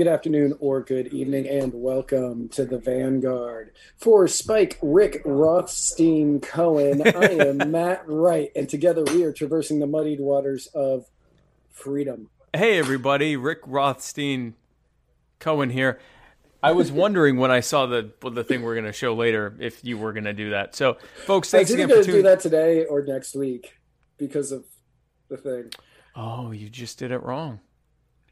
good afternoon, or good evening, and welcome to the Vanguard. For Spike, Rick Rothstein Cohen, I am Matt Wright, and together we are traversing the muddied waters of freedom. Hey, everybody, Rick Rothstein Cohen here. I was wondering when I saw the the thing we're going to show later if you were going to do that. So, folks, thanks I again for to do that today or next week because of the thing. Oh, you just did it wrong.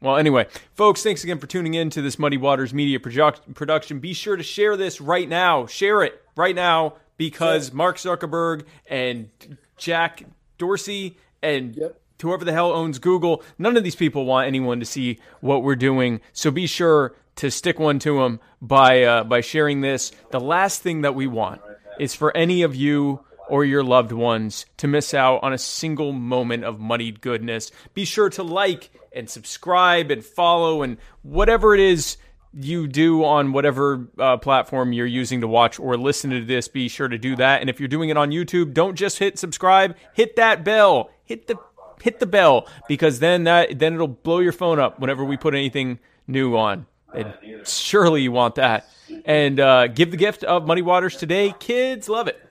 Well, anyway, folks, thanks again for tuning in to this Muddy Waters Media produ- production. Be sure to share this right now. Share it right now because Mark Zuckerberg and Jack Dorsey and Yep. whoever the hell owns Google, none of these people want anyone to see what we're doing. So be sure to stick one to them by uh, by sharing this. The last thing that we want is for any of you or your loved ones to miss out on a single moment of muddied goodness. Be sure to like and subscribe and follow and whatever it is you do on whatever uh, platform you're using to watch or listen to this, be sure to do that. And if you're doing it on YouTube, don't just hit subscribe, hit that bell, hit the hit the bell because then that then it'll blow your phone up whenever we put anything new on. And surely you want that. And uh, give the gift of Muddy Waters today. Kids love it.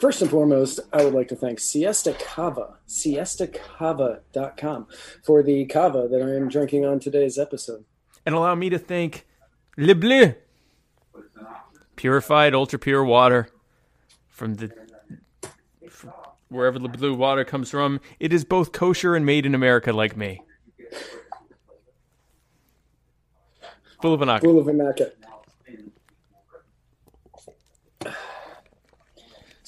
First and foremost, I would like to thank Siesta Cava, siestacava.com, for the cava that I am drinking on today's episode. And allow me to thank Le Bleu, purified, ultra pure water from the from wherever the blue water comes from. It is both kosher and made in America, like me. Full of an Full of Immaculate.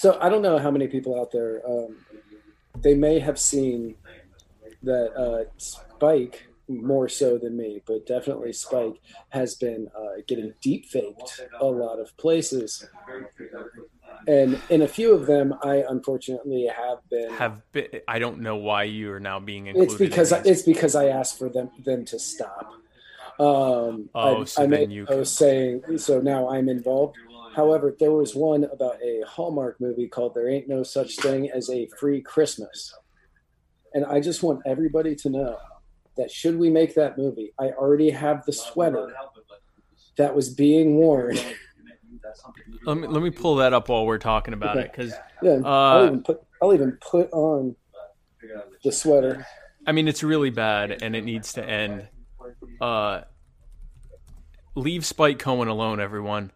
So I don't know how many people out there um, they may have seen that uh, Spike more so than me, but definitely Spike has been uh, getting deep faked a lot of places, and in a few of them, I unfortunately have been. have been, I don't know why you are now being included. it's because in I, it's because I asked for them them to stop. Um, Oh, I, so I then made you can- saying so now I'm involved. However, there was one about a Hallmark movie called "There Ain't No Such Thing as a Free Christmas," and I just want everybody to know that should we make that movie, I already have the sweater that was being worn. let me let me pull that up while we're talking about Okay. it because Yeah, I'll Uh, even put I'll even put on the sweater. I mean it's really bad and it needs to end. Uh, leave Spike Cohen alone, everyone.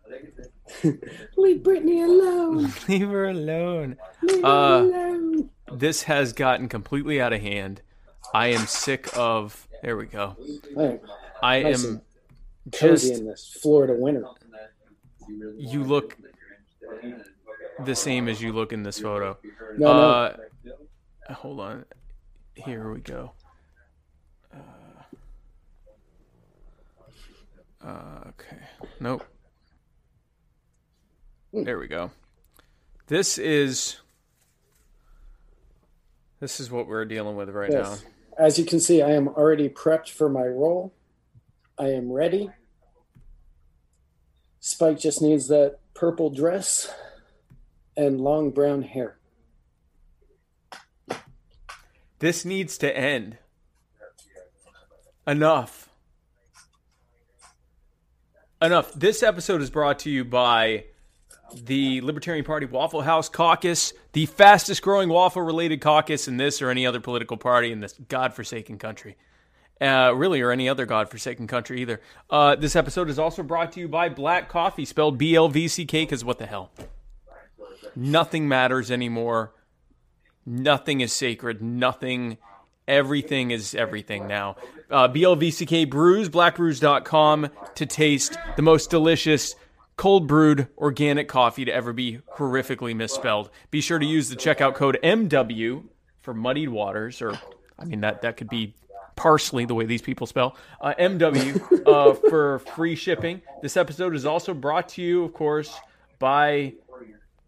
Leave Brittany alone. Leave her alone. Leave her Uh, alone. This has gotten completely out of hand. I am sick of. There we go. Hey, I Nice am cozy just. in this Florida winter. You look the same as you look in this photo. No, Uh, hold on. Here we go. Uh, uh, okay. Nope. There we go. This is this is what we're dealing with right no. now. As you can see, I am already prepped for my role. I am ready. Spike just needs that purple dress and long brown hair. This needs to end. Enough. Enough. This episode is brought to you by the Libertarian Party Waffle House Caucus, the fastest growing waffle related caucus in this or any other political party in this godforsaken country. Uh, really, or any other godforsaken country either. Uh, this episode is also brought to you by Black Coffee, spelled B L V C K, because what the hell? Nothing matters anymore. Nothing is sacred. Nothing. Everything is everything now. Uh, BLVCK Brews, blackbrews.com to taste the most delicious cold brewed organic coffee to ever be horrifically misspelled. Be sure to use the checkout code MW for muddied waters, or I mean, that, that could be parsley the way these people spell. Uh, MW uh, for free shipping. This episode is also brought to you, of course, by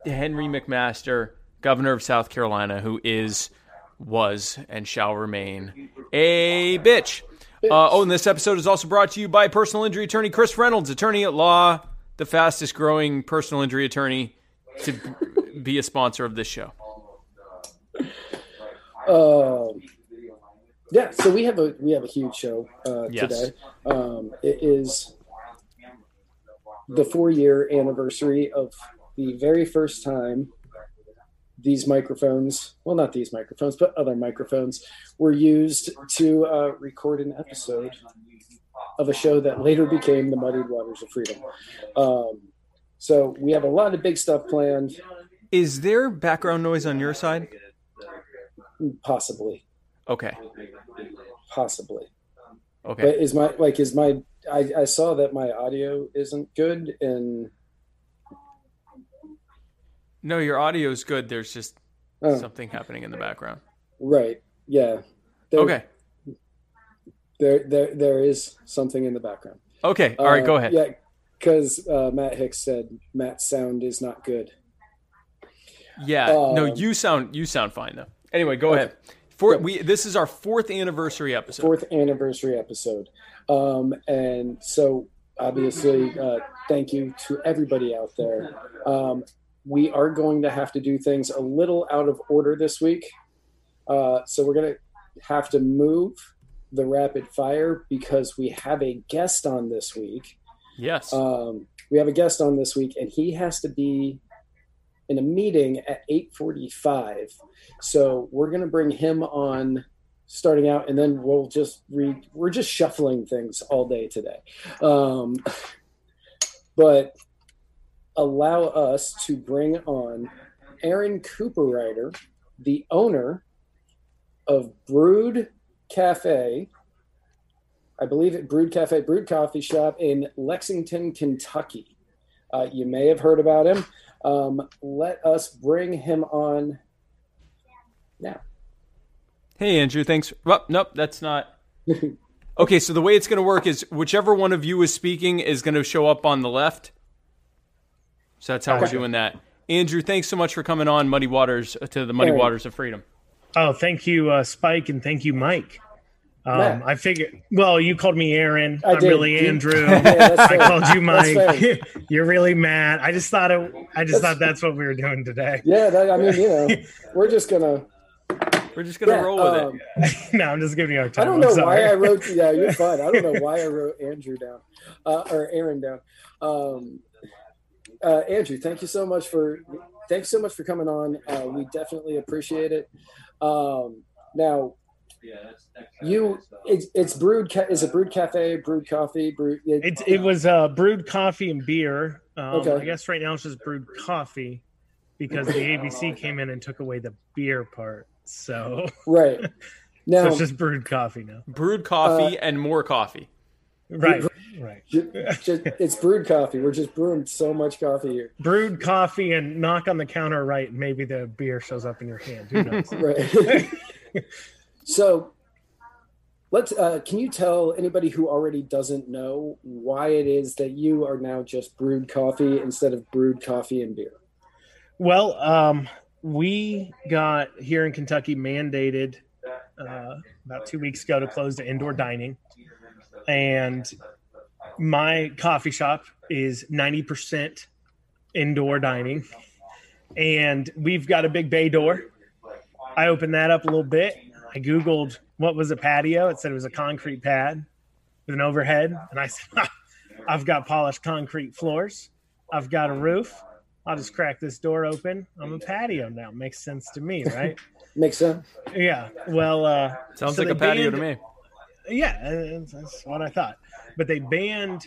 Henry McMaster, governor of South Carolina, who is, was, and shall remain a bitch. Uh, oh, and this episode is also brought to you by personal injury attorney Chris Reynolds, attorney at law, the fastest growing personal injury attorney to be a sponsor of this show. Um, Yeah, so we have a we have a huge show uh, Yes. today. Um, it is the four year anniversary of the very first time these microphones well not these microphones but other microphones were used to uh, record an episode of a show that later became the muddied waters of freedom um, so we have a lot of big stuff planned Is there background noise on your side? possibly Okay. possibly Okay. but is my like is my I, I saw that my audio isn't good and No, your audio is good. There's just oh, something happening in the background. right yeah there, Okay. There there there is something in the background Okay. All right. Uh, Go ahead. yeah because uh, matt hicks said matt's sound is not good Yeah. no, Um, you sound you sound fine though. Anyway, go Okay. ahead. For we this is our fourth anniversary episode. fourth anniversary episode um and so obviously uh thank you to everybody out there um we are going to have to do things a little out of order this week uh so we're gonna have to move the rapid fire because we have a guest on this week. Yes. um we have a guest on this week and he has to be in a meeting at 8:45 so we're going to bring him on starting out and then we'll just read we're just shuffling things all day today. Um, but allow us to bring on aaron cooperrider the owner of brewed cafe i believe it brewed cafe brewed coffee shop in lexington kentucky uh, you may have heard about him um, let us bring him on now Hey, Andrew. Thanks. Well, nope, that's not. Okay, so the way it's going to work is whichever one of you is speaking is going to show up on the left. So that's how we're doing that. Andrew, thanks so much for coming on Muddy Waters uh, to the Muddy. Waters of Freedom. Oh, thank you, uh, Spike, and thank you, Mike. Um, I figured. Well, you called me Aaron. I I'm did. really You- Andrew. Yeah, I fair. called you Mike. You're really mad. I just thought it. I That's- just thought that's what we were doing today. yeah that, i mean you know we're just gonna We're just going to yeah, roll with um, it. no, I'm just giving you a hard time. I don't know why I wrote. Yeah, you're fine. I don't know why I wrote Andrew down uh, or Aaron down. Um, uh, Andrew, thank you so much for thanks so much for coming on. Uh, we definitely appreciate it. Um, now, yeah, that's, that's you it's it's brewed. Ca- is it brewed cafe? Brewed coffee? Brewed. It, It, it was uh, brewed coffee and beer. Um, Okay. I guess right now it's just brewed coffee because the ABC came in and took away the beer part. So, right so now. it's just brewed coffee now. Brewed coffee Uh, and more coffee. Right, right. ju- ju- it's brewed coffee. We're just brewing so much coffee here. Brewed coffee and knock on the counter right. and Maybe the beer shows up in your hand. Who knows? Right. so, let's. Uh, can you tell anybody who already doesn't know why it is that you are now just brewed coffee instead of brewed coffee and beer? Well, um, we got here in Kentucky mandated uh, about two weeks ago to close the indoor dining, and my coffee shop is ninety percent indoor dining, and we've got a big bay door. I opened that up a little bit. I googled what was a patio. It said it was a concrete pad with an overhead, and I said, "I've got polished concrete floors. I've got a roof." I'll just crack this door open. I'm a patio now. Makes sense to me, right? Makes sense. yeah. Well, uh, Sounds so like a they patio to me. yeah, that's what I thought. But they banned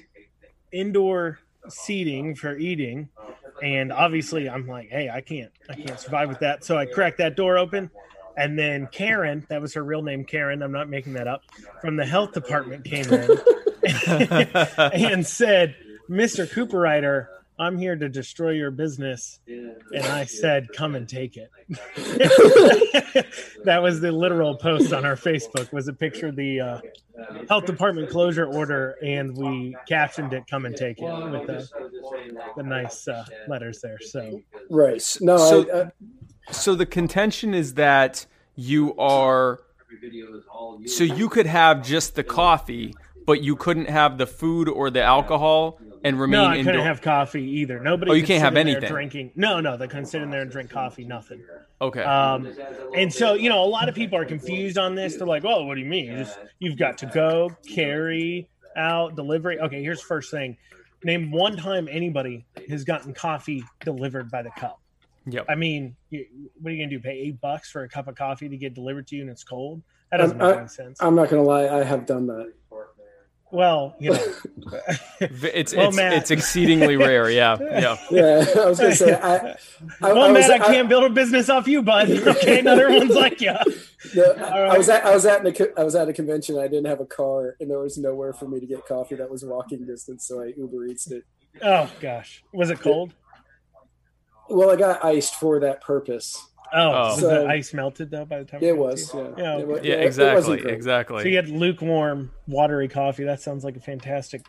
indoor seating for eating, and obviously, I'm like, hey, I can't, I can't survive with that. So I cracked that door open, and then Karen, that was her real name, Karen. I'm not making that up. From the health department came in and said, "Mr. Cooperrider, I'm here to destroy your business." And I said, "Come and take it." that was the literal post on our Facebook. Was a picture of the uh, health department closure order, and we captioned it "Come and take it" with the, the nice uh, letters there. So Right. No. So- I, uh, So the contention is that you are so you could have just the coffee, but you couldn't have the food or the alcohol and remain No, I indoor. couldn't have coffee either. Nobody. Oh, you can't have in there anything? Drinking. No, no, they couldn't sit in there and drink coffee. Nothing. okay. Um, and so you know, a lot of people are confused on this. They're like, "Well, what do you mean? You just you've got to go, carry out, delivery." Okay, here's first thing. Name one time anybody has gotten coffee delivered by the cup. yep. I mean, you, what are you gonna do? Pay eight bucks for a cup of coffee to get delivered to you and it's cold? That doesn't Um, make any sense. I'm not gonna lie, I have done that. Well, you know, It's Well, it's Matt- it's exceedingly rare. Yeah. Yeah. Yeah, I was gonna say I. I, well, I was, Matt, I can't build a business off you, bud. Okay, another one's like you. the- All right. I was at I was at a, I was at a convention. I didn't have a car, and there was nowhere for me to get coffee that was walking distance. So I Uber Eats it. Oh gosh, was it cold? Well, I got iced for that purpose. Oh, Oh. was So- the ice melted though by the time It was. you? Yeah. Yeah, It wa- Yeah. it- it Exactly. Exactly. So you had lukewarm, watery coffee. That sounds like a fantastic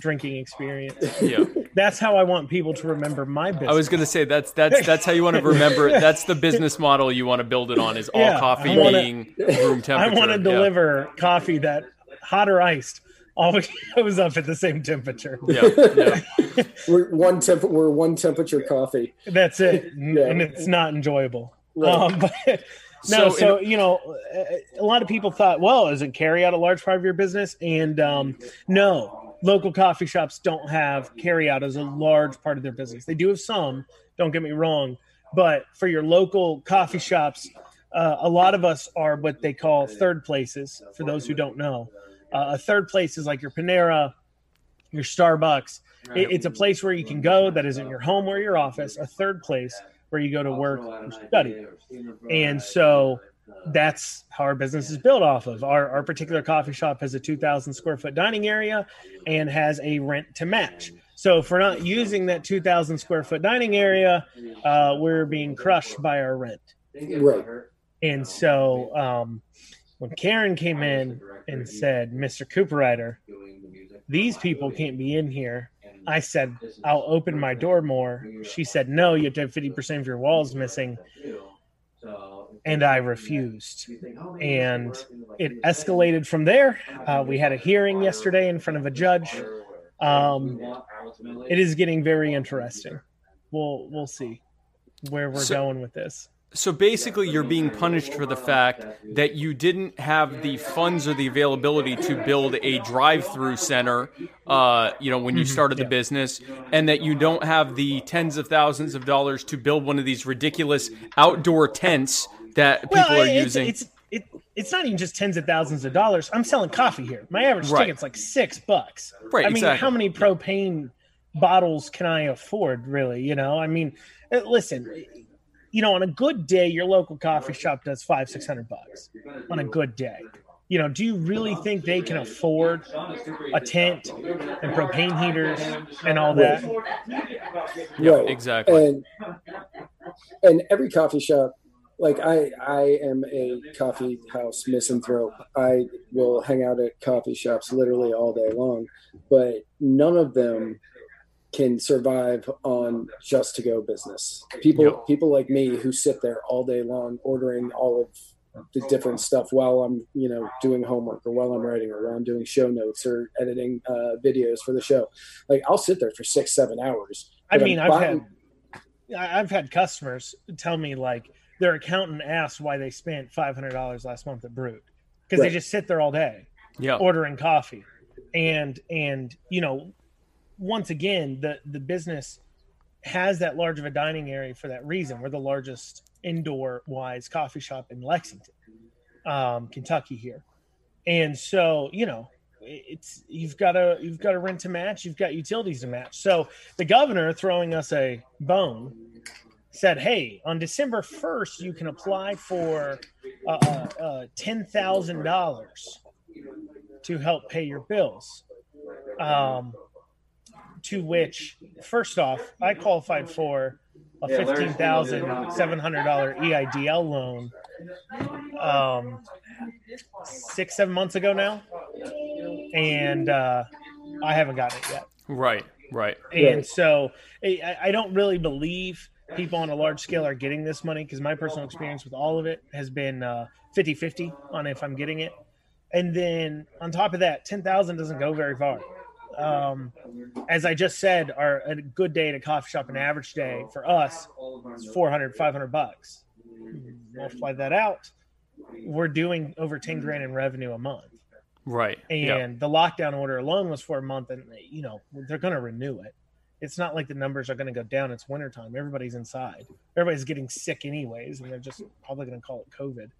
drinking experience. yeah. That's how I want people to remember my business. I was gonna say that's that's that's how you want to remember it. That's the business model you want to build it on is all Yeah, coffee I wanna- being room temperature. I want to Yeah. deliver coffee that hot or iced always goes up at the same temperature. Yeah. yeah. We're one temp. We're one temperature coffee. That's it, and Yeah. and it's not enjoyable. Right. Um, but no, so, in- you know, a- a lot of people thought, well, isn't carry out a large part of your business? And um, no, local coffee shops don't have carry out as a large part of their business. They do have some. Don't get me wrong, but for your local coffee shops, uh, a lot of us are what they call third places. For those who don't know, uh, a third place is like your Panera, your Starbucks. It- it's a place where you can go that isn't your home or your office. A third place where you go to work or study. And so that's how our business is built off of. Our, our particular coffee shop has a 2,000 square foot dining area and has a rent to match. So if we're not using that 2,000 square foot dining area, uh, we're being crushed by our rent. Right. And so um, when Karen came in and said, Mr. Cooperrider, these people can't be in here. I said, I'll open my door more. She said, No, you have to have 50% of your walls missing. And I refused. And it escalated from there. Uh, we had a hearing yesterday in front of a judge. Um, it is getting very interesting. We'll we'll see where we're So- going with this. So basically, you're being punished for the fact that you didn't have the funds or the availability to build a drive-through center. Uh, you know, when you started the business, and that you don't have the tens of thousands of dollars to build one of these ridiculous outdoor tents that people are it's, using. It's it, it's not even just tens of thousands of dollars. I'm selling coffee here. My average Right. ticket's like six bucks. Right, I mean, exactly. how many propane bottles can I afford? Really, you know. I mean, uh, listen. You know, on a good day, your local coffee shop does five, six hundred bucks. On a good day, you know, do you really think they can afford a tent and propane heaters and all that? right. exactly. And and every coffee shop, like I, I am a coffee house misanthrope. I will hang out at coffee shops literally all day long, but none of them can survive on just to go business. People, Yep. people like me who sit there all day long ordering all of the different stuff while I'm, you know, doing homework or while I'm writing or while I'm doing show notes or editing uh, videos for the show. Like I'll sit there for six, seven hours. I mean, I'm I've buying- had I- I've had customers tell me like their accountant asked why they spent five hundred dollars last month at Brewed because Right. they just sit there all day yeah. ordering coffee, and and you know, once again, the the business has that large of a dining area for that reason. We're the largest indoor wise coffee shop in Lexington, um, Kentucky here, and so you know it's you've got to you've got to rent to match you've got utilities to match. So the governor throwing us a bone said hey on december 1st you can apply for uh, uh, uh, $10000 to help pay your bills. Um, to which first off i qualified for a $15700 eidl loan um, six seven months ago now and uh, I haven't gotten it yet. Right. Right. And so I, I don't really believe people on a large scale are getting this money because my personal experience with all of it has been uh, 50-50 on if I'm getting it. And then on top of that, 10,000 doesn't go very far. Um, as I just said, are a good day at a coffee shop, an average day for us, is 400, 500 bucks. Multiply that out, we're doing over 10 grand in revenue a month. Right. And Yep. the lockdown order alone was for a month, and you know they're going to renew it. It's not like the numbers are going to go down. It's wintertime. Everybody's inside. Everybody's getting sick anyways, and they're just probably going to call it COVID.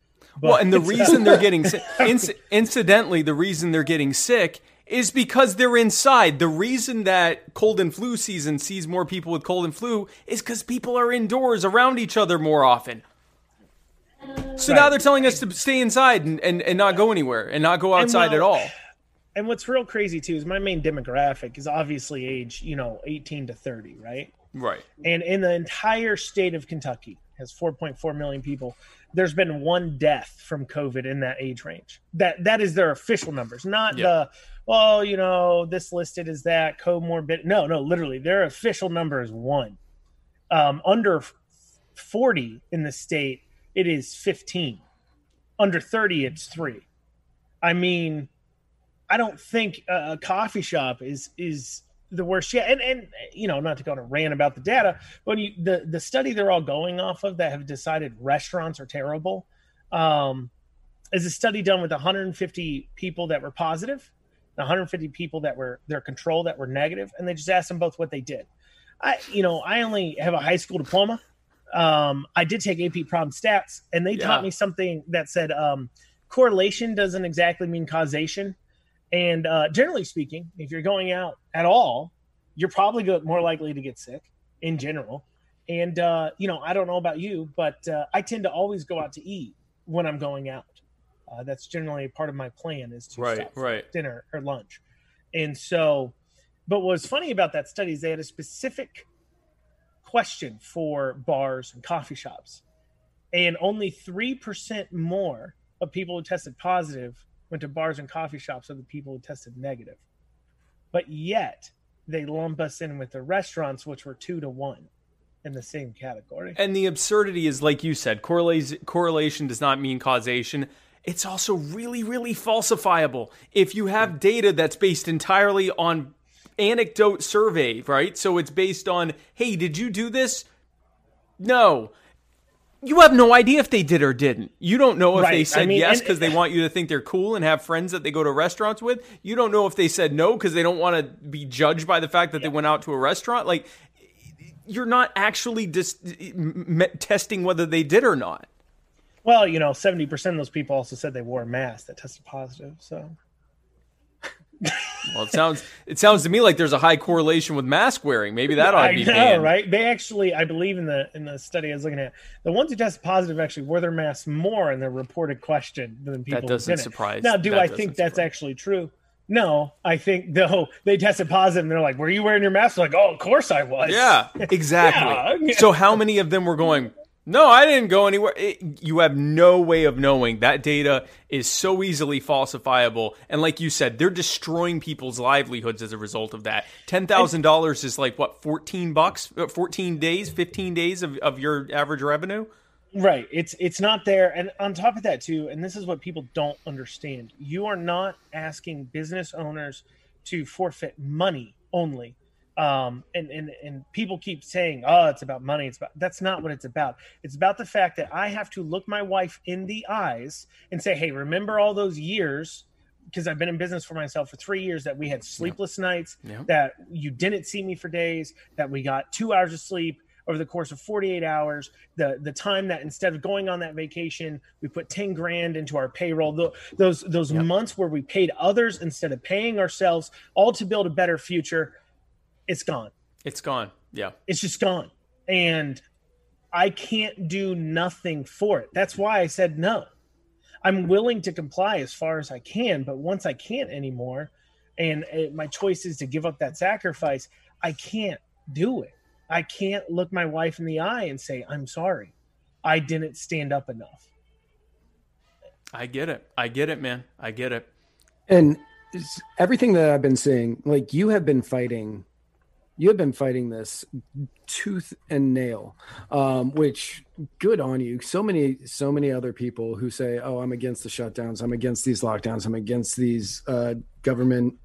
Well, and the reason they're getting sick, inc- incidentally, the reason they're getting sick is because they're inside. The reason that cold and flu season sees more people with cold and flu is because people are indoors around each other more often. So now they're telling us to stay inside and, and, and not go anywhere and not go outside at all. and what's real crazy too is my main demographic is obviously age you know 18 to 30 right Right. and in the entire state of kentucky has 4.4 million people there's been one death from covid in that age range that that is their official numbers not Yeah. the well you know this listed is that comorbid no no literally their official number is one. Um, under 40 in the state it is 15 under 30 it's three. I mean I don't think a, a coffee shop is is the worst yet. And and you know, not to go on a rant about the data, but you the the study they're all going off of that have decided restaurants are terrible, um, is a study done with 150 people that were positive, 150 people that were their control that were negative, and they just asked them both what they did. I you know I only have a high school diploma. Um, I did take AP Prom Stats, and they Yeah. taught me something that said um, correlation doesn't exactly mean causation. And uh, generally speaking, if you're going out at all, you're probably go- more likely to get sick in general. And uh, you know, I don't know about you, but uh, I tend to always go out to eat when I'm going out. Uh, that's generally part of my plan is to Right, stop right. dinner or lunch. And so, but what's funny about that study is they had a specific question for bars and coffee shops, and only three percent more of people who tested positive went to bars and coffee shops than the people who tested negative. But yet they lump us in with the restaurants, which were two to one in the same category. And the absurdity is, like you said, correlation does not mean causation. It's also really, really falsifiable. If you have data that's based entirely on anecdote survey, right? So it's based on, hey, did you do this? No. You have no idea if they did or didn't. You don't know if they said I mean, yes because they want you to think they're cool and have friends that they go to restaurants with. You don't know if they said no because they don't want to be judged by the fact that they went out to a restaurant. Like, you're not actually m- testing whether they did or not. Well, you know, seventy percent of those people also said they wore a mask that tested positive. So Well, it sounds it sounds to me like there's a high correlation with mask wearing. Maybe that ought to I be know, banned. right? They actually, I believe in the in the study I was looking at, the ones who tested positive actually wore their masks more in their reported question than people. That doesn't surprise- Now, do that I think that's surprise. actually true? No, I think though they tested positive and they're like, "Were you wearing your mask?" Like, "Oh, of course I was." Yeah, exactly. Yeah. So how many of them were going? No, I didn't go anywhere. It, you have no way of knowing. That data is so easily falsifiable, and like you said, they're destroying people's livelihoods as a result of that. Ten thousand dollars is like what fourteen bucks, Uh, fourteen days, fifteen days of, of your average revenue. Right. It's it's not there. And on top of that too, and this is what people don't understand. You are not asking business owners to forfeit money only. Um and, and and people keep saying, Oh, it's about money. It's about that's not what it's about. It's about the fact that I have to look my wife in the eyes and say, Hey, remember all those years because I've been in business for myself for three years that we had sleepless nights, Yeah. that you didn't see me for days, that we got two hours of sleep over the course of 48 hours, the the time that instead of going on that vacation, we put 10 grand into our payroll, Tho- those those Yep. months where we paid others instead of paying ourselves, all to build a better future, it's gone It's gone. Yeah. it's just gone and i can't do nothing for it that's why i said no i'm willing to comply as far as i can but once i can't anymore and it, my choice is to give up that sacrifice i can't do it i can't look my wife in the eye and say i'm sorry i didn't stand up enough I get it. I get it, man. I get it. And it's- everything that I've been seeing, like you have been fighting you have been fighting this tooth and nail, um, which good on you. So many, so many other people who say, "Oh, I'm against the shutdowns. I'm against these lockdowns. I'm against these uh, government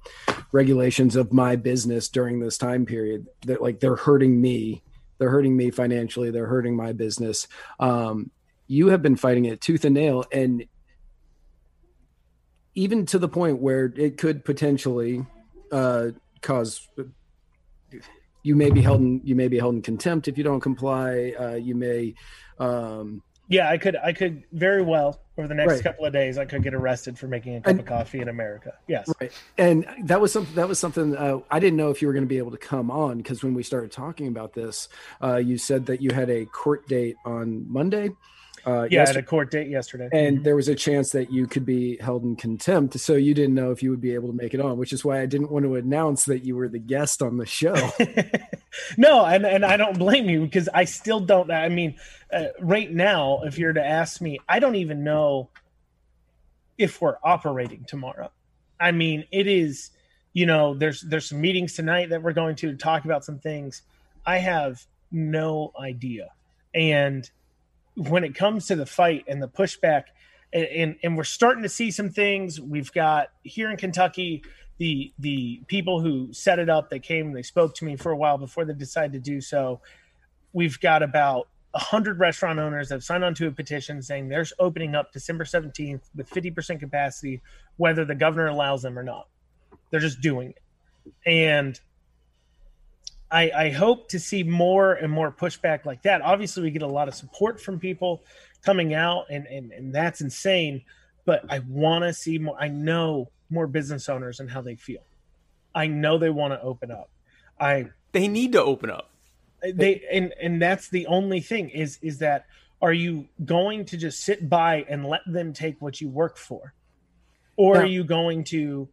regulations of my business during this time period." That like they're hurting me. They're hurting me financially. They're hurting my business. Um, you have been fighting it tooth and nail, and even to the point where it could potentially uh, cause you may be held in you may be held in contempt if you don't comply. Uh, you may. Um, yeah, I could. I could very well over the next right. couple of days. I could get arrested for making a cup and, of coffee in America. Yes, right. And that was something. That was something. Uh, I didn't know if you were going to be able to come on because when we started talking about this, uh, you said that you had a court date on Monday. Uh, yeah, at a court date yesterday, and mm-hmm. there was a chance that you could be held in contempt. So you didn't know if you would be able to make it on, which is why I didn't want to announce that you were the guest on the show. no, and and I don't blame you because I still don't. I mean, uh, right now, if you're to ask me, I don't even know if we're operating tomorrow. I mean, it is. You know, there's there's some meetings tonight that we're going to talk about some things. I have no idea, and when it comes to the fight and the pushback, and, and, and we're starting to see some things. We've got here in Kentucky the the people who set it up. They came, they spoke to me for a while before they decided to do so. We've got about hundred restaurant owners have signed on to a petition saying they're opening up December seventeenth with fifty percent capacity, whether the governor allows them or not. They're just doing it, and I, I hope to see more and more pushback like that. Obviously, we get a lot of support from people coming out, and and, and that's insane. But I want to see more. I know more business owners and how they feel. I know they want to open up. I they need to open up. They and and that's the only thing is is that are you going to just sit by and let them take what you work for, or are you going to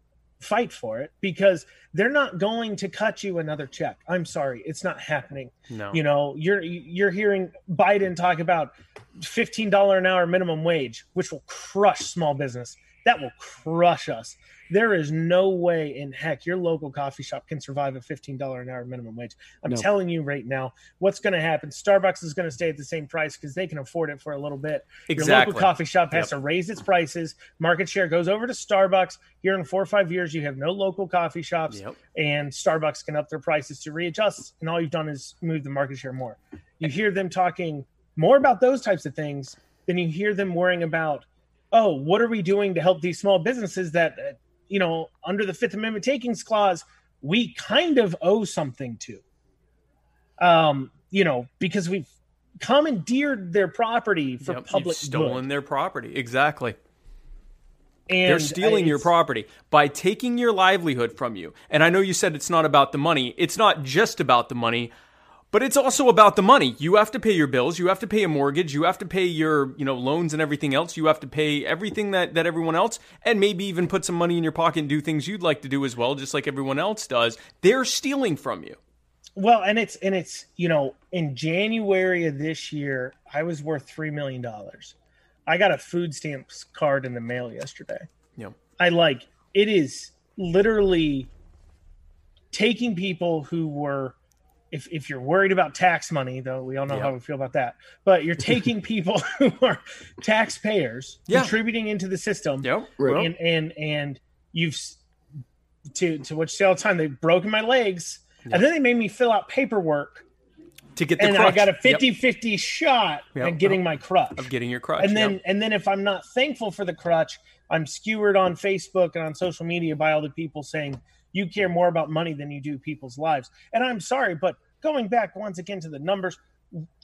fight for it because they're not going to cut you another check. I'm sorry, it's not happening. No. You know, you're you're hearing Biden talk about $15 an hour minimum wage, which will crush small business. That will crush us. There is no way in heck your local coffee shop can survive a $15 an hour minimum wage. I'm no. telling you right now, what's going to happen? Starbucks is going to stay at the same price because they can afford it for a little bit. Exactly. Your local coffee shop has yep. to raise its prices. Market share goes over to Starbucks. Here in four or five years, you have no local coffee shops, yep. and Starbucks can up their prices to readjust. And all you've done is move the market share more. You hear them talking more about those types of things than you hear them worrying about oh, what are we doing to help these small businesses that you know, under the Fifth Amendment takings clause, we kind of owe something to. Um, you know, because we've commandeered their property for yep, public stolen good. their property. Exactly. And They're stealing your property by taking your livelihood from you. And I know you said it's not about the money. It's not just about the money. But it's also about the money. You have to pay your bills. You have to pay a mortgage. You have to pay your, you know, loans and everything else. You have to pay everything that, that everyone else, and maybe even put some money in your pocket and do things you'd like to do as well, just like everyone else does. They're stealing from you. Well, and it's and it's you know in January of this year, I was worth three million dollars. I got a food stamps card in the mail yesterday. Yeah, I like it is literally taking people who were if, if you're worried about tax money, though we all know yep. how we feel about that, but you're taking people who are taxpayers yeah. contributing into the system, yep. Right. and and and you've to to what you say all the time, they've broken my legs, yep. and then they made me fill out paperwork to get the and crutch. I got a 50-50 yep. shot yep. at getting my crutch. Of getting your crutch. And then and then if I'm not thankful for the crutch, I'm skewered on Facebook and on social media by all the people saying you care more about money than you do people's lives. And I'm sorry, but going back once again to the numbers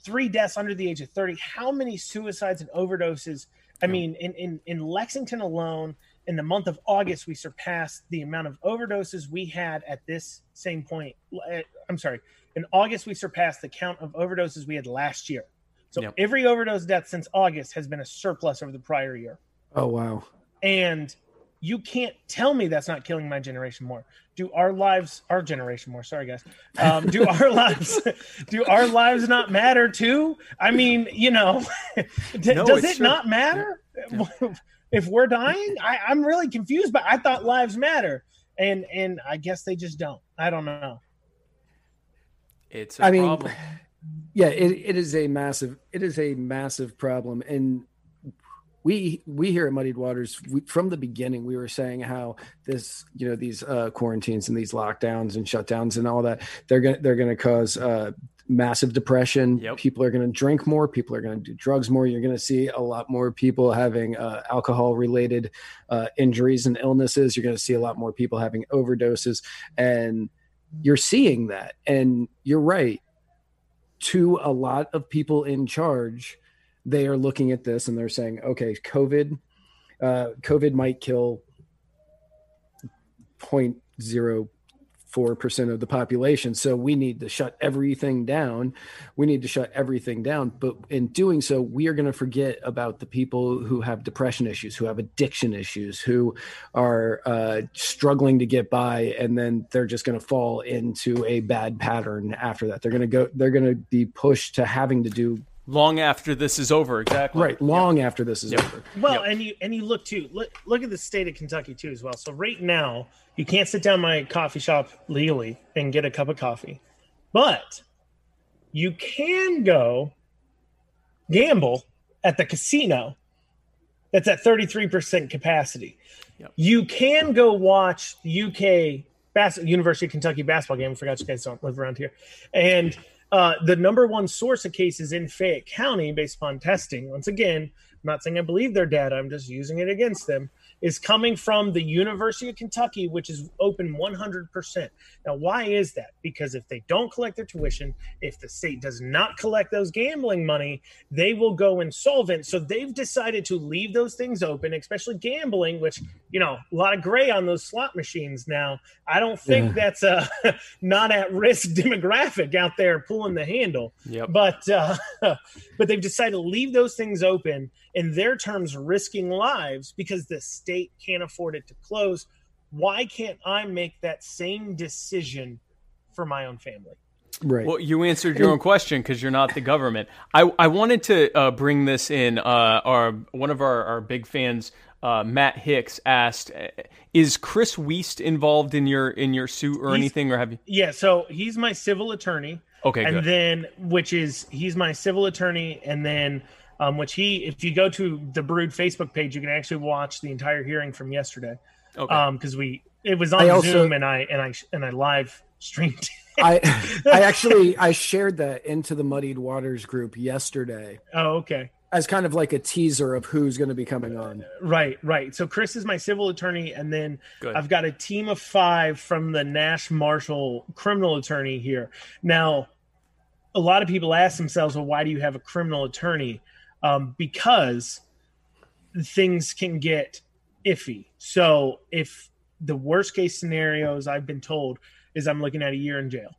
three deaths under the age of 30 how many suicides and overdoses? I mean in, in in lexington alone in the month of august we surpassed the amount of overdoses we had at this same point. Eh, i'm sorry in august we surpassed the count of overdoses we had last year. So yep. every overdose death since august has been a surplus over the prior year. Oh wow. And you can't tell me that's not killing my generation more do our lives our generation more sorry guys um, do our lives do our lives not matter too i mean you know d- no, does it true. not matter yeah. if we're dying I, i'm really confused but i thought lives matter and and i guess they just don't i don't know it's a I mean. Yeah, it, it is a massive it is a massive problem. And we we here at Muddied Waters we, from the beginning we were saying how this you know these uh, quarantines and these lockdowns and shutdowns and all that they're gonna they're gonna cause uh, massive depression. Yep. People are going to drink more. People are going to do drugs more. You're going to see a lot more people having uh, alcohol related uh, injuries and illnesses. You're going to see a lot more people having overdoses. And you're seeing that. And you're right. To a lot of people in charge, they are looking at this and they're saying, okay, COVID, uh, COVID might kill 0.0 4% of the population. So we need to shut everything down. We need to shut everything down. But in doing so, we are going to forget about the people who have depression issues, who have addiction issues, who are uh, struggling to get by. And then they're just going to fall into a bad pattern after that. They're going to go, they're going to be pushed to having to do long after this is over exactly. Right long yep. after this is yep. over. Well yep. and you and you look too. Look look at the state of kentucky too as well. So right now you can't sit down my coffee shop legally and get a cup of coffee. But you can go gamble at the casino that's at 33% capacity. You can go watch uk Bas- university of kentucky basketball game. I forgot you guys don't live around here. And uh, the number one source of cases in Fayette County, based upon testing, once again, I'm not saying I believe their data, I'm just using it against them, is coming from the University of Kentucky, which is open 100%. Now, why is that? Because if they don't collect their tuition, if the state does not collect those gambling money, they will go insolvent. So they've decided to leave those things open, especially gambling, which, you know, a lot of gray on those slot machines now. I don't think yeah. that's a not at risk demographic out there pulling the handle. Yep. But, uh, but they've decided to leave those things open in their terms risking lives because the state can't afford it to close why can't i make that same decision for my own family Right. Well, you answered your own question because you're not the government. I, I wanted to uh, bring this in. Uh, our one of our, our big fans, uh, Matt Hicks, asked, "Is Chris Wiest involved in your in your suit or he's, anything, or have you?" Yeah, so he's my civil attorney. Okay, and good. then which is he's my civil attorney, and then um, which he, if you go to the Brewed Facebook page, you can actually watch the entire hearing from yesterday. Okay. Um, because we it was on also, Zoom and I and I and I live streamed. I I actually I shared that into the Muddied Waters group yesterday. Oh, okay. As kind of like a teaser of who's going to be coming on. Right, right. So Chris is my civil attorney, and then Good. I've got a team of five from the Nash Marshall criminal attorney here. Now, a lot of people ask themselves, "Well, why do you have a criminal attorney?" Um, because things can get iffy. So if the worst case scenarios I've been told is I'm looking at a year in jail,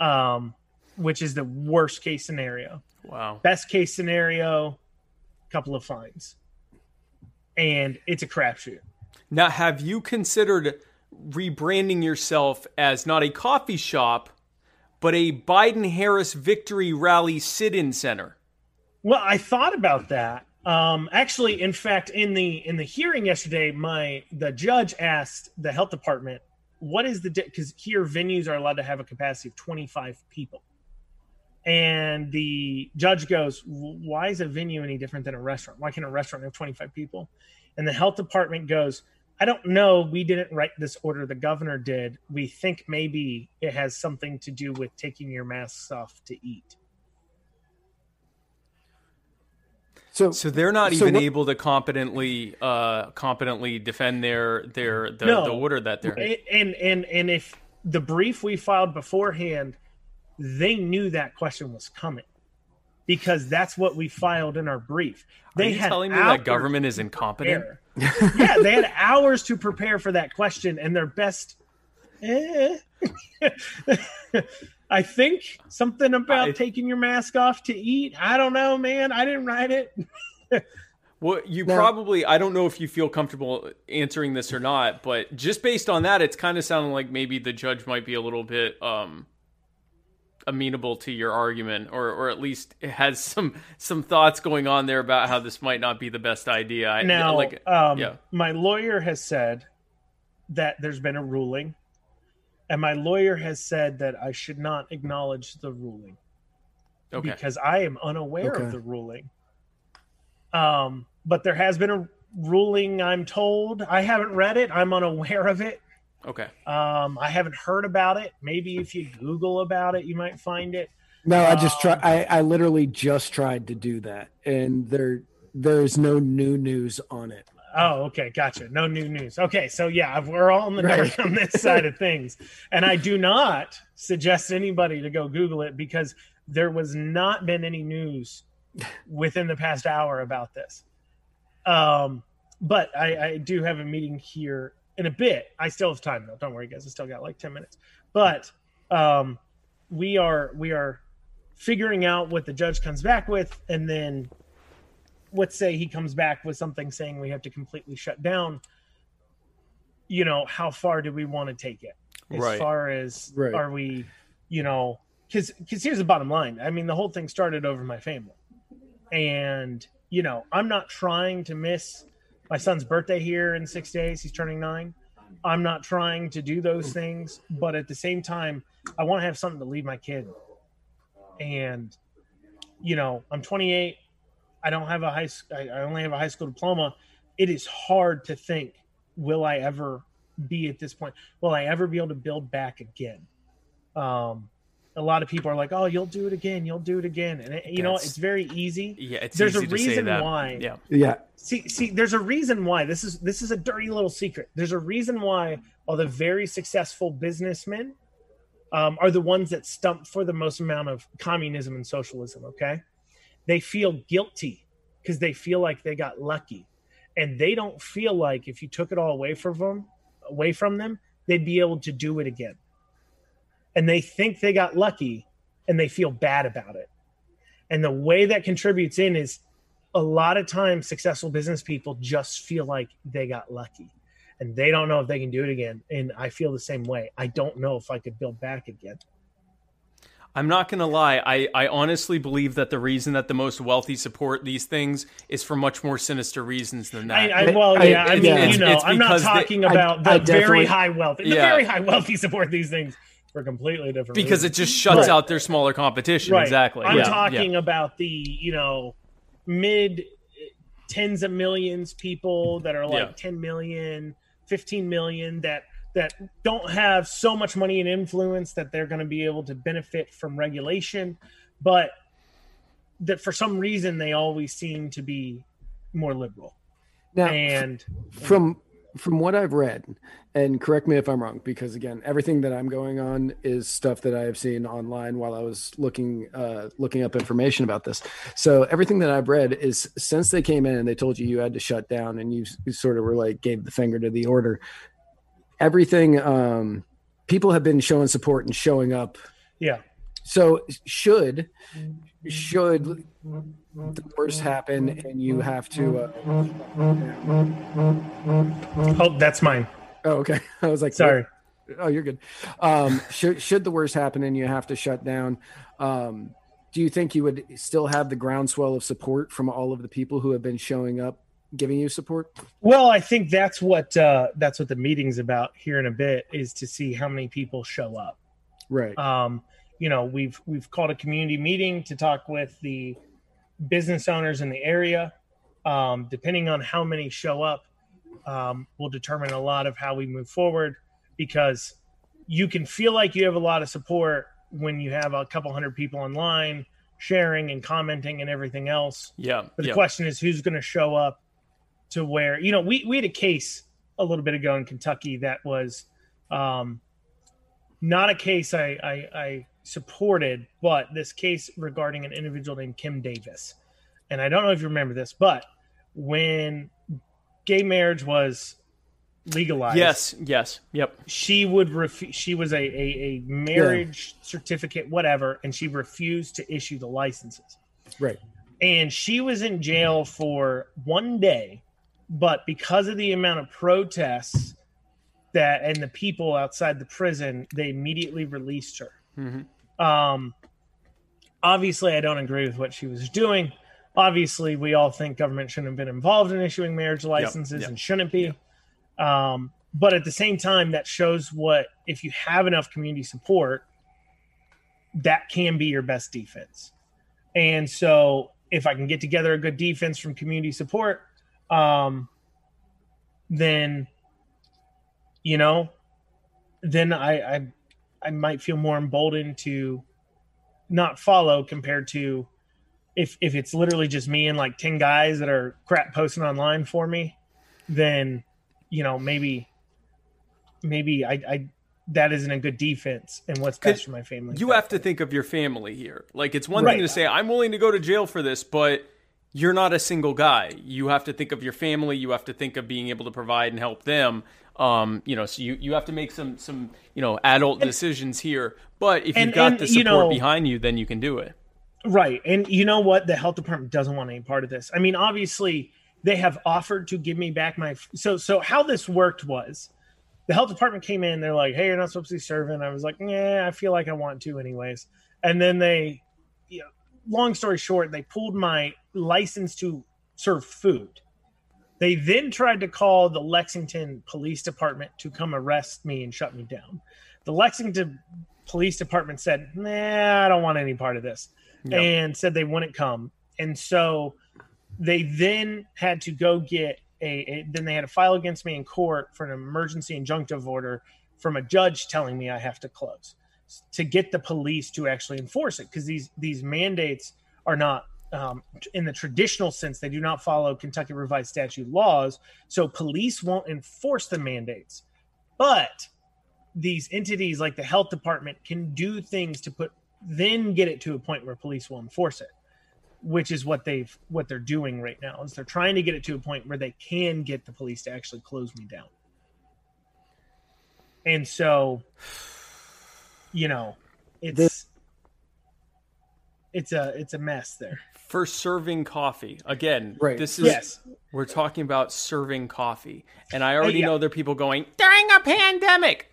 um, which is the worst case scenario. Wow. Best case scenario, couple of fines, and it's a crapshoot. Now, have you considered rebranding yourself as not a coffee shop, but a Biden Harris victory rally sit-in center? Well, I thought about that. Um, actually, in fact, in the in the hearing yesterday, my the judge asked the health department, "What is the because here venues are allowed to have a capacity of twenty five people." And the judge goes, Why is a venue any different than a restaurant? Why can a restaurant have 25 people? And the health department goes, I don't know. We didn't write this order. The governor did. We think maybe it has something to do with taking your masks off to eat. So, so they're not so even what, able to competently uh, competently defend their their the, no, the order that they're and and and if the brief we filed beforehand, they knew that question was coming because that's what we filed in our brief. They Are you had telling me that government is incompetent? yeah, they had hours to prepare for that question, and their best. Eh. I think something about I, taking your mask off to eat. I don't know, man. I didn't write it. well, you now, probably, I don't know if you feel comfortable answering this or not, but just based on that, it's kind of sounding like maybe the judge might be a little bit um, amenable to your argument, or or at least has some some thoughts going on there about how this might not be the best idea. Now, like, um, yeah. my lawyer has said that there's been a ruling and my lawyer has said that I should not acknowledge the ruling Okay. because I am unaware Okay. of the ruling. Um, but there has been a ruling. I'm told. I haven't read it. I'm unaware of it. Okay. Um, I haven't heard about it. Maybe if you Google about it, you might find it. No, I just try. Um, I, I literally just tried to do that, and there there's no new news on it. Oh, okay, gotcha. No new news. Okay, so yeah, we're all in the dark Right. on this side of things, and I do not suggest anybody to go Google it because there was not been any news within the past hour about this. Um, but I, I do have a meeting here in a bit. I still have time though. Don't worry, guys. I still got like ten minutes. But um, we are we are figuring out what the judge comes back with, and then let's say he comes back with something saying we have to completely shut down you know how far do we want to take it? As Right. far as Right. are we you know because because here's the bottom line. I mean the whole thing started over my family. And you know i'm not trying to miss my son's birthday here in six days. He's turning nine. I'm not trying to do those things but at the same time i want to have something to leave my kid. And you know i'm 28 i don't have a high I only have a high school diploma. It is hard to think will i ever be at this point? Will i ever be able to build back again? Um a lot of people are like oh you'll do it again you'll do it again. And it, you know it's very easy. Yeah, it's There's a easy to say reason that. why. Yeah. Yeah, see see there's a reason why. This is this is a dirty little secret. There's a reason why all the very successful businessmen um, are the ones that stump for the most amount of communism and socialism okay they feel guilty because they feel like they got lucky. And they don't feel like if you took it all away from them away from them they'd be able to do it again. And they think they got lucky and they feel bad about it. And the way that contributes in is a lot of times successful business people just feel like they got lucky and they don't know if they can do it again. And i feel the same way. I don't know if i could build back again I'm not going to lie. I, I honestly believe that the reason that the most wealthy support these things is for much more sinister reasons than that. I, I, well I- yeah i mean yeah. you know It's i'm not because they- talking about I the definitely- very high wealthy the Yeah. very high wealthy support these things for completely different reasons. because it just shuts Right. out their smaller competition. Right. Exactly. I'm yeah. talking about the, you know, mid tens of millions people that are like Yeah. 10 million, 15 million that that don't have so much money and influence that they're going to be able to benefit from regulation, but that for some reason they always seem to be more liberal. now And from from what I've read, and correct me if I'm wrong, because again, everything that I'm going on is stuff that I have seen online while I was looking uh, looking up information about this. So everything that I've read is since they came in and they told you you had to shut down, and you, you sort of were like gave the finger to the order. Everything um, people have been showing support and showing up. yeah, So should should the worst happen and you have to uh, oh, that's mine. oh okay i was like Sorry. Oh, you're good. Um, should should the worst happen and you have to shut down, um, do you think you would still have the groundswell of support from all of the people who have been showing up, giving you support? Well, I think that's what uh, that's what the meeting's about here in a bit is to see how many people show up. Right. Um, you know, we've we've called a community meeting to talk with the business owners in the area. Um, depending on how many show up, um, will determine a lot of how we move forward. Because you can feel like you have a lot of support when you have a couple hundred people online sharing and commenting and everything else. Yeah. But the yeah. question is who's going to show up to where, you know, we, we had a case a little bit ago in Kentucky that was um, not a case I, I, I supported, but this case regarding an individual named Kim Davis. And I don't know if you remember this, but when gay marriage was legalized, Yes. Yes. Yep. she would ref- she was a, a, a marriage certificate, whatever, and she refused to issue the licenses Right. and she was in jail for one day but because of the amount of protests that and the people outside the prison they immediately released her. Hmm um obviously i don't agree with what she was doing. Obviously we all think government shouldn't have been involved in issuing marriage licenses yep. and shouldn't be. Um but at the same time, that shows what if you have enough community support, that can be your best defense. And so, if I can get together a good defense from community support, um, then you know, then I, I I might feel more emboldened to not follow compared to if if it's literally just me and like 10 guys that are crap posting online for me then you know maybe maybe i i that isn't a good defense and what's best for my family you have to think of your family here like it's one right. thing to say i'm willing to go to jail for this but you're not a single guy you have to think of your family you have to think of being able to provide and help them um, you know, so you, you have to make some some you know adult and, decisions here. But if you've got and, the support you know, behind you, then you can do it. Right, and you know what? The health department doesn't want any part of this. I mean, obviously, they have offered to give me back my. So so how this worked was, the health department came in. They're like, "Hey, you're not supposed to be serving." I was like, "Yeah, I feel like I want to, anyways." And then they, you know, long story short, they pulled my license to serve food they then tried to call the Lexington Police Department to come arrest me and shut me down. The Lexington Police Department said, "Nah, I don't want any part of this," yep. and said they wouldn't come. And so they then had to go get a, a, then they had to file against me in court for an emergency injunctive order from a judge telling me I have to close to get the police to actually enforce it because these these mandates are not um, in the traditional sense, they do not follow Kentucky revised statute laws. So police won't enforce the mandates. But these entities like the health department can do things to put then get it to a point where police will enforce it which is what they've what they're doing right now is they're trying to get it to a point where they can get the police to actually close me down and so you know it's this, it's a it's a mess there for serving coffee. Again, right. this is yes. we're talking about serving coffee. And I already uh, yeah. know there are people going, during a pandemic.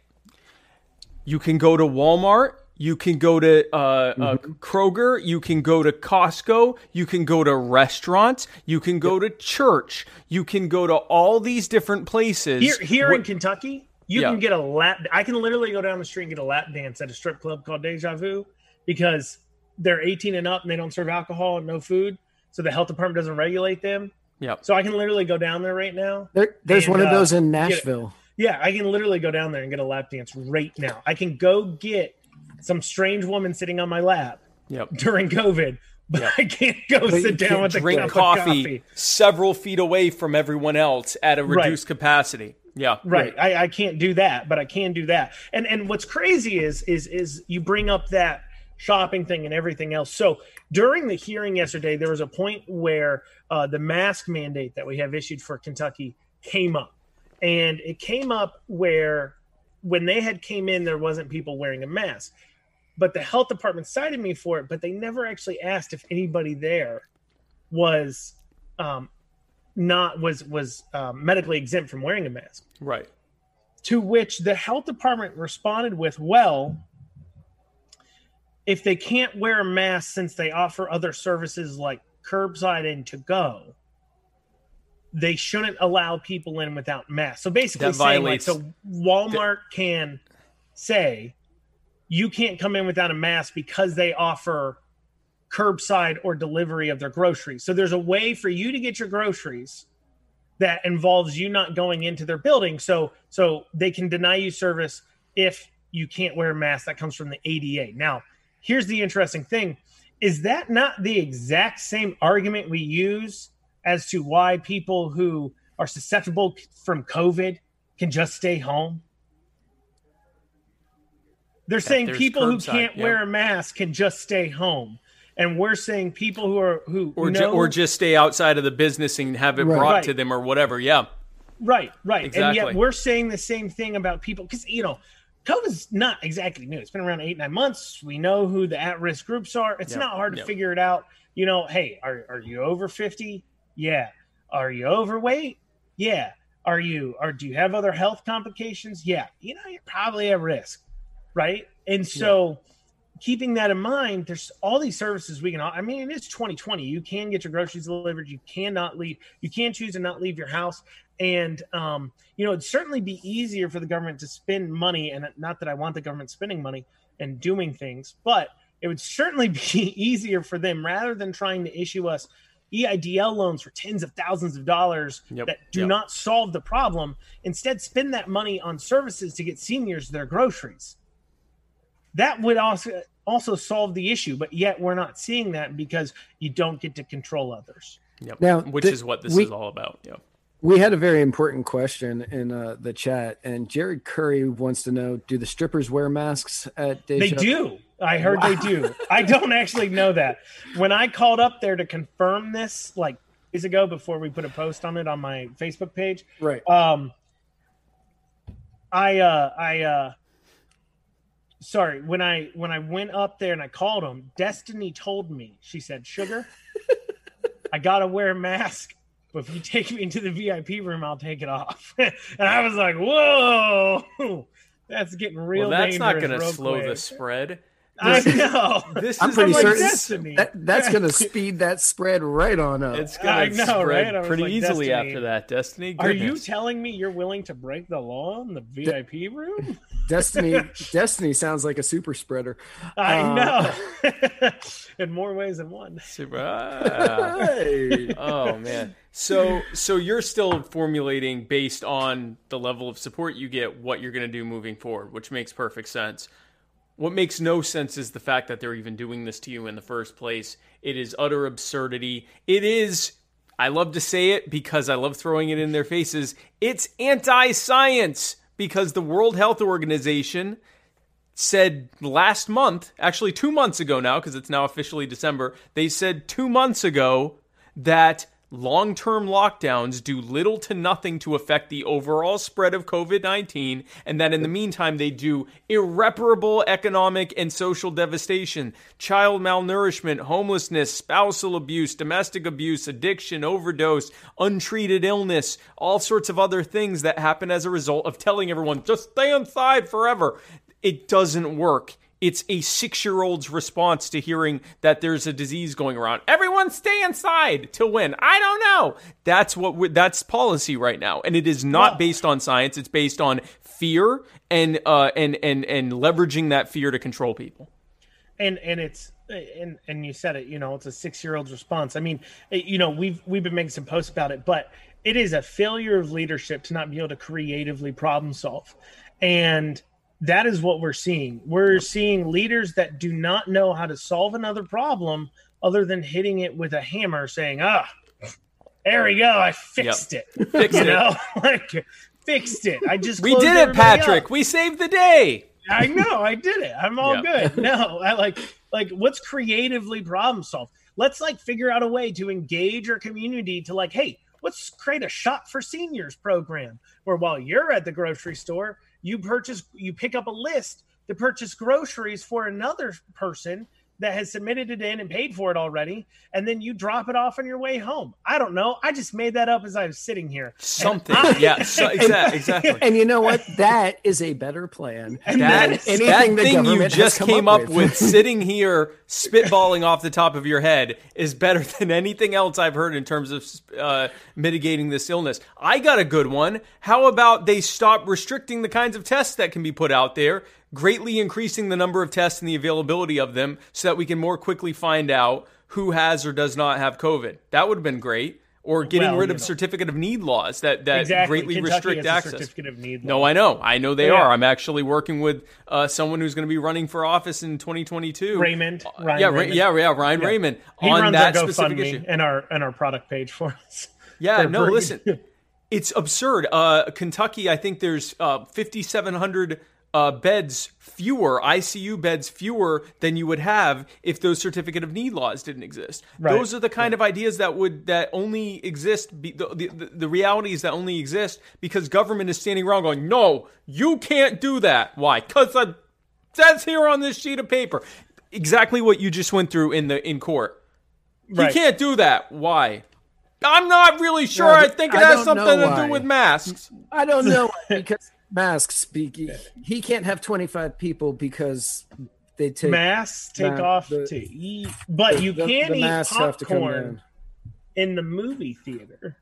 You can go to Walmart, you can go to uh, uh mm-hmm. uh, Kroger, you can go to Costco, you can go to restaurants, you can go yep. to church, you can go to all these different places. Here, here in Kentucky, you yeah. can get a lap. I can literally go down the street and get a lap dance at a strip club called Deja Vu because they're 18 and up and they don't serve alcohol and no food, so the health department doesn't regulate them. Yeah. So I can literally go down there right now. There, there's and, one of those uh, in Nashville. Yeah, I can literally go down there and get a lap dance right now. I can go get some strange woman sitting on my lap yep. during COVID, but yep. I can't go but sit down with drink the coffee, coffee, several feet away from everyone else at a reduced right. capacity. Yeah, right. right. I, I can't do that, but I can do that. And and what's crazy is is is you bring up that shopping thing and everything else. So during the hearing yesterday, there was a point where uh, the mask mandate that we have issued for Kentucky came up, and it came up where when they had came in, there wasn't people wearing a mask, but the health department cited me for it, but they never actually asked if anybody there was um, not was was um, medically exempt from wearing a mask. Right. To which the health department responded with, "Well." if they can't wear a mask since they offer other services like curbside and to go, they shouldn't allow people in without masks. So basically, that saying like, so Walmart the- can say you can't come in without a mask because they offer curbside or delivery of their groceries. So there's a way for you to get your groceries that involves you not going into their building. So so they can deny you service if you can't wear a mask. That comes from the ADA. Now here's the interesting thing is that not the exact same argument we use as to why people who are susceptible from covid can just stay home they're saying people who can't wear a mask can just stay home and we're saying people who are who or, know, ju- or just stay outside of the business and have it right. brought right. to them or whatever yeah right right exactly. and yet we're saying the same thing about people because you know COVID's not exactly new. It's been around eight, nine months. We know who the at risk groups are. It's not hard to figure it out. You know, hey, are, are you over 50? Yeah. Are you overweight? Yeah. Are you, or do you have other health complications? Yeah. You know, you're probably at risk. Right. And so, keeping that in mind, there's all these services we can. I mean, it's 2020. You can get your groceries delivered. You cannot leave. You can choose to not leave your house. And um, you know, it'd certainly be easier for the government to spend money, and not that I want the government spending money and doing things, but it would certainly be easier for them rather than trying to issue us EIDL loans for tens of thousands of dollars Yep, that do yep. not solve the problem. Instead, spend that money on services to get seniors their groceries. That would also also solve the issue, but yet we're not seeing that because you don't get to control others. Yep. Now, which the- is what this we- is all about. Yep. We had a very important question in uh, the chat, and Jared Curry wants to know: Do the strippers wear masks at They do. I heard they do. I don't actually know that. When I called up there to confirm this, like days ago, before we put a post on it on my Facebook page, Right. um, I, uh, I, uh, sorry, when I when I went up there and I called them, Destiny told me. She said, "Sugar, I gotta wear a mask." But if you take me into the VIP room, I'll take it off. and I was like, "Whoa, that's getting real." Well, that's not going to real slow the quick. spread. I know. This I'm is pretty like certain Destiny. that, that's going to speed that spread right on up. It's going to know, right? spread I pretty like, easily Destiny. after that. Destiny. Are you telling me you're willing to break the law in the VIP room? Destiny. Destiny sounds like a super spreader. I Uh, know. in more ways than one. Super. ah. Hey. oh man. So so you're still formulating based on the level of support you get what you're going to do moving forward, which makes perfect sense. What makes no sense is the fact that they're even doing this to you in the first place. It is utter absurdity. It is I love to say it because I love throwing it in their faces. It's anti-science because the World Health Organization said last month, actually 2 months ago now because it's now officially December, they said 2 months ago that long term lockdowns do little to nothing to affect the overall spread of COVID 19, and that in the meantime, they do irreparable economic and social devastation, child malnourishment, homelessness, spousal abuse, domestic abuse, addiction, overdose, untreated illness, all sorts of other things that happen as a result of telling everyone, just stay inside forever. It doesn't work. It's a six year old's response to hearing that there's a disease going around. Everyone stay inside till when? I don't know. That's what that's policy right now, and it is not Well- based on science. It's based on fear and uh, and and and leveraging that fear to control people. and and it's and and you said it you know it's a six year old's response i mean you know we've we've been making some posts about it but it is a failure of leadership to not be able to creatively problem solve and that is what we're seeing we're seeing leaders that do not know how to solve another problem other than hitting it with a hammer saying ah there we go i fixed it Fix you it. know like fixed it i just We did it, everybody up. Patrick. We saved the day. I know, I did it. I'm all Yeah. good. No, I like like what's creatively problem solve. Let's like figure out a way to engage our community to like, hey, let's create a shop for seniors program where while you're at the grocery store, you purchase you pick up a list to purchase groceries for another person that has submitted it in and paid for it already, and then you drop it off on your way home. I don't know. I just made that up as I was sitting here. Something. I- yeah. So, exactly. Exactly. And you know what? That is a better plan And that That, is- anything that the thing you government has just came up up, with. with, sitting here spitballing off the top of your head is better than anything else I've heard in terms of uh, mitigating this illness. I got a good one. How about they stop restricting the kinds of tests that can be put out there, greatly increasing the number of tests and the availability of them so that we can more quickly find out who has or does not have COVID? That would have been great. Or getting Well, rid of know. certificate of need laws that, that exactly. greatly Kentucky restrict access. certificate of need. No. I know. I know they Yeah. are. I'm actually working with uh, someone who's going to be running for office in 2022. Raymond. Uh, Ryan yeah, Ra- Raymond. yeah, yeah, Ryan Yeah. Raymond He on runs that our specific GoFundMe issue. and our and our product page for us. Yeah, for- no, listen, it's absurd. Uh, Kentucky, I think there's uh, 5,700 uh, beds fewer, ICU beds fewer than you would have if those certificate of need laws didn't exist. Right. Those are the kind of ideas that would that only exist. Be, the, the the realities that only exist because government is standing around going, no, you can't do that. Why? Because that's here on this sheet of paper exactly what you just went through in the in court. Right. You can't do that. Why? I'm not really sure. No, I think it I has something to do with masks. I don't know because masks. Be, he can't have 25 people because they take Masks take Ma- off the- to eat, but you the, can the eat masks have to come popcorn. in the movie theater.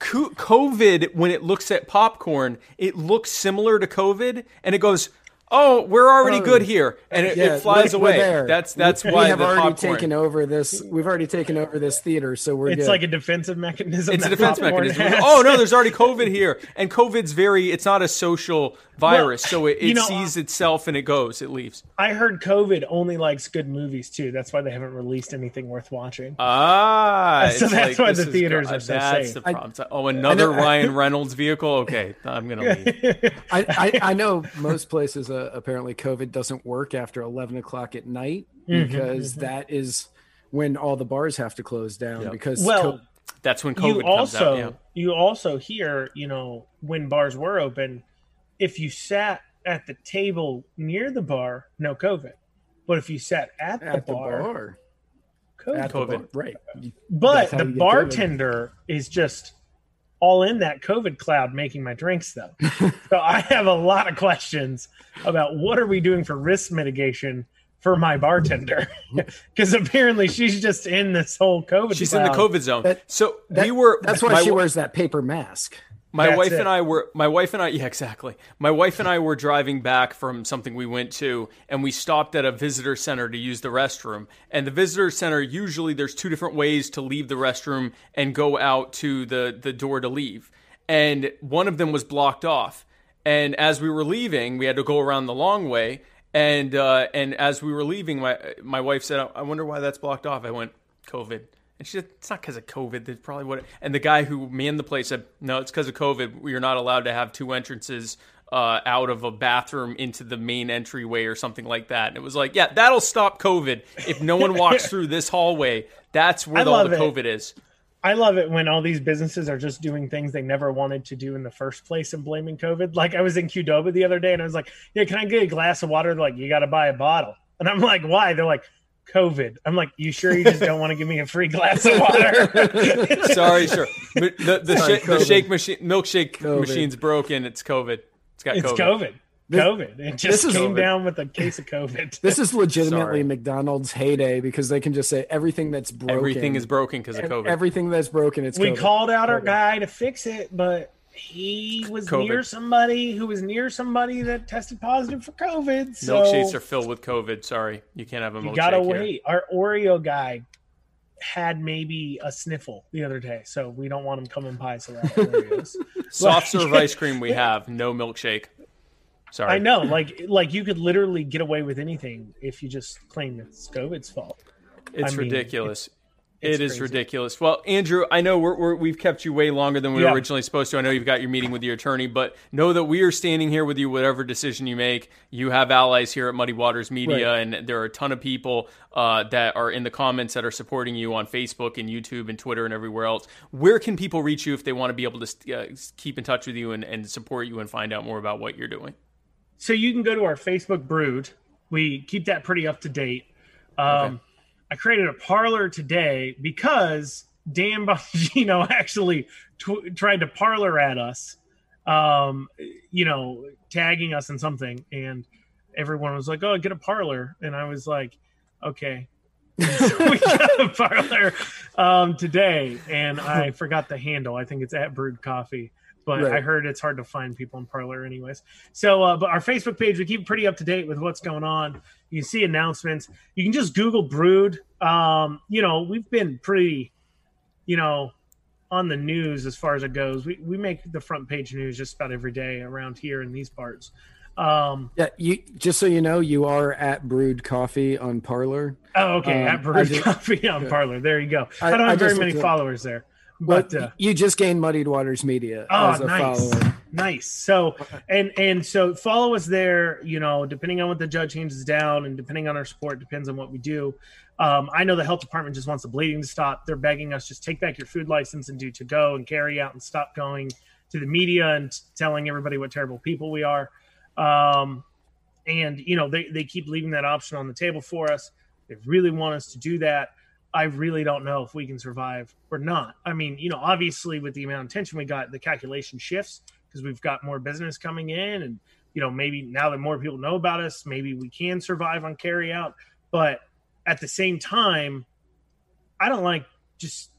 COVID, when it looks at popcorn, it looks similar to COVID, and it goes, "Oh, we're already Oh. good here," and it, Yeah, it flies we're- we're away. there. That's that's we why have the already popcorn. taken over this. We've already taken over this theater, so we're It's good. like a defensive mechanism. It's a defense mechanism. has. Oh no, there's already COVID here, and COVID's very. It's not a social virus, so it, it you know, sees itself and it goes, it leaves. I heard COVID only likes good movies too. That's why they haven't released anything worth watching. Ah, So it's that's why the theaters go- are so That's safe. the problem. It's like, oh, another Ryan Reynolds vehicle. Okay, I'm gonna leave. I, I, I know most places uh, apparently COVID doesn't work after 11 o'clock at night Mm-hmm, because that is when all the bars have to close down because well, co- That's when COVID you comes also out. Yeah. you also hear you know when bars were open, if you sat at the table near the bar, no COVID. But if you sat at the, at the bar, bar, COVID. at the COVID. bar, right? But the you get bartender is just all in that COVID cloud making my drinks though. so I have a lot of questions about what are we doing for risk mitigation for my bartender? Mm-hmm. Because apparently she's just in this whole COVID. She's in the. COVID zone. That- so That- we were. That's why my she wears that paper mask. My That's wife it. and I were my wife and I yeah exactly. My wife and I were driving back from something we went to and we stopped at a visitor center to use the restroom. And the visitor center usually there's two different ways to leave the restroom and go out to the the door to leave. And one of them was blocked off. And as we were leaving, we had to go around the long way. And uh, and as we were leaving, my my wife said, "I wonder why that's blocked off." I went, "COVID." And she said, it's not because of COVID. That's probably what. And the guy who manned the place said, no, it's because of COVID. We are not allowed to have two entrances uh, out of a bathroom into the main entryway or something like that. And it was like, yeah, that'll stop COVID. If no one walks through this hallway, that's where the, all the it. COVID is. I love it when all these businesses are just doing things they never wanted to do in the first place and blaming COVID. Like I was in Qdoba the other day and I was like, "Yeah, can I get a glass of water?" They're like, "You got to buy a bottle." And I'm like, "Why?" They're like, "COVID." I'm like, "You sure you just don't want to give me a free glass of water?" Sorry, sure. The, the, the, Sorry, shake, the shake machine, milkshake COVID. machine's broken. It's COVID. It's got it's COVID. COVID. COVID. It just this is came COVID. down with a case of COVID. This is legitimately Sorry. McDonald's heyday because they can just say everything that's broken. Everything is broken because of COVID. Everything that's broken, it's we COVID. called out our guy to fix it, but he was COVID. near somebody who was near somebody that tested positive for COVID. So Milkshakes are filled with COVID. Sorry, you can't have a milkshake. you gotta here. wait. Our Oreo guy had maybe a sniffle the other day, so we don't want him coming by so that Oreos. Soft serve ice cream we have, no milkshake. Sorry. I know, like like you could literally get away with anything if you just claim it's COVID's fault. It's I mean, ridiculous. it's It is crazy. ridiculous. Well, Andrew, I know we're, we're, we've kept you way longer than we Yeah. were originally supposed to. I know you've got your meeting with your attorney, but know that we are standing here with you, whatever decision you make. You have allies here at Muddy Waters Media, and there are a ton of people uh, that are in the comments that are supporting you on Facebook and YouTube and Twitter and everywhere else. Where can people reach you if they want to be able to uh, keep in touch with you and, and support you and find out more about what you're doing? So you can go to our Facebook Brewed. We keep that pretty up to date. Um, Okay. I created a Parler today because Dan Bongino actually tw- tried to Parler at us, um, you know, tagging us in something, and everyone was like, "Oh, get a Parler," and I was like, "Okay." so we got a Parler um, today, and I forgot the handle. I think it's at Brewed Coffee, but Right. I heard it's hard to find people in Parler, anyways. So, uh, but our Facebook page, we keep pretty up to date with what's going on. You can see announcements. You can just Google Brewed. Um, you know, we've been pretty, you know, on the news as far as it goes. We we make the front page news just about every day around here in these parts. Um, Yeah, you just so you know, you are at Brewed Coffee on Parler. oh, okay, Um, at I Brewed just- Coffee on Parler. There you go. I, I- don't I have very many looked it up. followers there, But but uh, you just gained Muddied Waters Media Oh, as a nice. follower. Nice. So and and so follow us there. You know, depending on what the judge hands down, and depending on our support, depends on what we do. Um, I know the health department just wants the bleeding to stop. They're begging us just take back your food license and do to go and carry out and stop going to the media and telling everybody what terrible people we are. Um, and you know they they keep leaving that option on the table for us. They really want us to do that. I really don't know if we can survive or not. I mean, you know, obviously with the amount of tension we got, the calculation shifts because we've got more business coming in, and you know, maybe now that more people know about us, maybe we can survive on carry out. But at the same time, I don't like just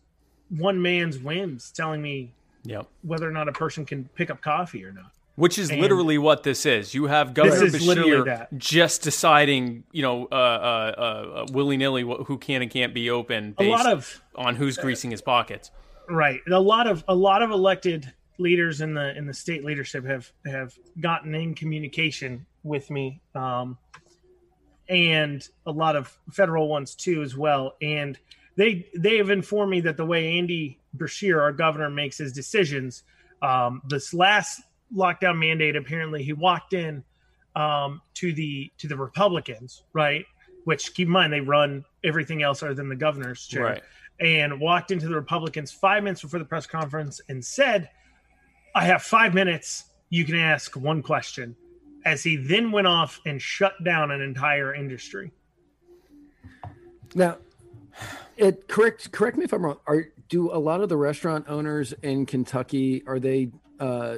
one man's whims telling me Yep. whether or not a person can pick up coffee or not. Which is And- literally what this is. You have Governor Beshear just deciding, you know, uh, uh, uh, willy nilly who can and can't be open A lot of on who's greasing his pockets. right, a lot of a lot of elected leaders in the in the state leadership have have gotten in communication with me, um, and a lot of federal ones too as well. And they they have informed me that the way Andy Beshear, our governor, makes his decisions, um, this last lockdown mandate, apparently he walked in um, to the to the Republicans, right? Which keep in mind they run everything else other than the governor's chair, Right. and walked into the Republicans five minutes before the press conference and said, "I have five minutes. You can ask one question." As he then went off and shut down an entire industry. Now, it correct correct me if I'm wrong. Are do a lot of the restaurant owners in Kentucky are they uh,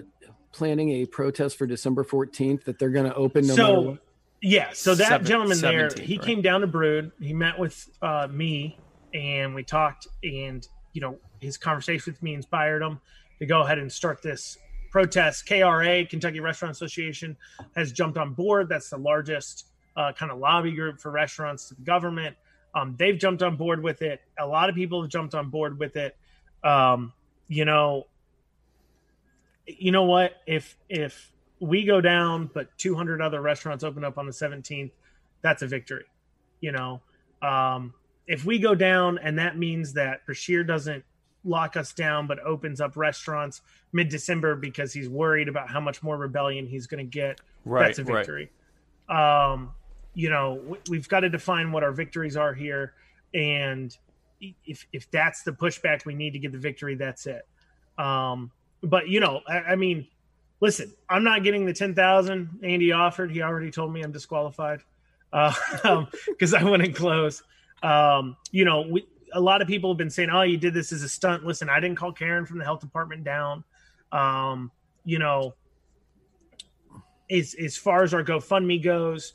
planning a protest for December 14th that they're going to open no matter so what? yeah so that Seven- gentleman there he right? came down to Brewed he met with uh, me and we talked and you know his conversation with me inspired him to go ahead and start this protest. Kra kentucky restaurant association has jumped on board. That's the largest uh, kind of lobby group for restaurants to the government. Um, they've jumped on board with it. A lot of people have jumped on board with it. Um, you know you know what? If if we go down but 200 other restaurants open up on the 17th that's a victory you know? Um, if we go down and that means that Beshear doesn't lock us down but opens up restaurants mid-december because he's worried about how much more rebellion he's going to get Right. that's a right. victory um, you know we, we've got to define what our victories are here and if if that's the pushback we need to get the victory that's it um, but you know, I, I mean, listen, I'm not getting the ten thousand Andy offered. He already told me I'm disqualified because I wouldn't close. Um, you know, we, a lot of people have been saying, "Oh, you did this as a stunt." Listen, I didn't call Karen from the health department down. Um, you know, as as far as our GoFundMe goes,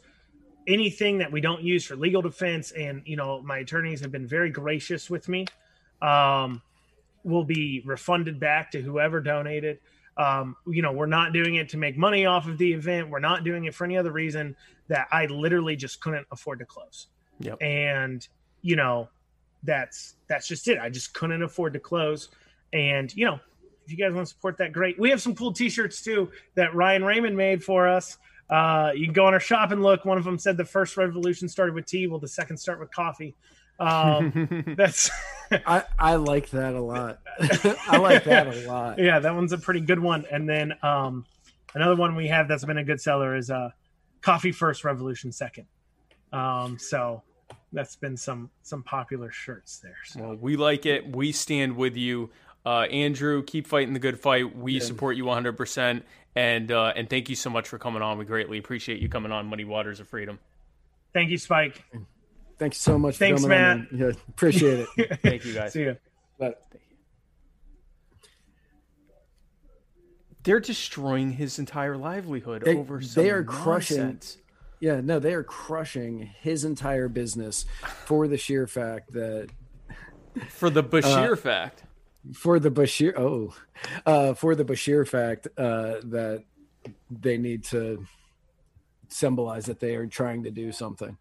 anything that we don't use for legal defense, and you know, my attorneys have been very gracious with me. Um, will be refunded back to whoever donated. Um, you know, we're not doing it to make money off of the event. We're not doing it for any other reason that I literally just couldn't afford to close. Yep. And you know, that's that's just it. I just couldn't afford to close. And you know, if you guys want to support that, great. We have some cool T-shirts too that Ryan Raymond made for us. Uh, you can go on our shop and look. One of them said the first revolution started with tea. Well, the second start with coffee. Um, that's I, I like that a lot. I like that a lot. yeah, that one's a pretty good one. And then um, another one we have that's been a good seller is uh, coffee first, revolution second. Um, so that's been some some popular shirts there. So. Well, we like it. We stand with you. Uh, Andrew, keep fighting the good fight. We support you 100%. And uh, and thank you so much for coming on. We greatly appreciate you coming on Muddy Waters of Freedom. Thank you, Spike. Thanks so much for Thanks, coming Matt. Yeah, appreciate it. Thank you guys. See you. But They're destroying his entire livelihood They- over some they are crushing- nonsense. Yeah, no, they are crushing his entire business for the sheer fact that for the Uh, Beshear fact. for the Beshear oh uh for the Beshear fact uh that they need to symbolize that they are trying to do something.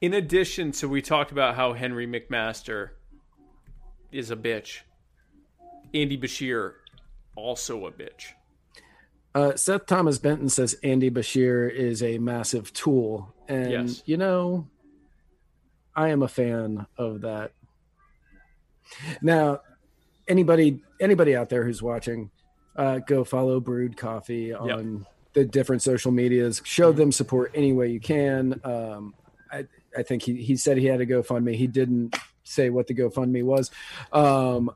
In addition, so we talked about how Henry McMaster is a bitch. Andy Beshear, also a bitch. Uh, Seth Thomas Benton says Andy Beshear is a massive tool, and Yes. you know, I am a fan of that. Now, anybody anybody out there who's watching, uh, go follow Brewed Coffee on the different social medias. Show them support any way you can. Um, I I think he he said he had a GoFundMe. He didn't say what the GoFundMe was. Um,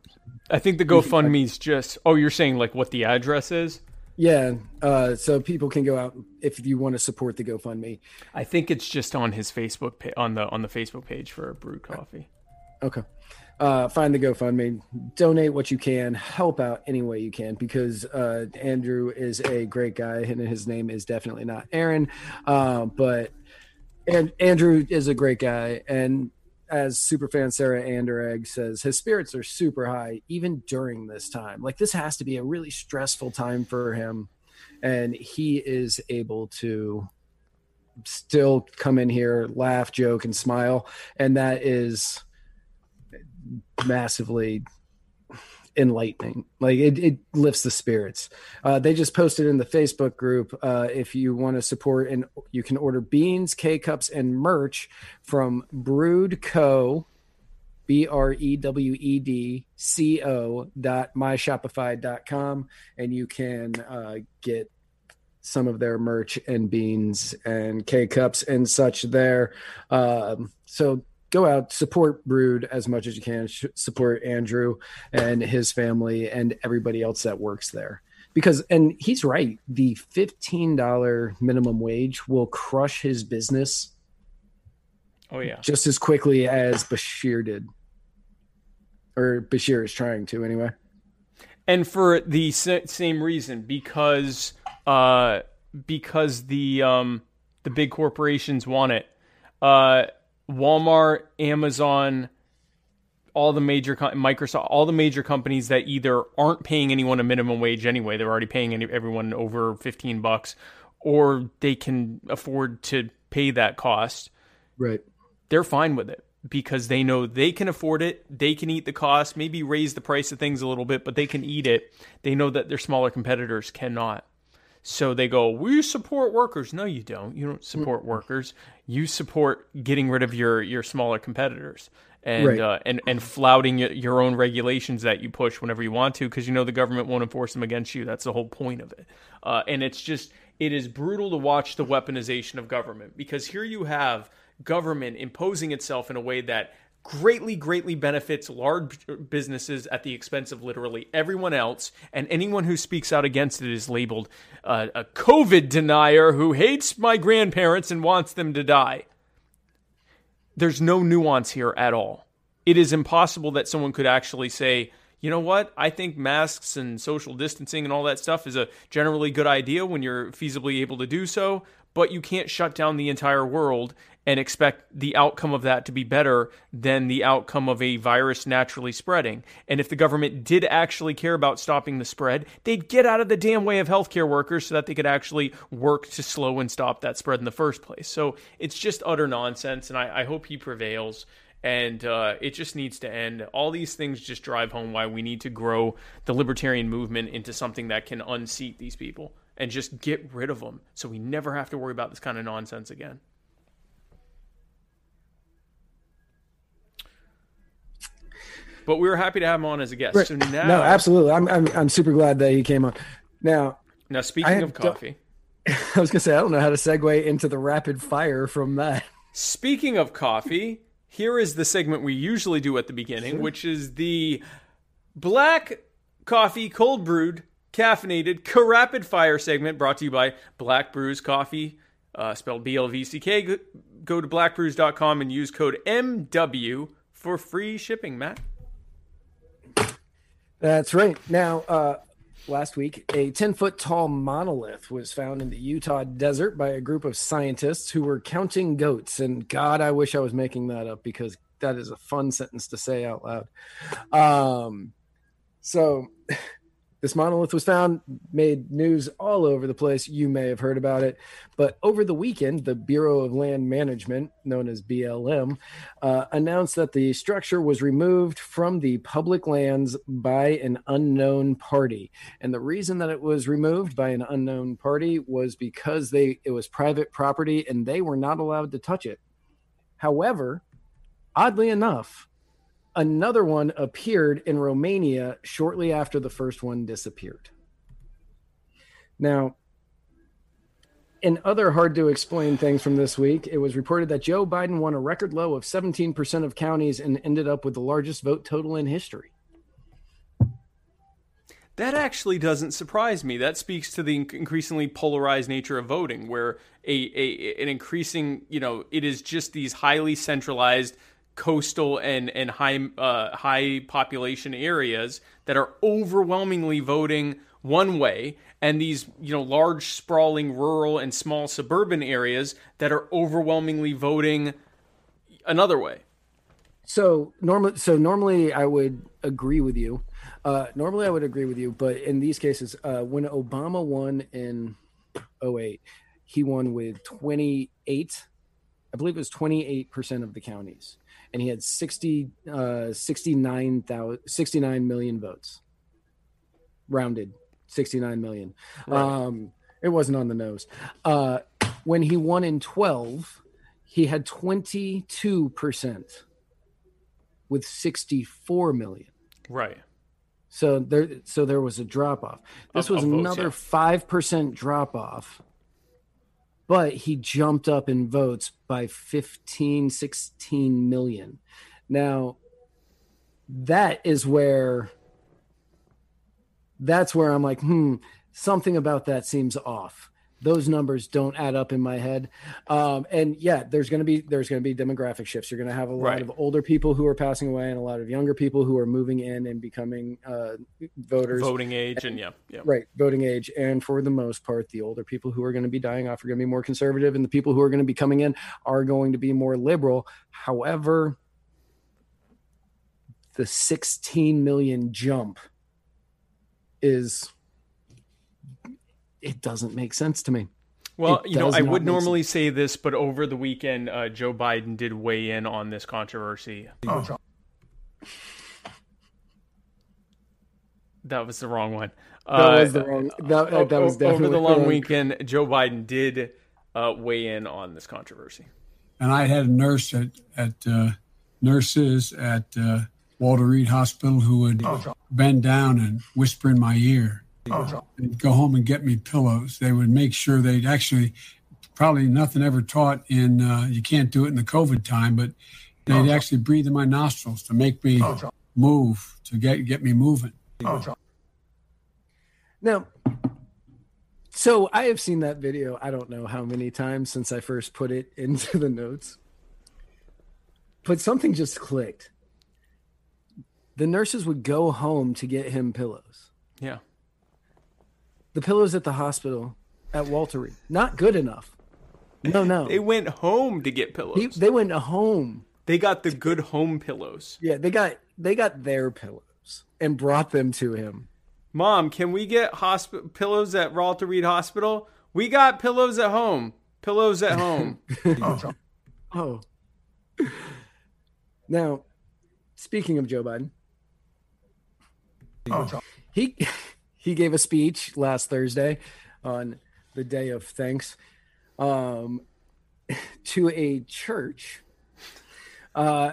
I think the GoFundMe's just. Oh, you're saying like what the address is? Yeah, uh, so people can go out if you want to support the GoFundMe. I think it's just on his Facebook pa- on the on the Facebook page for Brewed Coffee. Okay. Uh, find the GoFundMe, donate what you can, help out any way you can because uh, Andrew is a great guy and his name is definitely not Aaron. Uh, but and Andrew is a great guy and as superfan Sarah Anderegg says, his spirits are super high even during this time. Like this has to be a really stressful time for him, and he is able to still come in here, laugh, joke, and smile, and that is massively enlightening. Like it, it lifts the spirits. Uh, they just posted in the Facebook group. Uh, if you want to support and you can order beans, K cups, and merch from Brewed Co. B R E W E D C O dot myshopify dot com, and you can uh, get some of their merch and beans and K cups and such there. Um, so go out support Brewed as much as you can. Support Andrew and his family and everybody else that works there. Because and he's right, the fifteen dollar minimum wage will crush his business. Oh yeah, just as quickly as Beshear did, or Beshear is trying to anyway. And for the same reason, because uh, because the um, the big corporations want it. Uh, Walmart, Amazon, all the major Microsoft, all the major companies that either aren't paying anyone a minimum wage anyway, they're already paying any, everyone over 15 bucks or they can afford to pay that cost. Right. They're fine with it because they know they can afford it, they can eat the cost, maybe raise the price of things a little bit, but they can eat it. They know that their smaller competitors cannot. So they go, we support workers. No, you don't. You don't support workers. You support getting rid of your your smaller competitors and right. uh, and and flouting your own regulations that you push whenever you want to because you know the government won't enforce them against you. That's the whole point of it. Uh, and it's just it is brutal to watch the weaponization of government because here you have government imposing itself in a way that greatly, greatly benefits large businesses at the expense of literally everyone else. And anyone who speaks out against it is labeled uh, a COVID denier who hates my grandparents and wants them to die. There's no nuance here at all. It is impossible that someone could actually say, you know what? I think masks and social distancing and all that stuff is a generally good idea when you're feasibly able to do so, but you can't shut down the entire world and expect the outcome of that to be better than the outcome of a virus naturally spreading. And if the government did actually care about stopping the spread, they'd get out of the damn way of healthcare workers so that they could actually work to slow and stop that spread in the first place. So it's just utter nonsense, and I, I hope he prevails. And uh, it just needs to end. All these things just drive home why we need to grow the libertarian movement into something that can unseat these people and just get rid of them so we never have to worry about this kind of nonsense again. But we were happy to have him on as a guest. Right. So now, no, absolutely. I'm, I'm I'm super glad that he came on. Now, now speaking of coffee, I was gonna say I don't know how to segue into the rapid fire from that. Speaking of coffee, here is the segment we usually do at the beginning, sure. which is the black coffee cold brewed caffeinated rapid fire segment brought to you by Black Brews Coffee, uh, spelled B L V C K. Go to blackbrews.com and use code MW for free shipping, Matt. That's right. Now, uh, last week, a 10 foot tall monolith was found in the Utah desert by a group of scientists who were counting goats. And God, I wish I was making that up because that is a fun sentence to say out loud. Um, so this monolith was found, made news all over the place. You may have heard about it. But over the weekend, the Bureau of Land Management, known as BLM, uh, announced that the structure was removed from the public lands by an unknown party. And the reason that it was removed by an unknown party was because they it was private property and they were not allowed to touch it. However, oddly enough, Another one appeared in Romania shortly after the first one disappeared. Now, in other hard to explain things from this week, it was reported that Joe Biden won a record low of 17% of counties and ended up with the largest vote total in history. That actually doesn't surprise me. That speaks to the increasingly polarized nature of voting, where a, a an increasing, you know, it is just these highly centralized coastal and and high uh, high population areas that are overwhelmingly voting one way and these you know large sprawling rural and small suburban areas that are overwhelmingly voting another way So normally, so normally I would agree with you. Uh, normally I would agree with you, but in these cases, uh, when Obama won in 08, he won with 28, I believe it was 28% of the counties, and he had 60, uh, 69, 69 million votes, rounded 69 million. Right. Um, it wasn't on the nose. Uh, when he won in 12, he had 22% with 64 million. Right. So there, so there was a drop off. This Of- was of votes, another yeah. five percent drop off, but he jumped up in votes by 15, 16 million. Now, that is where, that's where I'm like, hmm, something about that seems off. Those numbers don't add up in my head. Um, and yeah, there's going to be there's going to be demographic shifts. You're going to have a lot Right. of older people who are passing away and a lot of younger people who are moving in and becoming uh, voters Voting age and yeah, yeah. right voting age and for the most part the older people who are going to be dying off are going to be more conservative and the people who are going to be coming in are going to be more liberal however the 16 million jump is it doesn't make sense to me Well, It you know, I would make normally say this, but over the weekend, uh, Joe Biden did weigh in on this controversy. Oh. That was the wrong one. that Uh, was the wrong that, o- that was definitely over the long wrong. weekend. Joe Biden did uh, weigh in on this controversy. and I had a nurse at at uh, nurses at uh, Walter Reed Hospital who would bend down and whisper in my ear. They'd go home and get me pillows. They would make sure they'd actually probably nothing ever taught in uh, you can't do it in the COVID time, but they'd actually breathe in my nostrils to make me move to get get me moving. Now, so I have seen that video. I don't know how many times since I first put it into the notes, but something just clicked. The nurses would go home to get him pillows. Yeah. The pillows at the hospital at Walter Reed, not good enough. No, no. They went home to get pillows. He, they went home. they got the good home pillows. Yeah, they got they got their pillows and brought them to him. Mom, can we get hosp- pillows at Walter Reed Hospital? We got pillows at home. Pillows at home. Oh. Now, speaking of Joe Biden, oh. he he gave a speech last Thursday on the day of thanks um, to a church. Uh,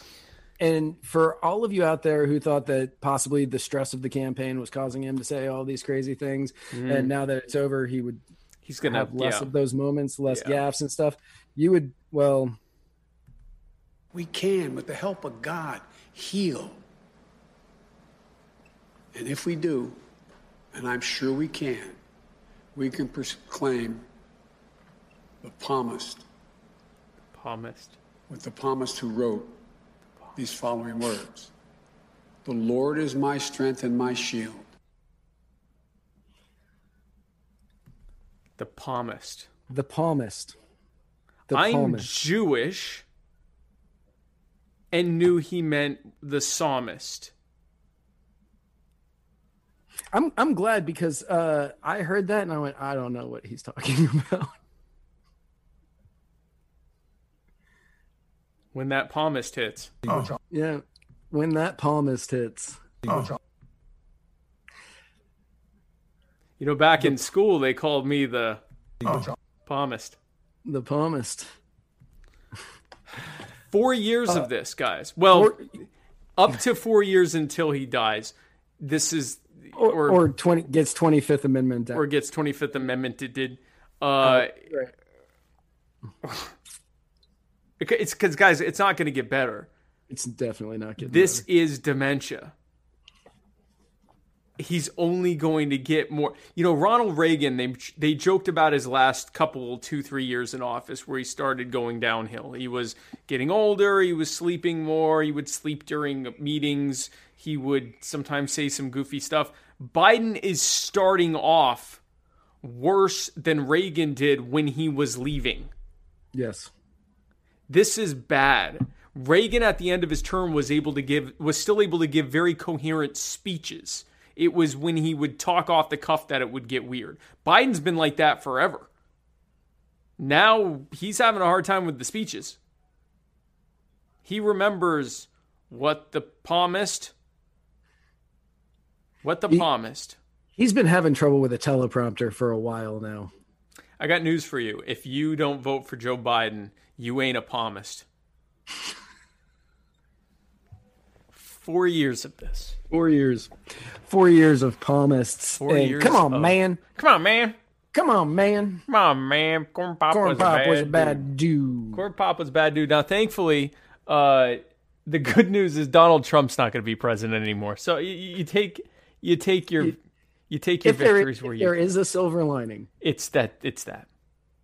and for all of you out there who thought that possibly the stress of the campaign was causing him to say all these crazy things, and now that it's over, he would He's gonna have less yeah. of those moments, less Yeah. gaffes and stuff. You would well, We can, with the help of God, heal. And if we do, and I'm sure we can, we can proclaim the palmist, The Palmist. with the palmist who wrote these following words The Lord is my strength and my shield. The palmist. the palmist. The I'm palmist. Jewish and knew he meant the psalmist. I'm I'm glad because uh, I heard that and I went, I don't know what he's talking about. When that palmist hits. yeah, when that palmist hits. You know, back in school they called me the palmist. The palmist. Four years of this, guys. Well, up to four years until he dies. This is Or, or or, twenty gets twenty fifth amendment. or gets Twenty Fifth Amendment. It did. Uh, right. it's because guys, it's not going to get better. It's definitely not getting This better. This is dementia. He's only going to get more. You know, Ronald Reagan. They they joked about his last couple, two, three years in office, where he started going downhill. He was getting older. He was sleeping more. He would sleep during meetings. He would sometimes say some goofy stuff. Biden is starting off worse than Reagan did when he was leaving. Yes. This is bad. Reagan at the end of his term was able to give was still able to give very coherent speeches. It was when he would talk off the cuff that it would get weird. Biden's been like that forever. Now he's having a hard time with the speeches. He remembers what the palmist what the He- palmist. He's been having trouble with a teleprompter for a while now. I got news for you. If you don't vote for Joe Biden, you ain't a palmist. Four years of this. Four years. Four years of palmists. Four And years come on, of- man. Come on, man. Come on, man. Come on, man. Corn Pop, Corn was, Pop a was a dude. bad dude. Corn Pop was a bad dude. Now, thankfully, uh, the good news is Donald Trump's not going to be president anymore. So you, you take you take your you take your there, victories if where there you. is a silver lining, It's that. It's that.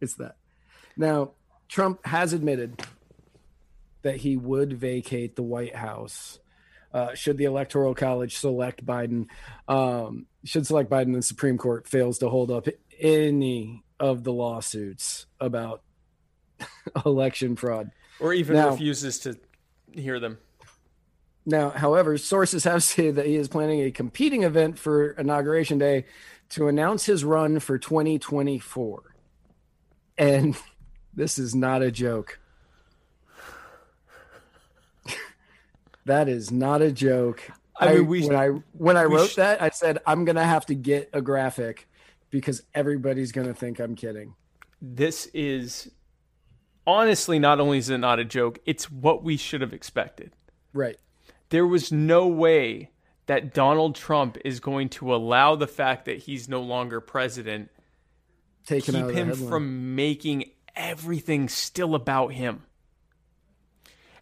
it's that. Now, Trump has admitted that he would vacate the White House uh, should the Electoral College select Biden. Um, should select Biden, and the Supreme Court fails to hold up any of the lawsuits about election fraud. Or even Now- refuses to hear them. Now, however, sources have said that he is planning a competing event for Inauguration Day to announce his run for 2024. And this is not a joke. that is not a joke. I mean, we- when I when I wrote sh- that, I said I'm gonna have to get a graphic because everybody's gonna think I'm kidding. This is honestly not only is it not a joke, it's what we should have expected. Right. There was no way that Donald Trump is going to allow the fact that he's no longer president Taken keep him from making everything still about him.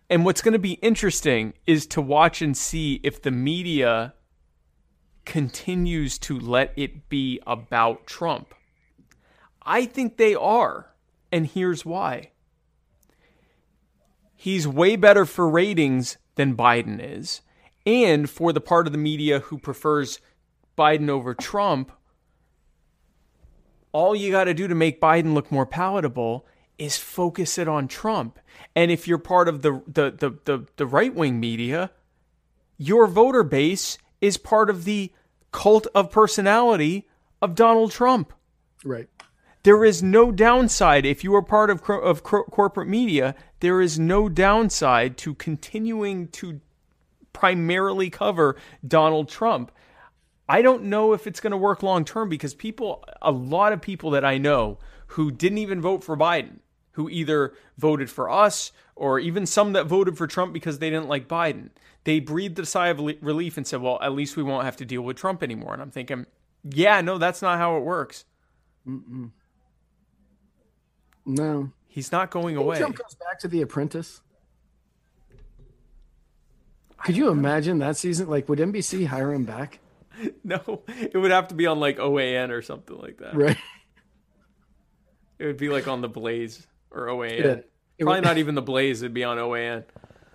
And what's going to be interesting is to watch and see if the media continues to let it be about Trump. I think they are. And here's why. He's way better for ratings than Biden is. And for the part of the media who prefers Biden over Trump, all you got to do to make Biden look more palatable is focus it on Trump. And if you're part of the the the the, the right wing media, your voter base is part of the cult of personality of Donald Trump. right. There is no downside if you are part of of cor- corporate media. There is no downside to continuing to primarily cover Donald Trump. I don't know if it's going to work long term because people, a lot of people that I know who didn't even vote for Biden, who either voted for us or even some that voted for Trump because they didn't like Biden, they breathed a sigh of relief and said, well, at least we won't have to deal with Trump anymore. And I'm thinking, yeah, no, that's not how it works. No. He's not going away. Trump goes back to The Apprentice. Could you imagine that season? Like, would NBC hire him back? No, it would have to be on like OAN or something like that. Right. It would be like on the Blaze or OAN. Yeah. It Probably would- not even the Blaze. It'd be on OAN.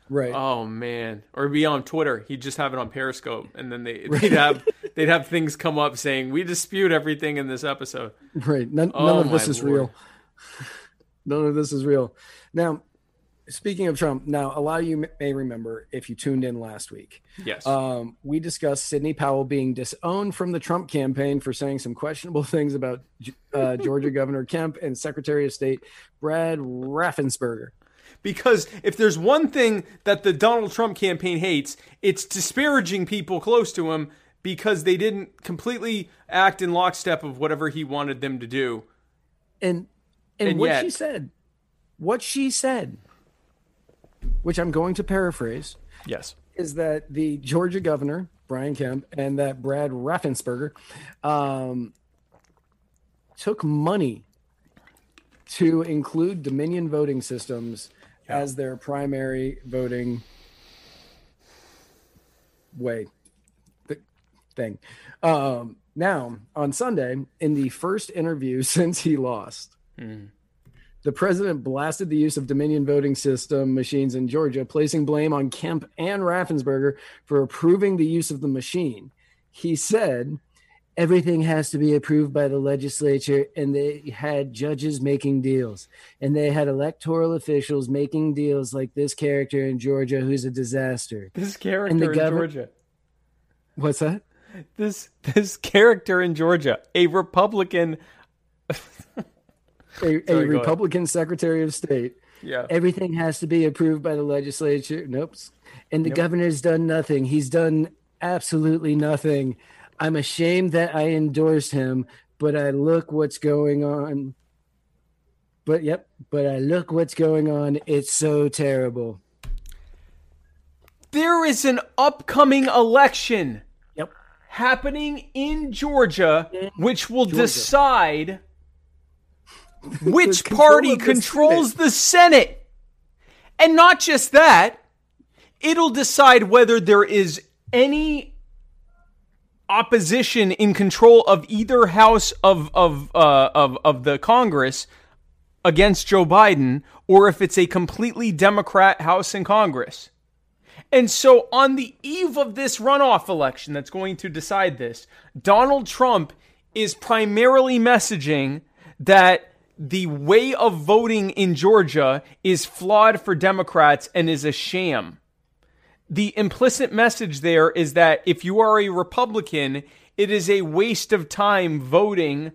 Right. Oh man, or it'd be on Twitter. He'd just have it on Periscope, and then they they'd have they'd have things come up saying we dispute everything in this episode. right. None, Oh, none of this is Lord. real. None of this is real. Now, speaking of Trump, now a lot of you may remember if you tuned in last week, Yes. um, we discussed Sidney Powell being disowned from the Trump campaign for saying some questionable things about uh, Georgia Governor Kemp and Secretary of State Brad Raffensperger. Because if there's one thing that the Donald Trump campaign hates, it's disparaging people close to him because they didn't completely act in lockstep of whatever he wanted them to do. and and, And what yet- she said what she said which i'm going to paraphrase Yes. is that the georgia governor brian kemp and that brad raffensperger um, took money to include dominion voting systems as their primary voting way th- thing um, now on sunday in the first interview since he lost the president blasted the use of Dominion voting system machines in Georgia, placing blame on Kemp and Raffensperger for approving the use of the machine. He said, everything has to be approved by the legislature and they had judges making deals and they had electoral officials making deals like this character in georgia who's a disaster This character in gov- Georgia. what's that This this character in Georgia, a Republican. a, a Sorry, ahead. republican secretary of state. Yeah. everything has to be approved by the legislature. Nope. And the governor's done nothing. He's done absolutely nothing. I'm ashamed that i endorsed him but i look what's going on. But yep but i look what's going on. It's so terrible. There is an upcoming election yep. happening in Georgia, which will Georgia. decide which control party of the controls the Senate. And not just that, it'll decide whether there is any opposition in control of either house of of uh, of of the Congress against Joe Biden, or if it's a completely Democrat House in Congress. And so, on the eve of this runoff election that's going to decide this, Donald Trump is primarily messaging that the way of voting in Georgia is flawed for Democrats and is a sham. The implicit message there is that if you are a Republican, it is a waste of time voting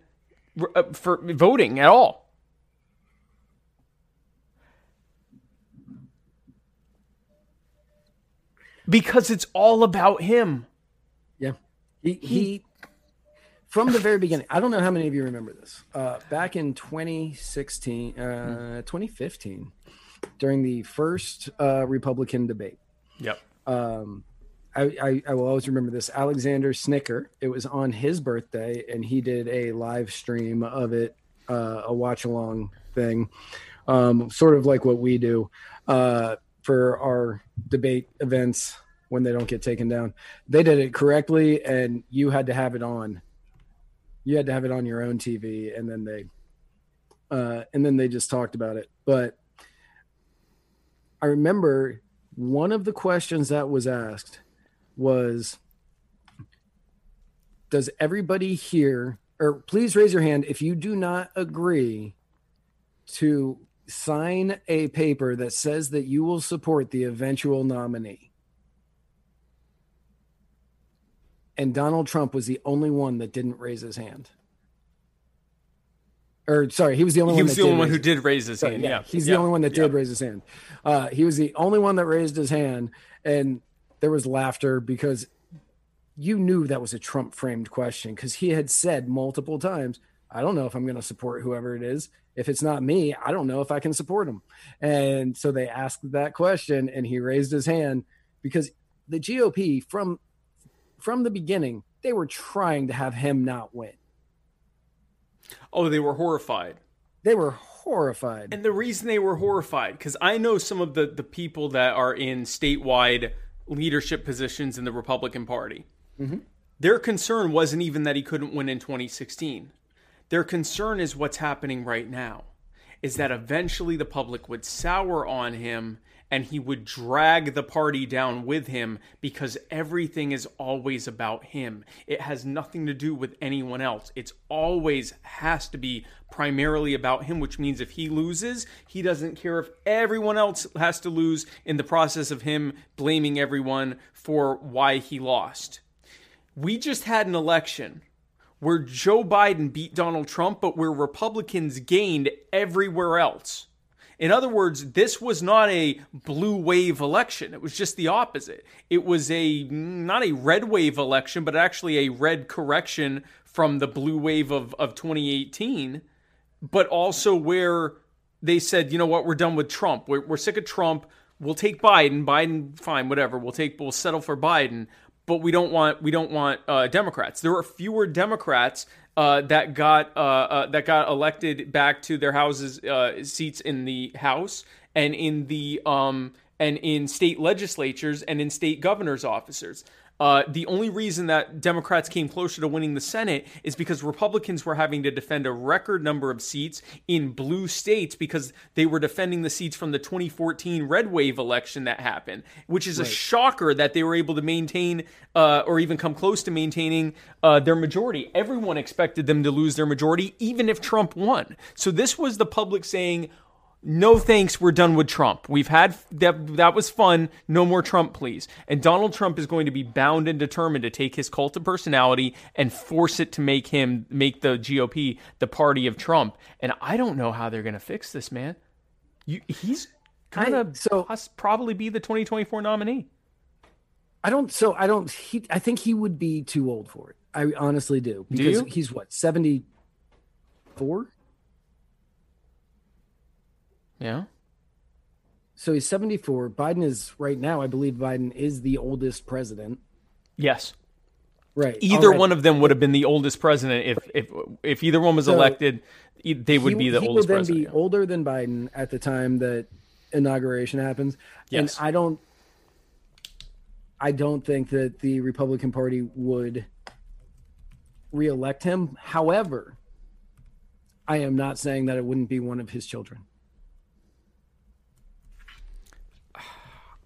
uh, for voting at all. Because it's all about him. Yeah. He, he from the very beginning, I don't know how many of you remember this. Uh, back in 2016, uh, 2015, during the first uh, Republican debate, Yep. um, I, I, I will always remember this. Alexander Snicker, it was on his birthday, and he did a live stream of it, uh, a watch along thing, um, sort of like what we do uh, for our debate events when they don't get taken down. They did it correctly, and you had to have it on. You had to have it on your own TV, and then they, uh, and then they just talked about it. But I remember one of the questions that was asked was does everybody here or please raise your hand if you do not agree to sign a paper that says that you will support the eventual nominee and donald trump was the only one that didn't raise his hand or sorry he was the only He one was that the only one who did raise his Sorry, hand. yeah, Yeah. he's Yeah. the only one that Yeah. did raise his hand. Uh, he was the only one that raised his hand, and there was laughter because you knew that was a Trump framed question because he had said multiple times, "I don't know if I'm going to support whoever it is. If it's not me, I don't know if I can support him." And so they asked that question, and he raised his hand because the GOP from from the beginning they were trying to have him not win. Oh, they were horrified. They were horrified. And the reason they were horrified, because I know some of the, the people that are in statewide leadership positions in the Republican Party. Mm-hmm. Their concern wasn't even that he couldn't win in 2016. Their concern is what's happening right now, is that eventually the public would sour on him and he would drag the party down with him because everything is always about him. It has nothing to do with anyone else. It's always has to be primarily about him, which means if he loses, he doesn't care if everyone else has to lose in the process of him blaming everyone for why he lost. We just had an election where Joe Biden beat Donald Trump, but where Republicans gained everywhere else. In other words, this was not a blue wave election. It was just the opposite. It was a not a red wave election, but actually a red correction from the blue wave of, of 2018, but also where they said, you know what, we're done with Trump. We're, we're sick of Trump. We'll take Biden. Biden, fine, whatever. We'll take. We'll settle for Biden. But we don't want. We don't want uh, Democrats. There are fewer Democrats uh, that got uh, uh, that got elected back to their houses uh, seats in the House and in the um, and in state legislatures and in state governors' officers Uh, the only reason that Democrats came closer to winning the Senate is because Republicans were having to defend a record number of seats in blue states because they were defending the seats from the 2014 red wave election that happened, which is a shocker that they were able to maintain uh, or even come close to maintaining uh, their majority. Everyone expected them to lose their majority, even if Trump won. So this was the public saying, no thanks we're done with trump we've had that that was fun no more trump please and donald trump is going to be bound and determined to take his cult of personality and force it to make him make the gop the party of trump and i don't know how they're going to fix this man you, he's gonna I- so- probably be the 2024 nominee I don't. So I don't. He, I think he would be too old for it. I honestly do because you? he's what seventy four. Yeah So he's seventy four. Biden is right now. I believe Biden is the oldest president. yes Right. either already. one of them would have been the oldest president if if if either one was So, elected they would he, be the he oldest will then president be older than Biden at the time that inauguration happens. Yes. And I don't I don't think that the Republican Party would reelect him. However, I am not saying that it wouldn't be one of his children.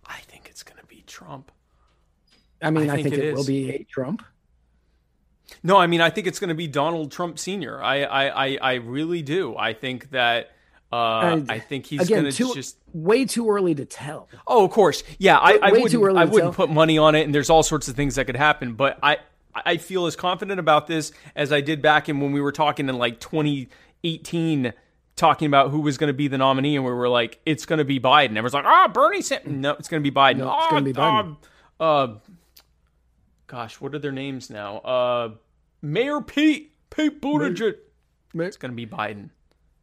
i think it's going to be trump I mean, I I think think, it it, will be a Trump. No, I mean I think it's going to be Donald Trump Senior. I I I, I really do. I think that uh, I- think he's going to too, just. way too early to tell. Oh, of course, yeah. I, I way wouldn't. too early I wouldn't put money on it, and there's all sorts of things that could happen. But I I feel as confident about this as I did back in when we were talking in like 2018. Talking about who was going to be the nominee, and we were like, "It's going to be Biden." Everyone's like, "Ah, Bernie Sanders." No, it's going to be Biden. No, it's "Ah, gonna be Biden. uh, uh, gosh, what are their names now? Uh, Mayor Pete, Pete Buttigieg. It's going to be Biden.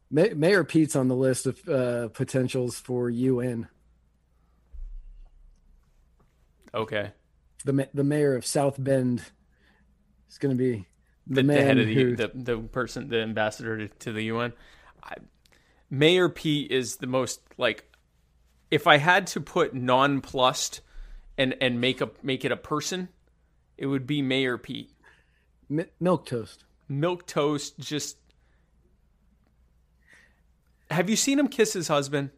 Ma- Mayor Pete's on the list of uh, potentials for UN. Okay. The the mayor of South Bend is going to be the, The, the head of the, who the the person, the ambassador to, to the UN. I, Mayor Pete is the most like. If I had to put nonplussed and and make a make it a person, it would be Mayor Pete. Mi- milk toast. Milk toast, just. Have you seen him kiss his husband?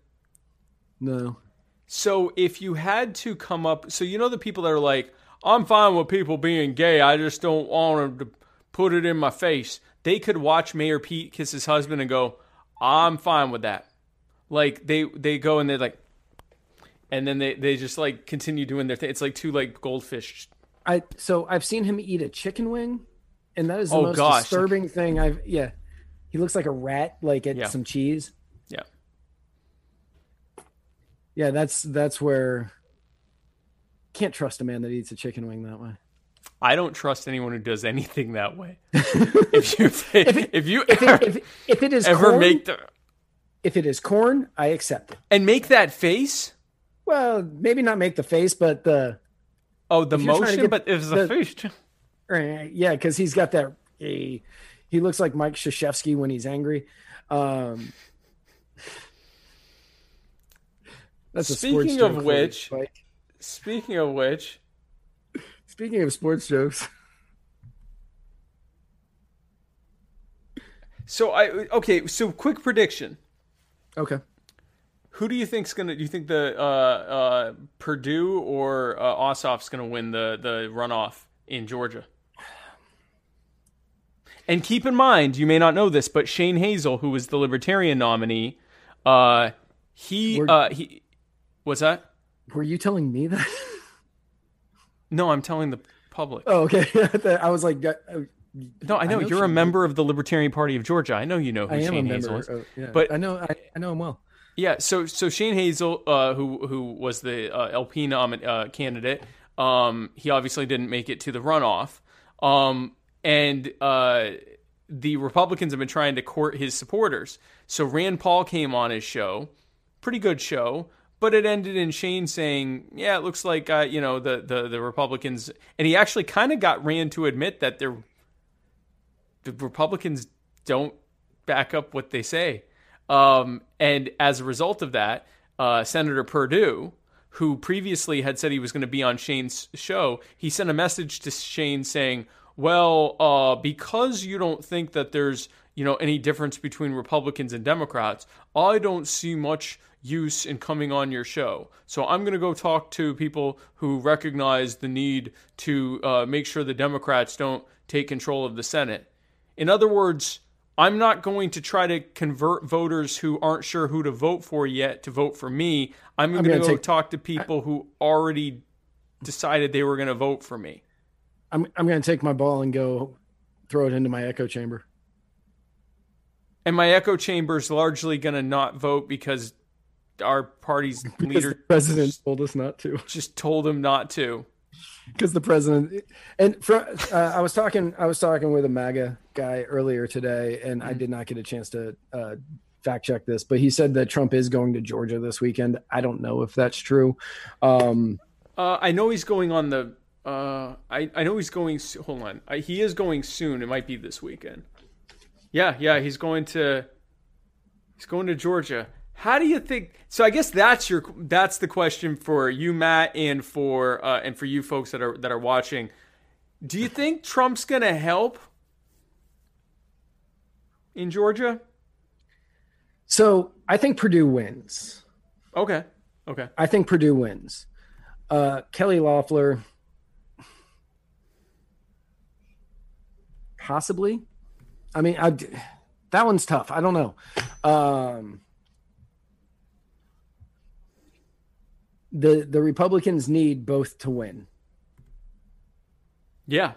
No. So if you had to come up, so you know the people that are like, I'm fine with people being gay. I just don't want them to put it in my face. They could watch Mayor Pete kiss his husband and go, I'm fine with that. Like they they go and they're like, and then they they just like continue doing their thing. It's like two like goldfish. I so I've seen him eat a chicken wing, and that is the Oh, most gosh. disturbing thing I've. Yeah, he looks like a rat, like at Yeah. some cheese. Yeah. Yeah, that's that's where can't trust a man that eats a chicken wing that way. I don't trust anyone who does anything that way. if you if, you If ever, it, if, if it is ever corn, make the if it is corn, I accept it. and make that face. Well, maybe not make the face, but the Oh, the If you're trying to motion, but if the the- face. Right, yeah, because he's got that. He, he looks like Mike Krzyzewski when he's angry. Um, that's Speaking of which-. Speaking of which, speaking of sports jokes, so I okay. So quick prediction: okay, Who do you think's gonna? Do you think the uh, uh, Perdue or uh, Ossoff's gonna win the the runoff in Georgia? And keep in mind, you may not know this, but Shane Hazel, who was the Libertarian nominee, uh, he We're- uh, he what's that? were you telling me that? No, I'm telling the public. oh, okay. I was like, uh, no, I know, know you're a member of the Libertarian Party of Georgia. I know you know who I Shane. Hazel is. Yeah, But- I know, I, I know him well. Yeah, so so Shane Hazel, uh, who who was the uh, LP nomin- uh, candidate, um, he obviously didn't make it to the runoff, um, and uh, the Republicans have been trying to court his supporters. So Rand Paul came on his show, pretty good show, but it ended in Shane saying, "Yeah, it looks like uh, you know the the the Republicans," and he actually kind of got Rand to admit that they're the Republicans don't back up what they say. Um, and as a result of that, uh, Senator Perdue, who previously had said he was going to be on Shane's show, he sent a message to Shane saying, "Well, uh, because you don't think that there's you know any difference between Republicans and Democrats, I don't see much use in coming on your show. So I'm going to go talk to people who recognize the need to uh, make sure the Democrats don't take control of the Senate. In other words." I'm not going to try to convert voters who aren't sure who to vote for yet to vote for me. I'm, I'm going to go take- talk to people who already decided they were going to vote for me. I'm I'm going to take my ball and go throw it into my echo chamber. And my echo chamber is largely going to not vote because our party's Because leader president told us not to. just told him not to. because the president and for, uh, I was talking I was talking with a MAGA guy earlier today, and I did not get a chance to uh, fact check this, but he said that Trump is going to Georgia this weekend. I don't know if that's true. Um, Uh, I know he's going on the. Uh, I I know he's going. Hold on, I, he is going soon. It might be this weekend. Yeah, yeah, he's going to. He's going to Georgia. How do you think? So I guess that's your that's the question for you, Matt, and for uh, and for you folks that are that are watching. Do you think Trump's going to help in Georgia? so I think Perdue wins. Okay, okay. I think Perdue wins. Uh, Kelly Loeffler, possibly. I mean, I, that one's tough. I don't know. Um, the the Republicans need both to win. Yeah,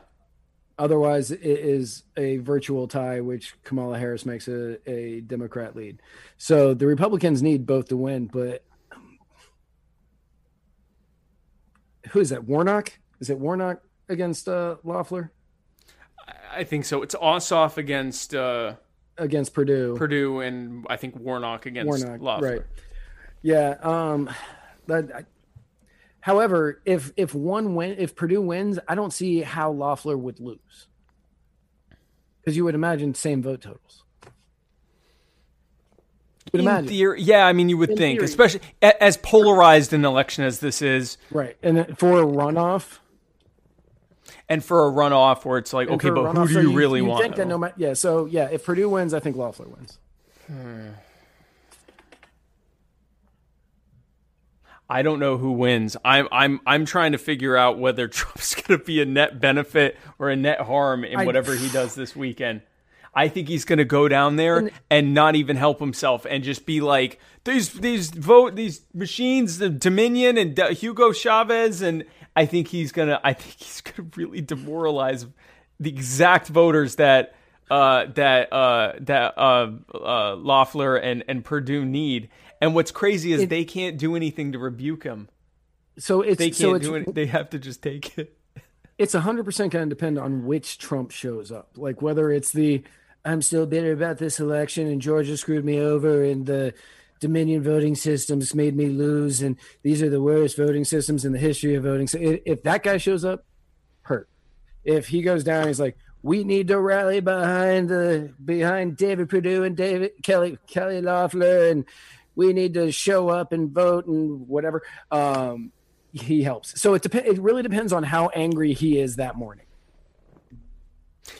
Otherwise, it is a virtual tie, which Kamala Harris makes a, a Democrat lead. So the Republicans need both to win, but who is that? Warnock? Is it Warnock against uh, Loeffler I- think so. It's Ossoff against uh, against Perdue? Perdue, and I think Warnock against Warnock, Loeffler. right? Yeah. Um, that. I, uh, however, if if one win, if Perdue wins, I don't see how Loeffler would lose, because you would imagine same vote totals. You would In imagine. theory, yeah, I mean, you would In think, theory. especially as polarized an election as this is, Right. And for a runoff, and for a runoff where it's like, okay, for a but who runoff, do so you really you want? Think that no matter, yeah. So yeah, if Perdue wins, I think Loeffler wins. Hmm. I don't know who wins. I'm I'm I'm trying to figure out whether Trump's going to be a net benefit or a net harm in I- whatever he does this weekend. I think he's going to go down there and, not even help himself and just be like these these vote these machines, the Dominion and D- Hugo Chavez, and I think he's gonna I think he's gonna really demoralize the exact voters that uh, that uh, that uh, uh, Loeffler and and Perdue need. And what's crazy is It- they can't do anything to rebuke him. So it's They can't it's do it. They have to just take it. it's hundred percent going to depend on which Trump shows up. Like whether it's the I'm still bitter about this election and Georgia screwed me over and the Dominion voting systems made me lose and these are the worst voting systems in the history of voting. So if, if that guy shows up, hurt. If he goes down, he's like, we need to rally behind the behind David Perdue and David Kelly Kelly Loeffler and we need to show up and vote and whatever. Um, he helps. So it depends. It really depends on how angry he is that morning.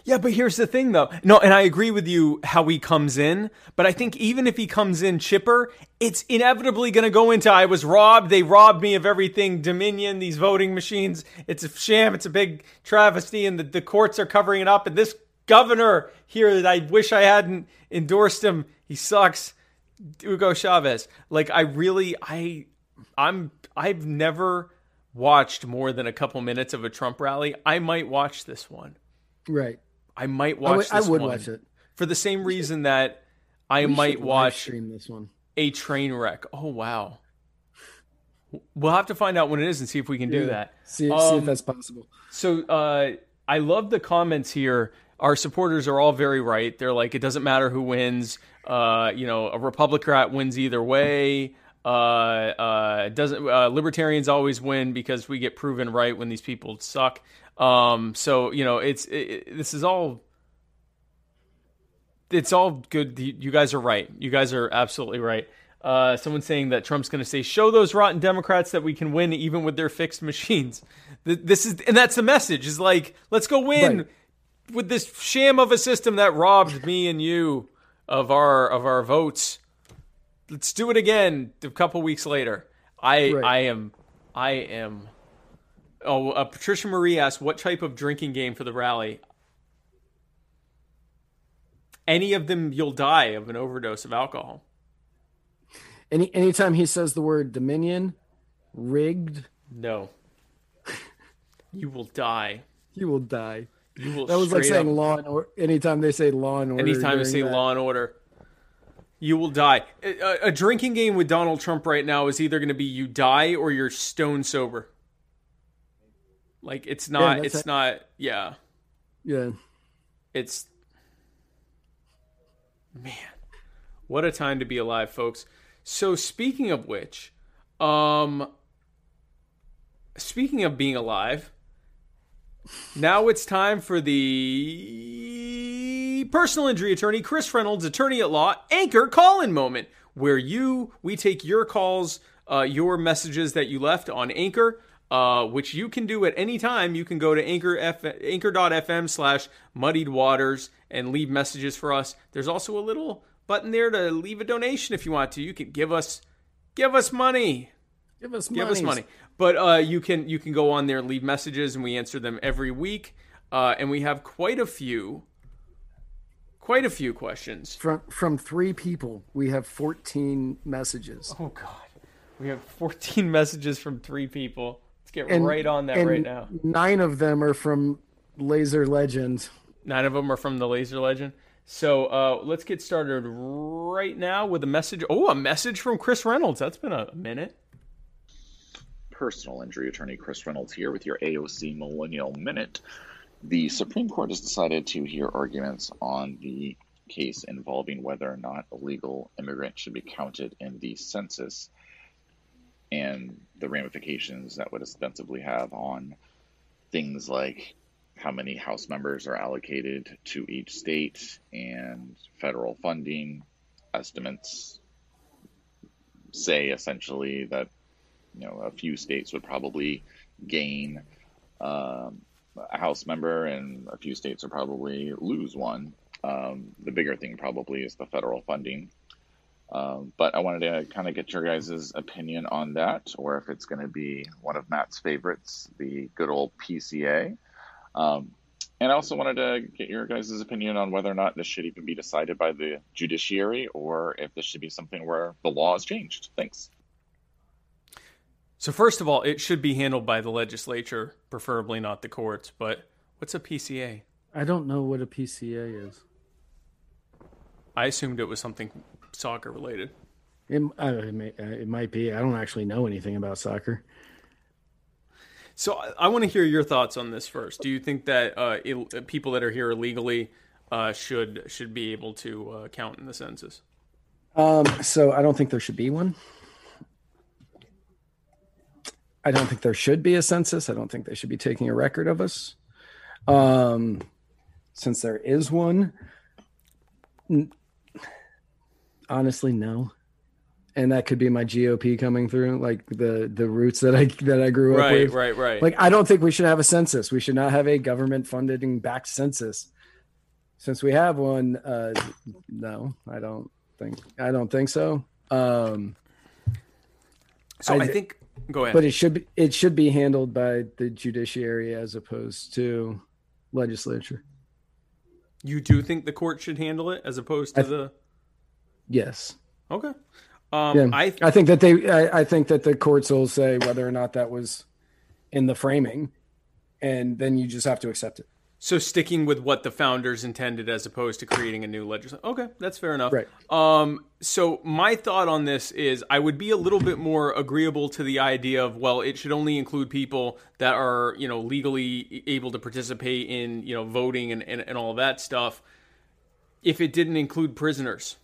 Yeah, but here's the thing, though. No, and I agree with you how he comes in. But I think even if he comes in chipper, it's inevitably going to go into I was robbed. They robbed me of everything. Dominion, these voting machines. It's a sham. It's a big travesty, and the, the courts are covering it up. And this governor here that I wish I hadn't endorsed him. He sucks. Hugo Chavez. Like I really, I, I'm, I've never watched more than a couple minutes of a Trump rally. I might watch this one. Right. I might I watch. I would watch it. for the same reason that I We might watch stream this one. a train wreck. Oh wow! We'll have to find out when it is and see if we can do that. See, see Um, if that's possible. So uh, I love the comments here. Our supporters are all very right. They're like, it doesn't matter who wins. Uh, you know, a Republican wins either way. Uh, uh, doesn't uh, libertarians always win because we get proven right when these people suck. Um, so you know, it's it, this is all. It's all good. You you guys are right. You guys are absolutely right. Uh, someone saying that Trump's going to say, "Show those rotten Democrats that we can win even with their fixed machines." This is, and that's the message. Is like, let's go win Right. With this sham of a system that robbed me and you of our of our votes. Let's do it again a couple weeks later. I Right. I am I am. Oh, uh, Patricia Marie asked, "What type of drinking game for the rally?" Any of them, you'll die of an overdose of alcohol. Any anytime he says the word Dominion, rigged, No, you will die. you will die. You will. That was like saying up- law and order. Anytime they say law and order, Anytime during say that. law and order, you will die. A, a- drinking game with Donald Trump right now is either going to be you die or you're stone sober. Like it's not. that's it's it. not. Yeah. yeah, It's man, what a time to be alive, folks. So speaking of which, um speaking of being alive, now it's time for the personal injury attorney Chris Reynolds, attorney at law, anchor call-in moment, where you we take your calls, uh, your messages that you left on Anchor. Uh, which you can do at any time. You can go to anchor F- anchor.fm slash muddied waters and leave messages for us. There's also a little button there to leave a donation if you want to. You can give us give us money give us give us money. But uh, you can you can go on there and leave messages, and we answer them every week. Uh, and we have quite a few, quite a few questions. From from three people, we have fourteen messages. Oh God, we have 14 messages from three people. Let's get And- right on that and right now. Nine of them are from Laser Legend. Nine of them are from the Laser Legend. So uh, let's get started right now with a message. Oh, a message from Chris Reynolds. That's been a minute. Personal injury attorney Chris Reynolds here with your AOC Millennial Minute. The Supreme Court has decided to hear arguments on the case involving whether or not illegal immigrants should be counted in the census and the ramifications that would ostensibly have on things like how many House members are allocated to each state and federal funding estimates say essentially that you know, a few states would probably gain um, a House member, and a few states would probably lose one. Um, the bigger thing probably is the federal funding. Um, but I wanted to kind of get your guys' opinion on that, or if it's going to be one of Matt's favorites, the good old PCA. Um, and I also wanted to get your guys' opinion on whether or not this should even be decided by the judiciary, or if this should be something where the law is changed. Thanks. So first of all, it should be handled by the legislature, preferably not the courts. But what's a PCA? I don't know what a PCA is. I assumed it was something soccer related. It, uh, it, may, uh, it might be. I don't actually know anything about soccer. So I, I want to hear your thoughts on this first. Do you think that uh, Ill, people that are here illegally uh, should should be able to uh, count in the census? Um, so I don't think there should be one. I don't think there should be a census. I don't think they should be taking a record of us. Um, since there is one, n- honestly, no. And that could be my GOP coming through, like the the roots that I that I grew up Right, with. right, right. Like I don't think we should have a census. We should not have a government funded and backed census. Since we have one, uh, no, I don't think I don't think so. Um, so I, I- think. Go ahead. but it should be it should be handled by the judiciary as opposed to legislature. you do think the court should handle it as opposed to I- the Yes. okay. Um, Yeah. I I think that they I, I think that the courts will say whether or not that was in the framing, and then you just have to accept it. So sticking with what the founders intended as opposed to creating a new legislation. Okay, that's fair enough. Right. Um, so my thought on this is I would be a little bit more agreeable to the idea of well, it should only include people that are you know legally able to participate in you know voting and, and, and all that stuff. If it didn't include prisoners,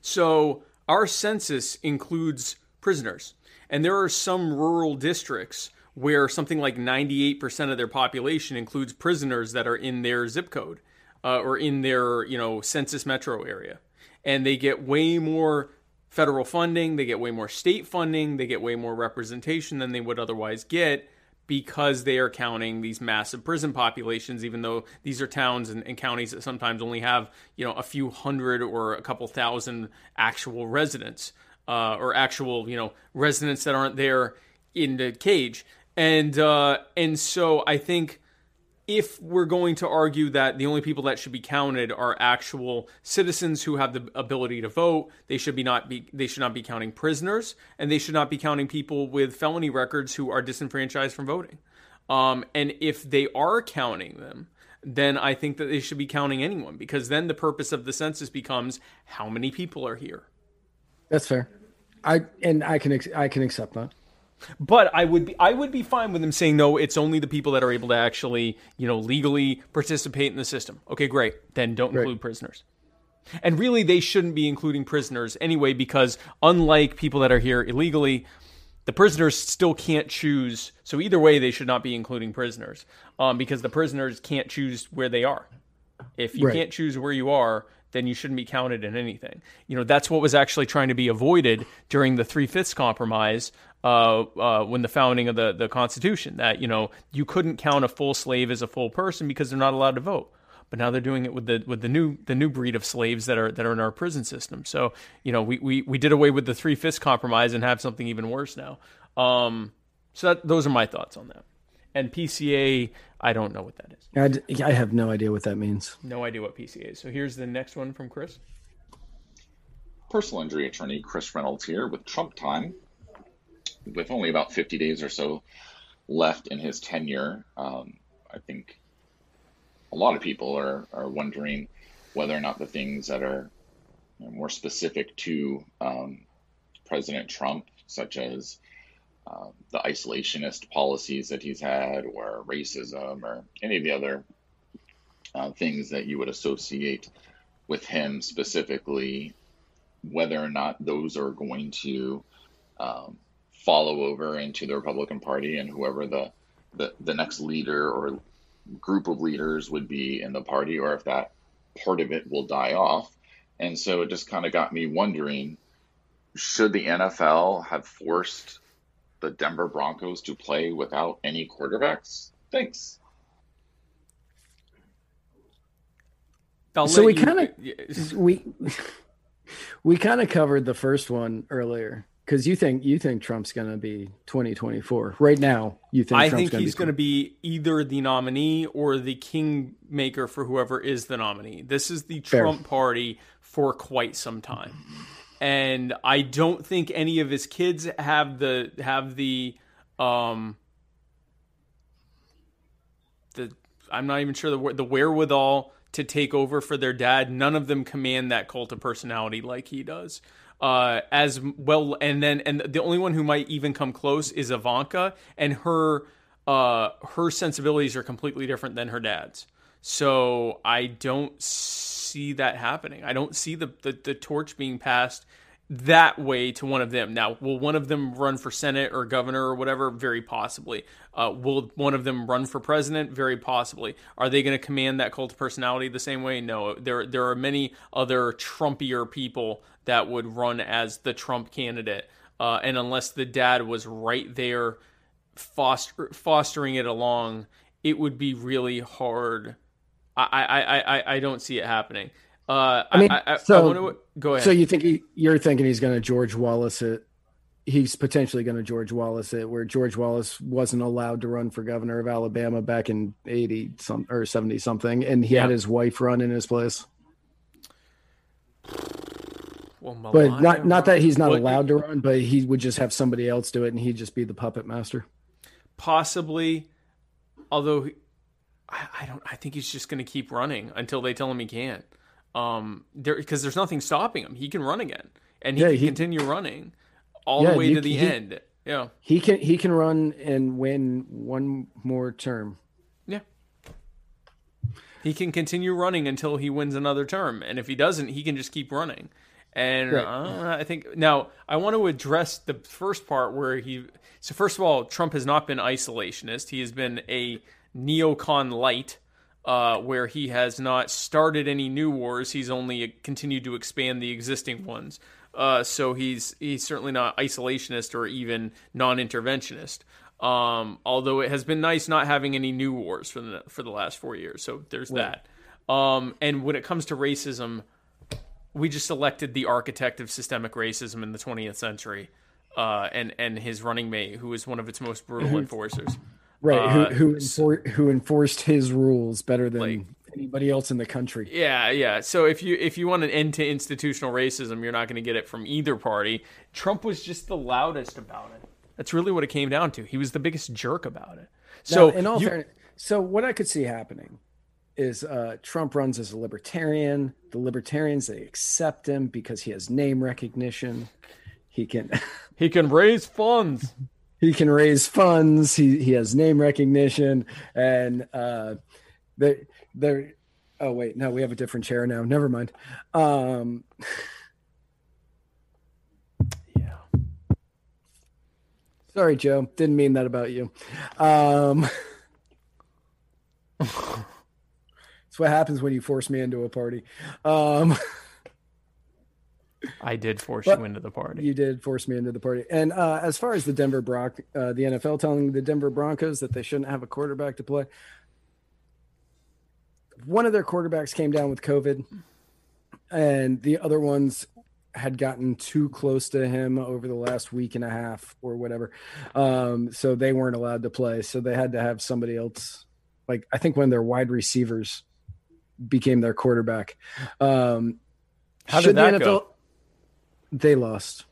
so our census includes prisoners, and there are some rural districts where something like 98% of their population includes prisoners that are in their zip code uh, or in their you know census metro area, and they get way more federal funding, they get way more state funding, they get way more representation than they would otherwise get because they are counting these massive prison populations, even though these are towns and, and, counties that sometimes only have, you know, a few hundred or a couple thousand actual residents uh, or actual, you know, residents that aren't there in the cage. And uh, and so I think if we're going to argue that the only people that should be counted are actual citizens who have the ability to vote, they should be not be they should not be counting prisoners, and they should not be counting people with felony records who are disenfranchised from voting. Um, and if they are counting them, then I think that they should be counting anyone because then the purpose of the census becomes how many people are here. That's fair. I and I can I can accept that. But I would be I would be fine with them saying no. It's only the people that are able to actually you know legally participate in the system. Okay, great. Then don't include prisoners. And really, they shouldn't be including prisoners anyway, because unlike people that are here illegally, the prisoners still can't choose. So either way, they should not be including prisoners, um, because the prisoners can't choose where they are. If you right. can't choose where you are, then you shouldn't be counted in anything. You know, that's what was actually trying to be avoided during the three fifths compromise uh, uh, when the founding of the, the Constitution, that, you know, you couldn't count a full slave as a full person because they're not allowed to vote. But now they're doing it with the with the new the new breed of slaves that are that are in our prison system. So you know we we, we did away with the three fifths compromise and have something even worse now. Um, so that, those are my thoughts on that. And PCA, I don't know what that is. I, I have no idea what that means. No idea what PCA is. So here's the next one from Chris. Personal injury attorney Chris Reynolds here with Trump time. With only about 50 days or so left in his tenure, um, I think a lot of people are, are wondering whether or not the things that are more specific to um, President Trump, such as uh, the isolationist policies that he's had, or racism, or any of the other uh, things that you would associate with him specifically, whether or not those are going to um, follow over into the Republican Party and whoever the, the, the next leader or group of leaders would be in the party, or if that part of it will die off. And so it just kind of got me wondering should the NFL have forced the Denver Broncos to play without any quarterbacks? Thanks. I'll so we kind of we we kind of covered the first one earlier because you think you think Trump's going to be 2024 right now. You think I Trump's think gonna he's going to be either the nominee or the kingmaker for whoever is the nominee. This is the Trump Fair. party for quite some time and I don't think any of his kids have the have the um the I'm not even sure the the wherewithal to take over for their dad. None of them command that cult of personality like he does. Uh, as well, and then and the only one who might even come close is Ivanka, and her uh, her sensibilities are completely different than her dad's. So I don't see that happening. I don't see the, the, the torch being passed that way to one of them. Now, will one of them run for Senate or governor or whatever? Very possibly. Uh, will one of them run for president? Very possibly. Are they going to command that cult of personality the same way? No. There, there are many other Trumpier people that would run as the Trump candidate. Uh, and unless the dad was right there foster, fostering it along, it would be really hard I, I, I, I don't see it happening. Uh, I mean, I, I, so I to, go ahead. So you think he, you're thinking he's going to George Wallace it? He's potentially going to George Wallace it, where George Wallace wasn't allowed to run for governor of Alabama back in eighty some or seventy something, and he yeah. had his wife run in his place. Well, but not not that he's not allowed to run, but he would just have somebody else do it, and he'd just be the puppet master. Possibly, although I, I don't. I think he's just going to keep running until they tell him he can't. Um, there because there's nothing stopping him. He can run again, and he yeah, can he, continue running all yeah, the way you, to the he, end. Yeah, he can. He can run and win one more term. Yeah, he can continue running until he wins another term, and if he doesn't, he can just keep running. And right. uh, I think now I want to address the first part where he. So first of all, Trump has not been isolationist. He has been a neocon light, uh, where he has not started any new wars. He's only continued to expand the existing ones. Uh, so he's he's certainly not isolationist or even non-interventionist. Um, although it has been nice not having any new wars for the for the last four years. So there's right. that. Um, and when it comes to racism, we just elected the architect of systemic racism in the 20th century, uh, and and his running mate, who is one of its most brutal enforcers. Right, uh, who who, enfor- who enforced his rules better than like, anybody else in the country. Yeah, yeah. So if you if you want an end to institutional racism, you're not going to get it from either party. Trump was just the loudest about it. That's really what it came down to. He was the biggest jerk about it. So now, in all you, fairness, so what I could see happening is uh, Trump runs as a libertarian. The libertarians they accept him because he has name recognition. He can he can raise funds. He can raise funds. He he has name recognition, and uh, they they're. Oh wait, no, we have a different chair now. Never mind. Um, yeah. Sorry, Joe. Didn't mean that about you. Um, It's what happens when you force me into a party. Um, I did force you into the party. You did force me into the party. And uh, as far as the Denver Bronc, uh, the NFL telling the Denver Broncos that they shouldn't have a quarterback to play. One of their quarterbacks came down with COVID, and the other ones had gotten too close to him over the last week and a half or whatever. Um, so they weren't allowed to play. So they had to have somebody else. Like I think when their wide receivers became their quarterback. Um, How did that NFL, go? They lost.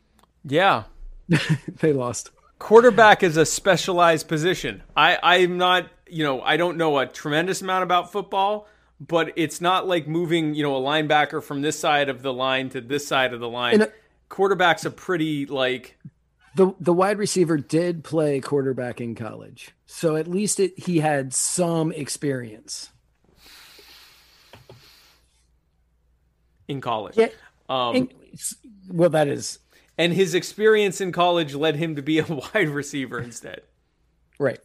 Yeah, they lost. Quarterback is a specialized position. I I'm not you know I don't know a tremendous amount about football, but it's not like moving you know a linebacker from this side of the line to this side of the line. A, Quarterback's a pretty like the the wide receiver did play quarterback in college, so at least it, he had some experience. in college. Yeah. Um, in, well, that is. And his experience in college led him to be a wide receiver instead. Right.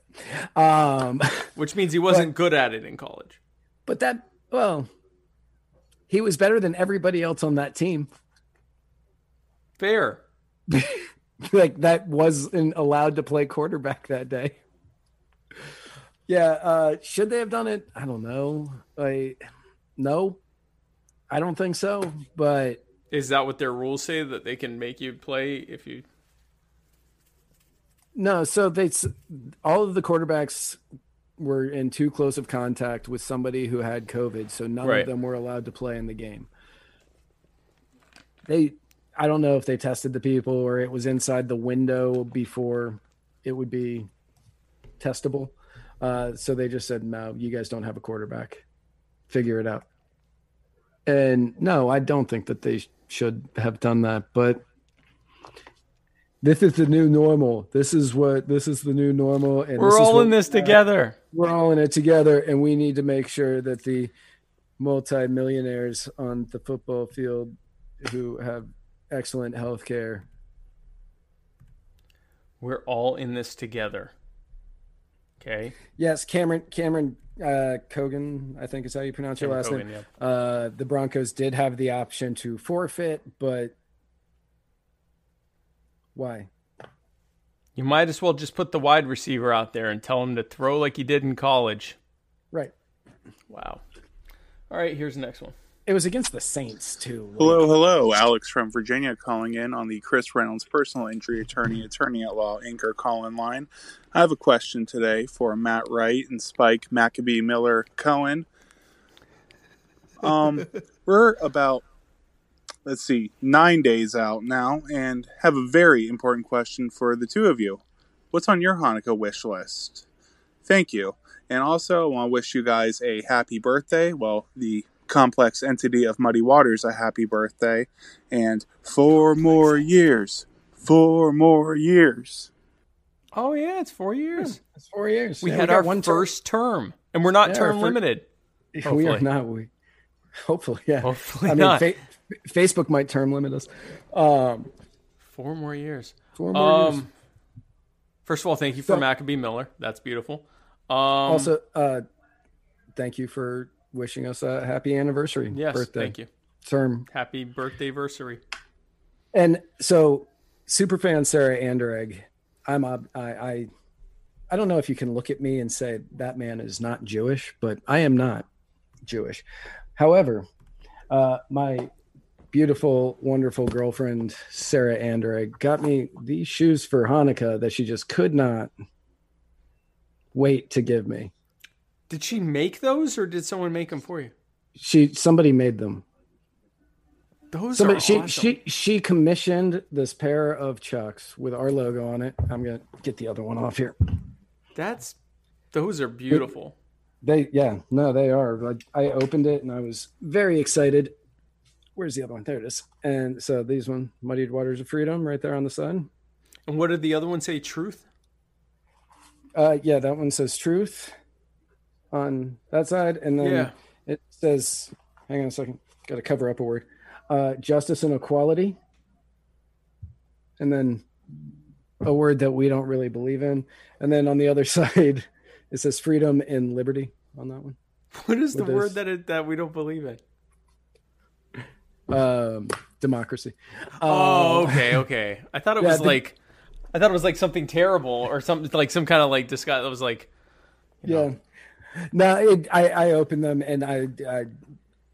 Um, Which means he wasn't but, good at it in college. But that, well, he was better than everybody else on that team. Fair. like that wasn't allowed to play quarterback that day. Yeah, uh, should they have done it? I don't know. I no, I don't think so, but is that what their rules say that they can make you play if you? No, so they all of the quarterbacks were in too close of contact with somebody who had COVID, so none right. of them were allowed to play in the game. They, I don't know if they tested the people or it was inside the window before it would be testable. Uh, so they just said, "No, you guys don't have a quarterback. Figure it out." And no, I don't think that they should have done that. But this is the new normal. This is what this is the new normal, and we're all in this together. We're all in it together, and we need to make sure that the multi-millionaires on the football field who have excellent health care. We're all in this together. Okay. Yes, Cameron Cameron uh, Cogan, I think is how you pronounce your last name. Yeah. Uh, the Broncos did have the option to forfeit, but why? You might as well just put the wide receiver out there and tell him to throw like he did in college. Right. Wow. All right, here's the next one. It was against the Saints too. Like... Hello, hello. Alex from Virginia calling in on the Chris Reynolds personal injury attorney, attorney at law, anchor call in line. I have a question today for Matt Wright and Spike Maccabee Miller Cohen. Um, we're about let's see, nine days out now, and have a very important question for the two of you. What's on your Hanukkah wish list? Thank you. And also, I want to wish you guys a happy birthday. Well, the complex entity of Muddy Waters a happy birthday and four more years. Four more years. Oh yeah, it's four years. Yeah, it's four years. We yeah, had we our one first term. term. and we're not yeah, term limited. Hopefully. We are not. We hopefully, yeah. Hopefully I not. Mean, fa- Facebook might term limit us. Um, four more years. Four more um, years. First of all, thank you for so, Maccabee Miller. That's beautiful. Um, also, uh, thank you for wishing us a happy anniversary. Yes, birthday, thank you. Term. Happy birthday anniversary. And so, superfan Sarah Anderegg, I'm ob- I, I I don't know if you can look at me and say that man is not Jewish, but I am not Jewish. However, uh, my beautiful, wonderful girlfriend Sarah Anderegg got me these shoes for Hanukkah that she just could not wait to give me. Did she make those, or did someone make them for you? She somebody made them. Those Somebody, are she awesome. she she commissioned this pair of chucks with our logo on it. I'm gonna get the other one off here. That's those are beautiful. They yeah no they are. I, I opened it and I was very excited. Where's the other one? There it is. And so these one, Muddied Waters of Freedom, right there on the side. And what did the other one say? Truth. Uh, yeah, that one says truth on that side, and then Yeah. it says, hang on a second, got to cover up a word, uh, justice and equality, and then a word that we don't really believe in, and then on the other side, it says freedom and liberty on that one. What is the word that it, that we don't believe in? Um, democracy. Oh, Um, okay, okay. I thought it Yeah, was the- like, I thought it was like something terrible or something like some kind of like disguise. That was like, you know. No, it, I I opened them and I I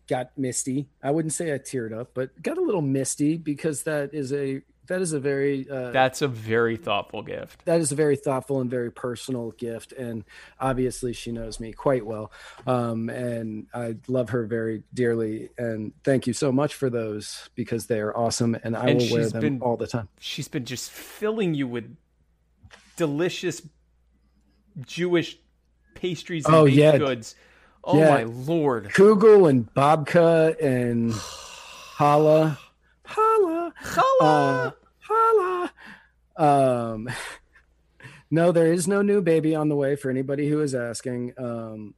got misty. I wouldn't say I teared up, but got a little misty because that is a that is a very uh, that's a very thoughtful gift. that is a very thoughtful and very personal gift, and obviously she knows me quite well, um, and I love her very dearly. And thank you so much for those because they are awesome, and I And will wear them been- all the time. She's been just filling you with delicious Jewish pastries and Oh, baked yeah. goods. Oh Yeah. my lord! Kugel and babka and challah, challah, challah, challah. Um, no, there is no new baby on the way for anybody who is asking. Um,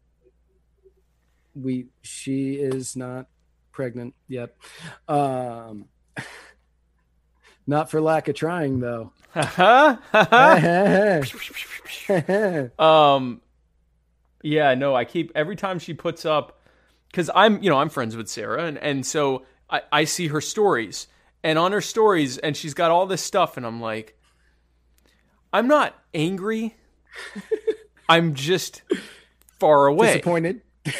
we she is not pregnant yet. Um, not for lack of trying though. um, yeah, no, I keep every time she puts up because I'm, you know, I'm friends with Sarah, and and so I, I see her stories, and on her stories, and she's got all this stuff, and I'm like, I'm not angry, I'm just far away. Disappointed.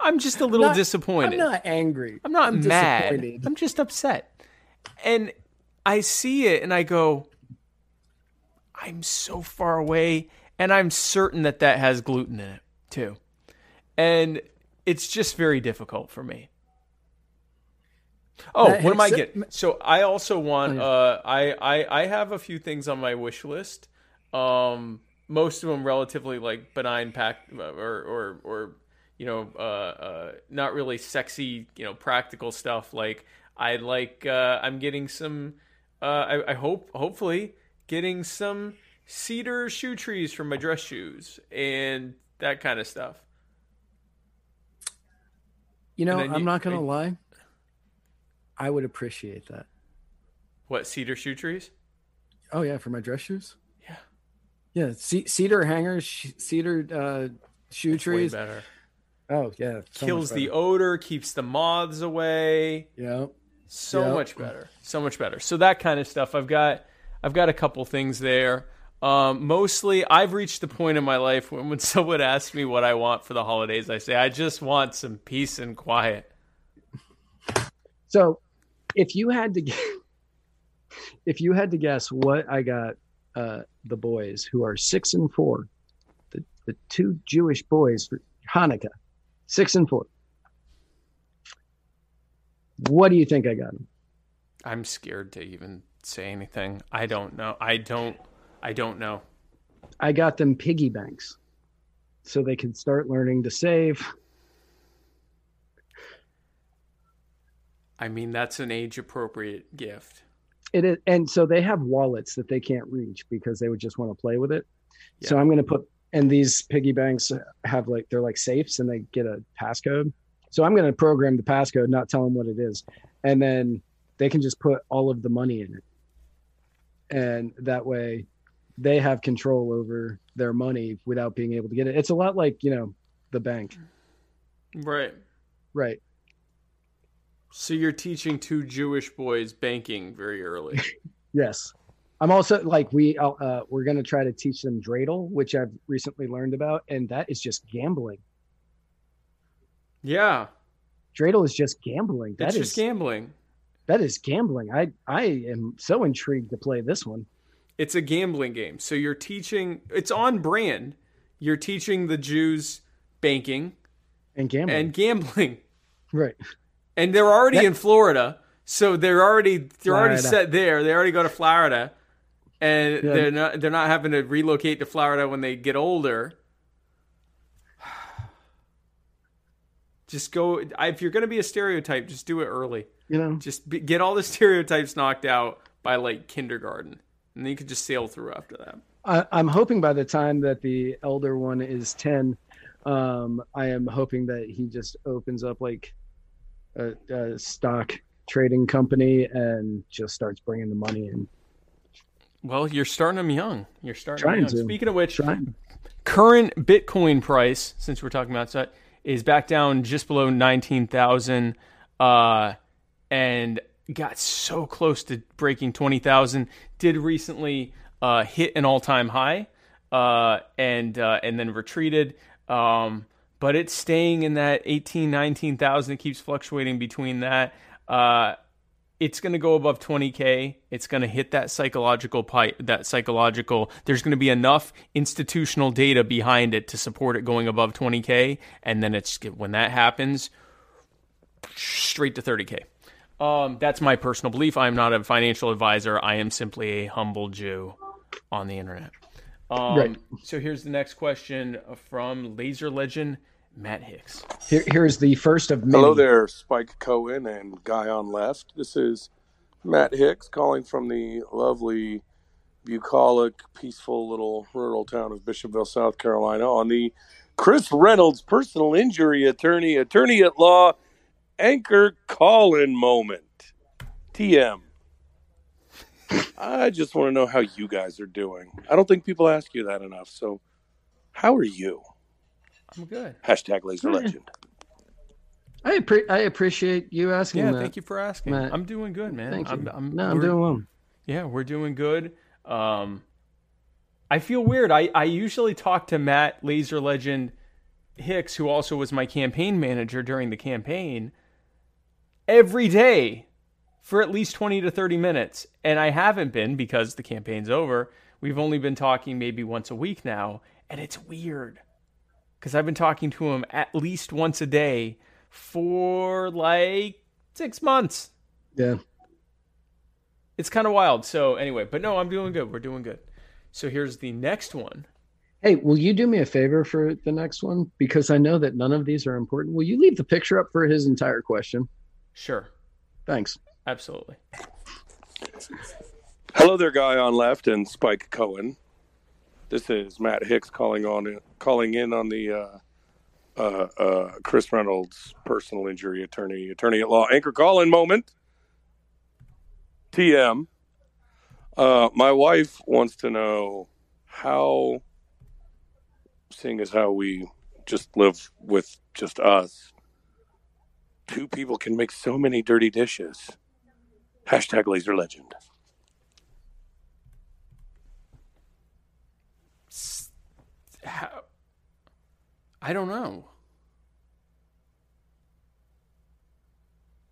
I'm just a little Not- disappointed. I'm not angry. I'm not I'm mad. disappointed. I'm just upset. And I see it and I go, I'm so far away. And I'm certain that that has gluten in it too. And it's just very difficult for me. Oh, That- what am I getting? So I also want. Oh. Uh, I, I I have a few things on my wish list. Um, most of them relatively like benign pack or or or you know uh, uh not really sexy you know practical stuff. Like I like uh, I'm getting some. Uh, I, I hope hopefully getting some cedar shoe trees for my dress shoes and that kind of stuff. You know, I'm you- not gonna lie. I would appreciate that. What cedar shoe trees? Oh yeah, for my dress shoes. Yeah. Yeah, ce- cedar hangers, sh- cedar uh, shoe trees. better. Oh yeah, so Kills the odor, keeps the moths away. Yeah. So Yep. much better. So much better. So that kind of stuff. I've got I've got a couple things there. Um, mostly I've reached the point in my life when when someone asks me what I want for the holidays, I say I just want some peace and quiet. So, if you had to, if you had to guess what I got, uh, the boys who are six and four, the the two Jewish boys for Hanukkah, six and four. What do you think I got them? I'm scared to even say anything. I don't know. I don't I don't know. I got them piggy banks, so they can start learning to save. I mean that's an age appropriate gift. It is, and so they have wallets that they can't reach because they would just want to play with it. So I'm going to put, and these piggy banks have like they're like safes and they get a passcode. So I'm going to program the passcode, not tell them what it is, and then they can just put all of the money in it, and that way they have control over their money without being able to get it. It's a lot like you know the bank. Right. Right. So you're teaching two Jewish boys banking very early. Yes. I'm also like we uh, uh, we're gonna try to teach them dreidel, which I've recently learned about, and that is just gambling. yeah. Dreidel is just gambling. That That's is just gambling. that is gambling. I I am so intrigued to play this one. It's a gambling game. So you're teaching it's on brand. You're teaching the Jews banking And gambling. and gambling. right. And they're already That- in Florida. So they're already they're already set there. They already go to Florida. And Yeah. they're not they're not having to relocate to Florida when they get older. Just go if you're going to be a stereotype, just do it early. You know. Just be, get all the stereotypes knocked out by like kindergarten. And then you can just sail through after that. I, I'm hoping by the time that the elder one is ten, um, I am hoping that he just opens up like a, a stock trading company and just starts bringing the money in. Well, you're starting them young. You're starting Trying them young. to. Speaking of which, Trying. current Bitcoin price, since we're talking about that, is back down just below nineteen thousand, uh, and got so close to breaking twenty thousand. Did recently uh, hit an all time high, uh, and uh, and then retreated. Um, but it's staying in that 18, 19,000. It keeps fluctuating between that. Uh, it's going to go above 20k it's going to hit that psychological pipe that psychological there's going to be enough institutional data behind it to support it going above 20k and then it's when that happens straight to 30k um, that's my personal belief i'm not a financial advisor i am simply a humble jew on the internet um, Right. so here's the next question from laser legend matt hicks Here, here's the first of many. Hello there, Spike Cohen and Guy on Left. This is Matt Hicks calling from the lovely, bucolic, peaceful little rural town of Bishopville, South Carolina, on the Chris Reynolds personal injury attorney, attorney at law, anchor call in moment. TM. I just want to know how you guys are doing. I don't think people ask you that enough. So, how are you? i'm good Hashtag laser legend. I appre- I appreciate you asking. yeah that. thank you for asking Matt. i'm doing good man Thank you. I'm, I'm, no, I'm doing well. Yeah, we're doing good. Um, I feel weird. I, I usually talk to Matt Laser Legend Hicks, who also was my campaign manager during the campaign, every day for at least 20 to 30 minutes. And I haven't been because the campaign's over. We've only been talking maybe once a week now. And it's weird because I've been talking to him at least once a day for like six months Yeah. it's kind of wild. So anyway, but no, I'm doing good. We're doing good. So here's the next one. Hey, will you do me a favor for the next one? Because I know that none of these are important. Will you leave the picture up for his entire question? Sure, Thanks. absolutely. Hello there, guy on left and Spike Cohen. This is Matt Hicks calling on calling in on the uh, uh, uh, Chris Reynolds personal injury attorney, attorney at law, anchor call in moment. TM. Uh, my wife wants to know how, seeing as how we just live with just us, two people can make so many dirty dishes. Hashtag laser legend. How, I don't know.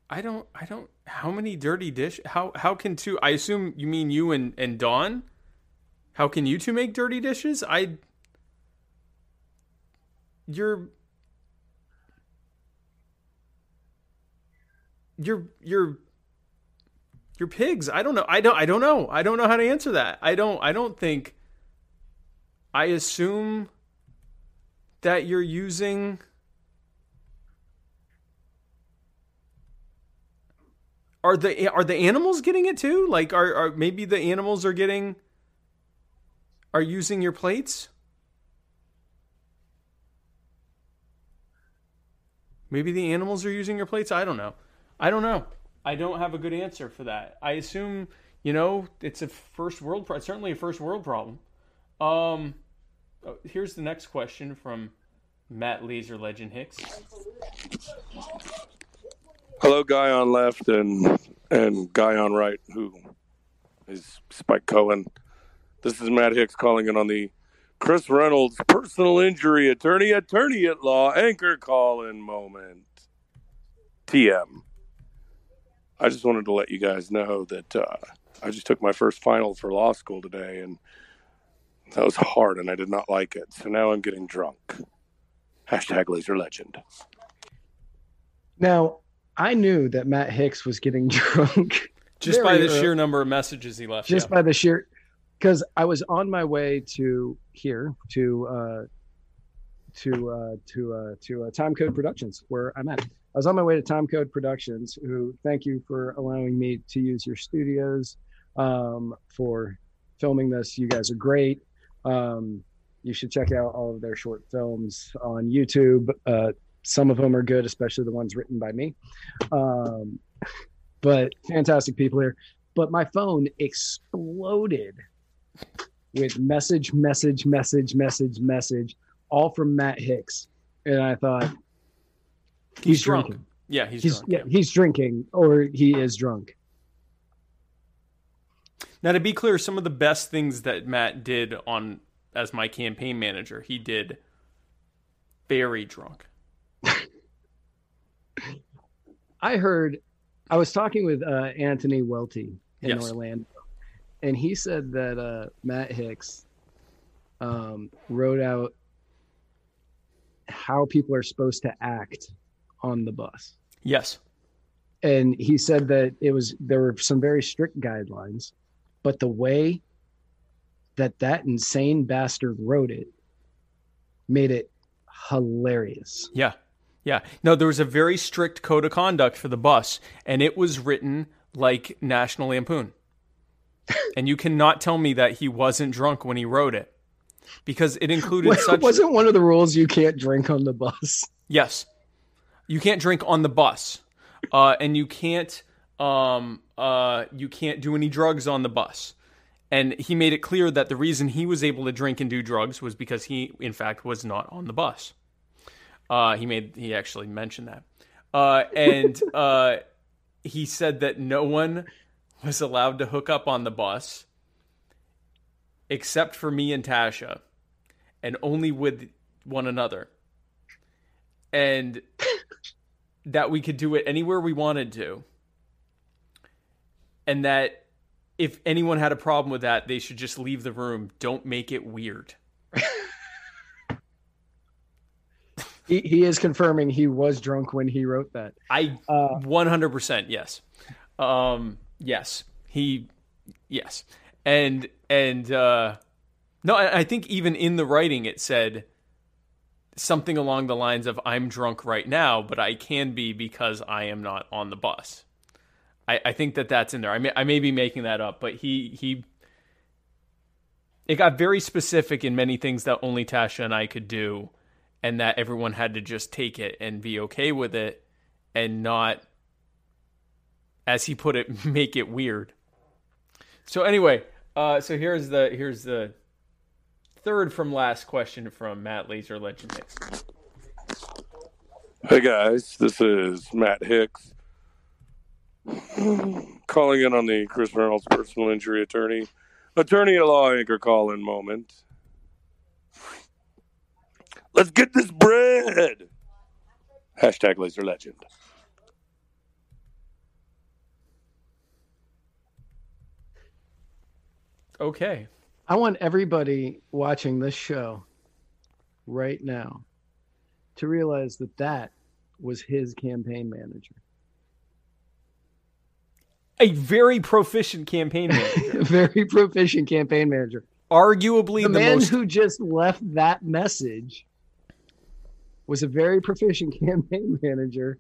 I don't. I don't. How many dirty dish? How how can two? I assume you mean you and and Dawn. How can you two make dirty dishes? I. You're. You're you're. You're pigs. I don't know. I don't. I don't know. I don't know how to answer that. I don't. I don't think. I assume that you're using Are the are the animals getting it too? Like are are maybe the animals are getting are using your plates? Maybe the animals are using your plates? I don't know. I don't know. I don't have a good answer for that. I assume, you know, it's a first world pro- certainly a first world problem. Um, oh, here's the next question from Matt Laser Legend Hicks. Hello, guy on left and and guy on right, who is Spike Cohen. This is Matt Hicks calling in on the Chris Reynolds personal injury attorney, attorney at law, anchor call in moment. TM. I just wanted to let you guys know that uh, I just took my first final for law school today, and that was hard, and I did not like it. So now I'm getting drunk. Hashtag laser legend. Now, I knew that Matt Hicks was getting drunk. Just by the very sheer number of messages he left. just yeah. by the sheer because I was on my way to here to uh to uh to uh to uh, Time Code Productions where I'm at. I was on my way to Time Code Productions, who thank you for allowing me to use your studios um for filming this. You guys are great. Um you should check out all of their short films on YouTube. Uh some of them are good, especially the ones written by me. Um but fantastic people here. But my phone exploded with message, message, message, message, message, all from Matt Hicks. And I thought he's, He's drunk. drinking. Yeah, he's, He's, drunk. yeah, he's drinking or he is drunk. Now, to be clear, some of the best things that Matt did on as my campaign manager, he did very drunk. I heard I was talking with uh, Anthony Welty in Yes. Orlando, and he said that uh, Matt Hicks um, wrote out how people are supposed to act on the bus. Yes. and he said that it was there were some very strict guidelines but the way that that insane bastard wrote it made it hilarious Yeah. Yeah. No, there was a very strict code of conduct for the bus, and it was written like National Lampoon. and you cannot tell me that he wasn't drunk when he wrote it. Because it included such wasn't one of the rules you can't drink on the bus Yes. You can't drink on the bus. Uh, and you can't um, uh, you can't do any drugs on the bus. And he made it clear that the reason he was able to drink and do drugs was because he, in fact, was not on the bus. Uh, he made he actually mentioned that, uh, and uh, he said that no one was allowed to hook up on the bus except for me and Tasha, and only with one another, and that we could do it anywhere we wanted to, and that if anyone had a problem with that, they should just leave the room. Don't make it weird. he, he is confirming he was drunk when he wrote that I Uh, 100% yes. Um yes. He yes. And and uh no, I think even in the writing it said something along the lines of I'm drunk right now, but I can be because I am not on the bus. I, I think that that's in there. I may, I may be making that up, but he he it got very specific in many things that only Tasha and I could do, and that everyone had to just take it and be okay with it, and not, as he put it, make it weird. So anyway, uh, so here's the here's the third from last question from Matt Laser Legend Hicks. Hey guys, this is Matt Hicks calling in on the Chris Reynolds personal injury attorney, attorney at law anchor call in moment. Let's get this bread. Hashtag laser legend. Okay. I want everybody watching this show right now to realize that that was his campaign manager. A very proficient campaign manager. Very proficient campaign manager. Arguably The, the, man most who just left that message was a very proficient campaign manager.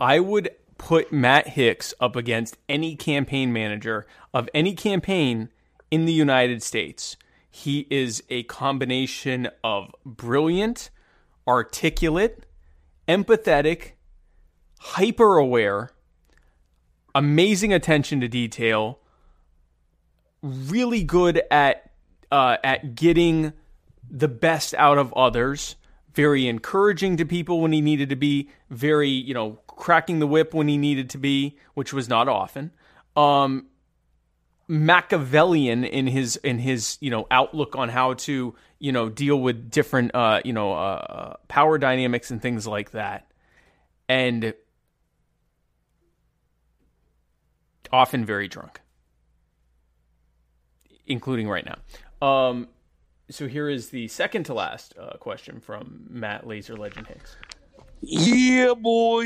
I would put Matt Hicks up against any campaign manager of any campaign in the United States. He is a combination of brilliant, articulate, empathetic, hyper aware, amazing attention to detail, really good at uh, at getting the best out of others, very encouraging to people when he needed to be, very, you know, cracking the whip when he needed to be, which was not often. Um, Machiavellian in his in his you know outlook on how to you know deal with different uh, you know uh, power dynamics and things like that, and often very drunk, including right now. Um, so here is the second to last uh, question from Matt Laser Legend Hicks. Yeah, boy.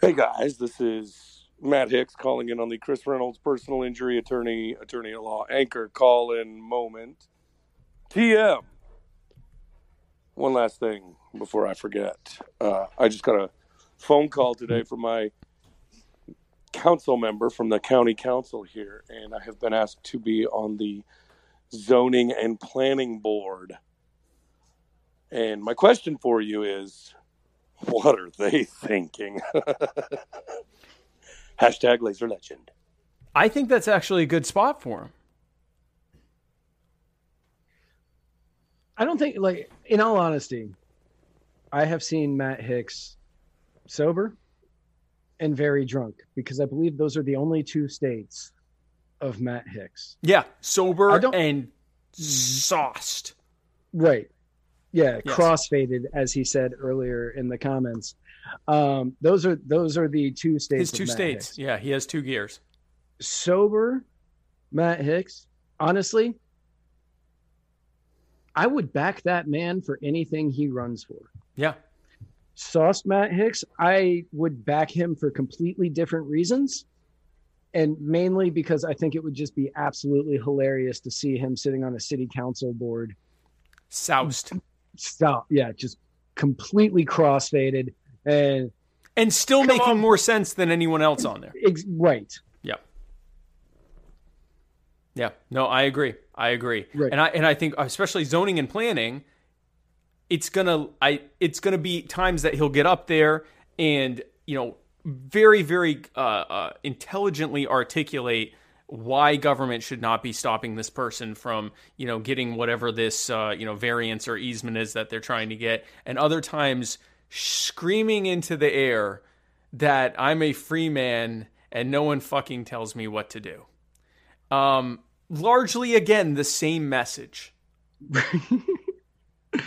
Hey guys, this is Matt Hicks calling in on the Chris Reynolds personal injury attorney, attorney at law anchor call in moment. TM. One last thing before I forget. Uh, I just got a phone call today from my council member from the county council here, and I have been asked to be on the zoning and planning board. And my question for you is what are they thinking? Hashtag laser legend. I think that's actually a good spot for him. I don't think, like, in all honesty, I have seen Matt Hicks sober and very drunk because I believe those are the only two states of Matt Hicks. Yeah, sober and sauced. Right. Yeah, Yes. crossfaded, as he said earlier in the comments. Um, those are those are the two states. His two states. Hicks. Yeah, he has two gears. Sober, Matt Hicks. Honestly, I would back that man for anything he runs for. Yeah. Sauced Matt Hicks, I would back him for completely different reasons. And mainly because I think it would just be absolutely hilarious to see him sitting on a city council board. Soused. Stop. Yeah, just completely crossfaded and And still making on. more sense than anyone else on there. ex- right. Yeah. Yeah. No, I agree. I agree. Right. And I and I think especially zoning and planning, it's gonna I it's gonna be times that he'll get up there and you know very very uh, uh, intelligently articulate why government should not be stopping this person from you know getting whatever this uh, you know variance or easement is that they're trying to get, and other times screaming into the air that I'm a free man and no one fucking tells me what to do. Um, largely again the same message,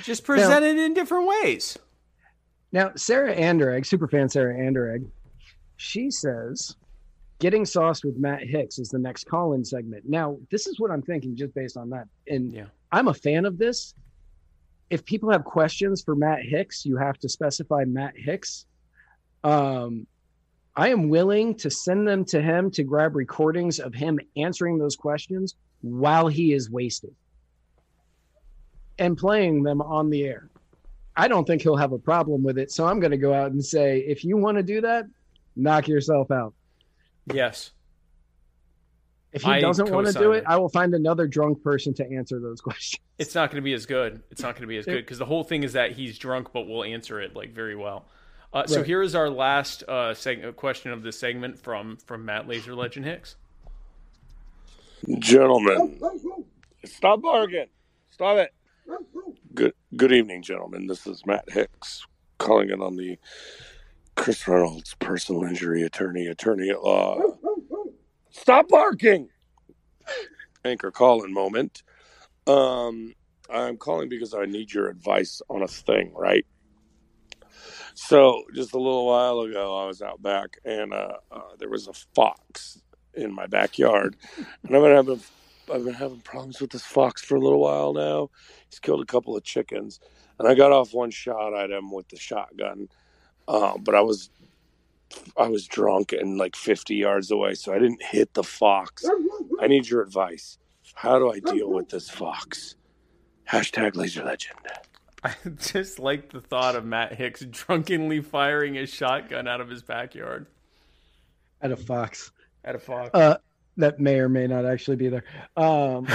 just presented in different ways. Now, Sarah Anderegg, superfan Sarah Anderegg, she says getting sauced with Matt Hicks is the next call-in segment. Now, this is what I'm thinking just based on that. And Yeah. I'm a fan of this. If people have questions for Matt Hicks, you have to specify Matt Hicks. Um, I am willing to send them to him to grab recordings of him answering those questions while he is wasted and playing them on the air. I don't think he'll have a problem with it. So I'm going to go out and say, if you want to do that, knock yourself out. Yes. If he I doesn't want to do it. it, I will find another drunk person to answer those questions. It's not going to be as good. It's not going to be as good because the whole thing is that he's drunk, but we'll answer it like very well. Uh, so Right. here is our last uh, seg- question of this segment from from Matt Laser Legend Hicks. Gentlemen, stop barking. Stop it. Good good evening, gentlemen. This is Matt Hicks calling in on the Chris Reynolds personal injury attorney, attorney at law. Stop barking. Anchor call in moment. Um, I'm calling because I need your advice on a thing, right? So, just a little while ago, I was out back and uh, uh, there was a fox in my backyard, and I've been having I've been having problems with this fox for a little while now. He's killed a couple of chickens, and I got off one shot at him with the shotgun, uh, but I was I was drunk and like 50 yards away, so I didn't hit the fox. I need your advice. How do I deal with this fox? Hashtag Laser Legend. I just like the thought of Matt Hicks drunkenly firing a shotgun out of his backyard At a fox. at a fox. Uh, that may or may not actually be there. Um,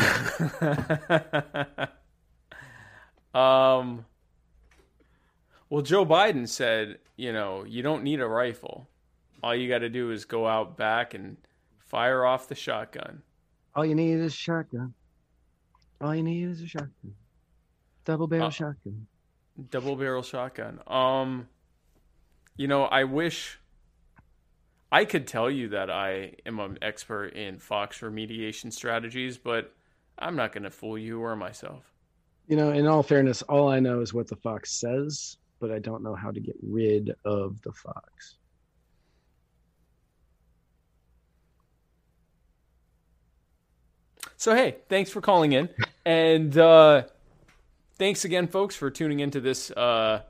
um, well, Joe Biden said, you know, you don't need a rifle. All you got to do is go out back and Fire off the shotgun. All you need is a shotgun. All you need is a shotgun. Double barrel Uh, shotgun. Double barrel shotgun. Um, you know, I wish I could tell you that I am an expert in Fox remediation strategies, but I'm not going to fool you or myself. You know, in all fairness, all I know is what the fox says, but I don't know how to get rid of the fox. So hey, thanks for calling in, and uh, thanks again, folks, for tuning into this uh,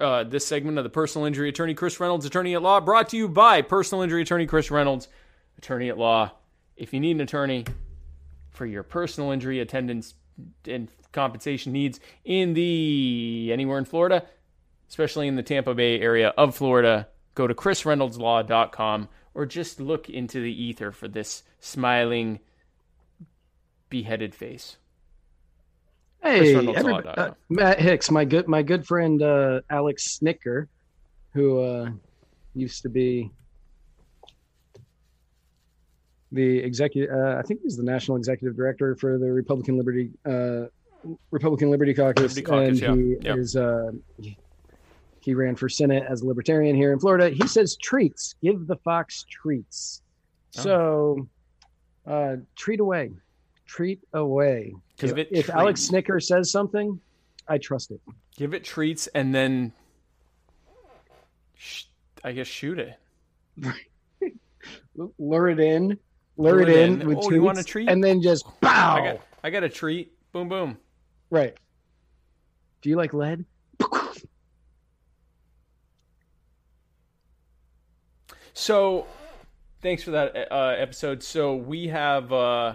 uh, this segment of the Personal Injury Attorney Chris Reynolds, Attorney at Law, brought to you by Personal Injury Attorney Chris Reynolds, Attorney at Law. If you need an attorney for your personal injury attendance and compensation needs in the anywhere in Florida, especially in the Tampa Bay area of Florida, go to chrisreynoldslaw.com or just look into the ether for this smiling beheaded face. Hey, uh. Matt Hicks, my good my good friend uh, Alex Snitker, who uh, used to be the executive. Uh, I think he's the national executive director for the Republican Liberty uh, Republican Liberty Caucus, Liberty Caucus, and yeah. he Yep. is. Uh, he ran for Senate as a libertarian here in Florida. He says treats, give the fox treats. Oh. So, uh, treat away, treat away. Give it if Alex. Snitker says something, I trust it. Give it treats and then, sh- I guess, shoot it. Lure it in, lure, it in. with Oh, you want a treats, treat? And then just bow. I got, I got a treat. Boom, boom. Right. Do you like lead? So, thanks for that uh, episode. So we have uh,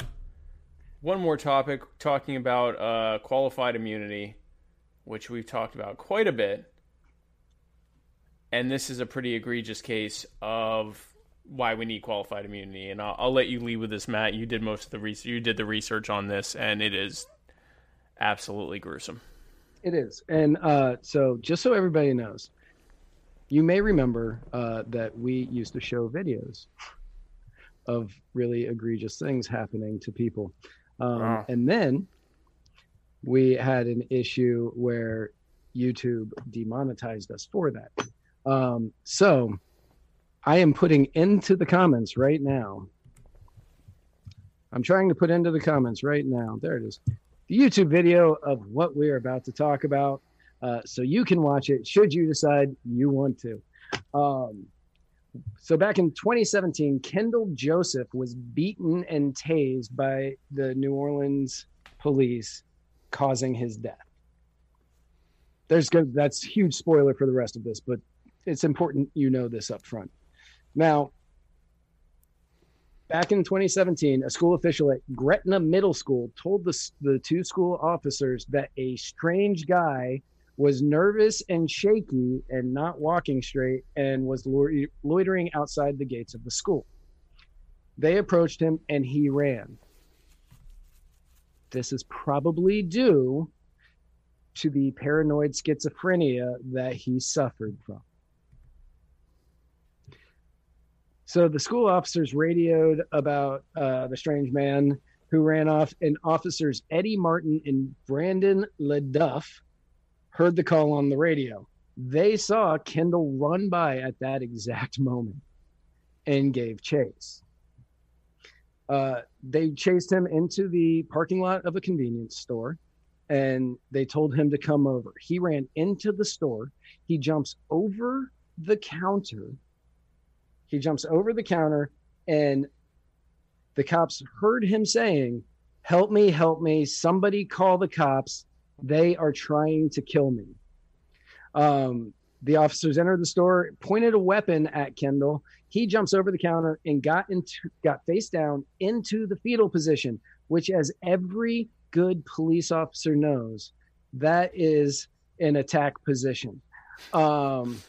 one more topic talking about uh, qualified immunity, which we've talked about quite a bit. And this is a pretty egregious case of why we need qualified immunity. And I'll, I'll let you lead with this, Matt. You did most of the research. You did the research on this, and it is absolutely gruesome. It is. And uh, so, just so everybody knows, you may remember uh, that we used to show videos of really egregious things happening to people. Um, Wow. And then we had an issue where YouTube demonetized us for that. Um, so I am putting into the comments right now. I'm trying to put into the comments right now. There it is. The YouTube video of what we're about to talk about. Uh, so you can watch it should you decide you want to. Um, so back in 2017, Kendall Joseph was beaten and tased by the New Orleans police, causing his death. There's good. That's huge spoiler for the rest of this, but it's important you know this up front. Now, back in 2017, a school official at Gretna Middle School told the, the two school officers that a strange guy was nervous and shaky and not walking straight and was loi- loitering outside the gates of the school. They approached him and he ran. This is probably due to the paranoid schizophrenia that he suffered from. So the school officers radioed about uh, the strange man who ran off, and officers Eddie Martin and Brandon LeDuff heard the call on the radio. They saw Kendall run by at that exact moment and gave chase. Uh, they chased him into the parking lot of a convenience store and they told him to come over. He ran into the store. He jumps over the counter. He jumps over the counter and the cops heard him saying, Help me, help me. Somebody call the cops. They are trying to kill me. Um, the officers entered the store, pointed a weapon at Kendall. He jumps over the counter and got into got face down into the fetal position, which, as every good police officer knows, that is an attack position. Um,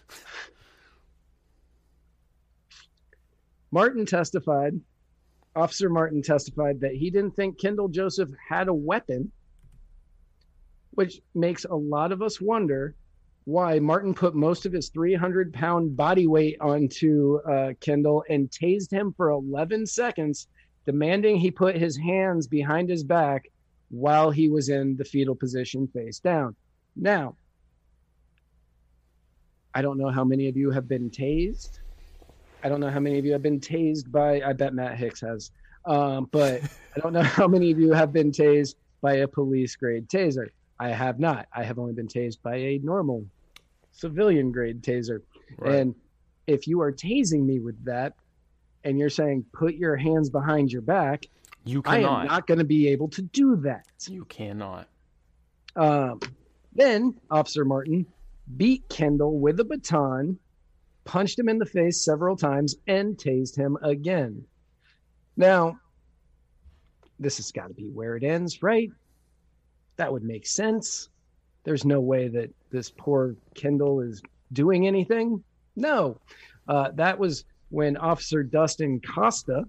Martin testified, Officer Martin testified that he didn't think Kendall Joseph had a weapon, which makes a lot of us wonder why Martin put most of his 300 pound body weight onto uh, Kendall and tased him for 11 seconds, demanding he put his hands behind his back while he was in the fetal position face down. Now, I don't know how many of you have been tased. I don't know how many of you have been tased by, I bet Matt Hicks has, um, but I don't know how many of you have been tased by a police grade taser. I have not. I have only been tased by a normal civilian grade taser. Right. And if you are tasing me with that and you're saying put your hands behind your back, You I am not going to be able to do that. You cannot. Um, then Officer Martin beat Kendall with a baton, punched him in the face several times, and tased him again. Now, this has got to be where it ends, right? That would make sense. There's no way that this poor Kendall is doing anything. No, uh, that was when Officer Dustin Costa,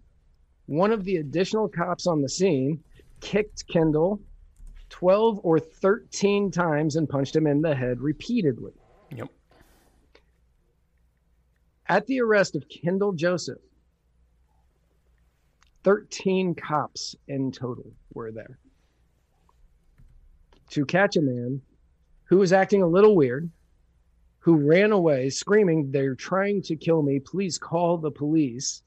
one of the additional cops on the scene, kicked Kendall 12 or 13 times and punched him in the head repeatedly. Yep. At the arrest of Kendall Joseph, 13 cops in total were there to catch a man who was acting a little weird, who ran away screaming, They're trying to kill me. Please call the police.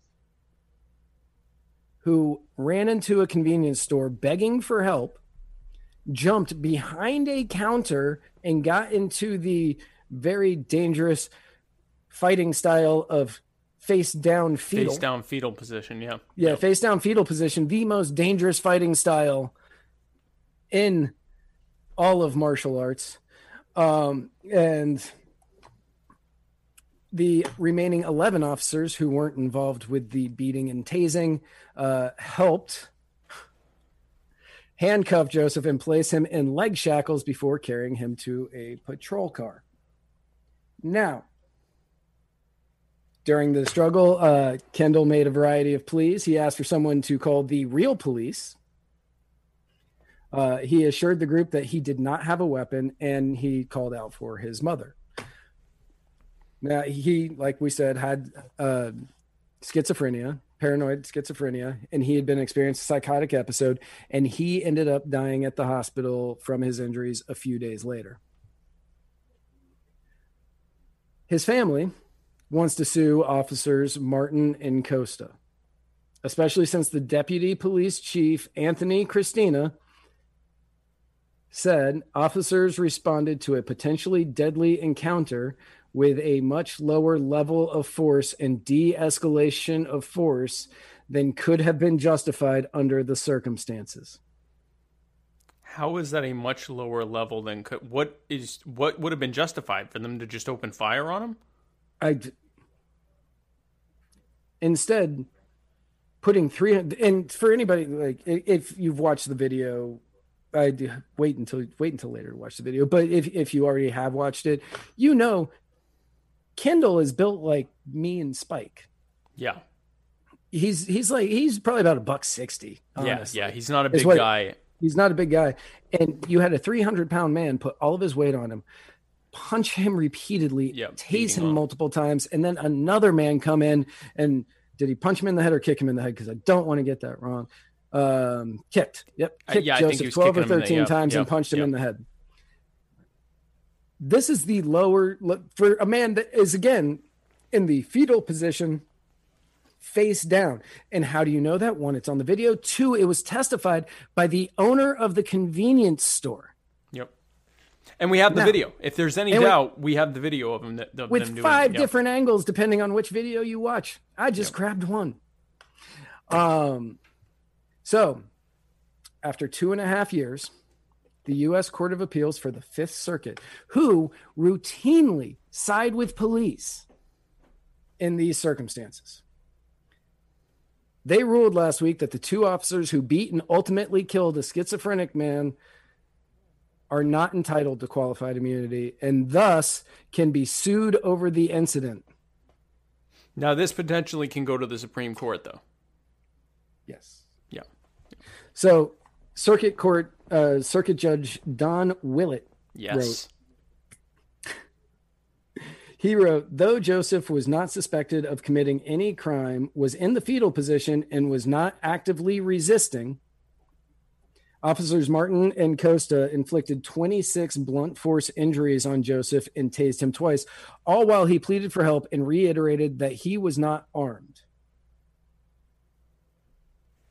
Who ran into a convenience store begging for help, jumped behind a counter, and got into the very dangerous fighting style of face down fetal. Face down fetal position. Yeah. Yeah, face down fetal position, the most dangerous fighting style in all of martial arts. Um, and the remaining 11 officers who weren't involved with the beating and tasing uh, helped handcuff Joseph and place him in leg shackles before carrying him to a patrol car. Now, during the struggle, uh, Kendall made a variety of pleas. He asked for someone to call the real police. Uh, he assured the group that he did not have a weapon and he called out for his mother. Now, he, like we said, had uh, schizophrenia, paranoid schizophrenia, and he had been experiencing a psychotic episode, and he ended up dying at the hospital from his injuries a few days later. His family wants to sue officers Martin and Costa, especially since the deputy police chief, Anthony Christiana, said officers responded to a potentially deadly encounter with a much lower level of force and de escalation of force than could have been justified under the circumstances. How is that a much lower level than could, what is what would have been justified for them to just open fire on him? I instead putting 300 and for anybody like if you've watched the video I do wait until wait until later to watch the video but if if you already have watched it you know Kendall is built like me and Spike Yeah. he's he's like he's probably about a buck 60 Yeah. honestly. Yeah. He's not a big guy. He's not a big guy. And you had a 300 pound man put all of his weight on him, punch him repeatedly, Yeah, tase him multiple times, and then another man come in and did he punch him in the head or kick him in the head? Because I don't want to get that wrong. Um, kicked. Yep. Uh, Kicked yeah, think he Joseph 12 or kicking him in the- 13 yep, times and yep, punched him in the head. This is the lower for a man that is again in the fetal position face down. And how do you know that? One, it's on the video. Two, it was testified by the owner of the convenience store Yep. And we have the Now- video. If there's any and doubt, we have the video of him. That, of them with doing five it. Yep. different angles depending on which video you watch. I just grabbed one. Um, so after two and a half years, the U.S. Court of Appeals for the Fifth Circuit, who routinely side with police in these circumstances, they ruled last week that the two officers who beat and ultimately killed a schizophrenic man are not entitled to qualified immunity and thus can be sued over the incident. Now, this potentially can go to the Supreme Court, though. Yes. Yeah. So, Circuit Court uh, Circuit Judge Don Willett Yes. He wrote, though Joseph was not suspected of committing any crime, was in the fetal position, and was not actively resisting, officers Martin and Costa inflicted 26 blunt force injuries on Joseph and tased him twice, all while he pleaded for help and reiterated that he was not armed.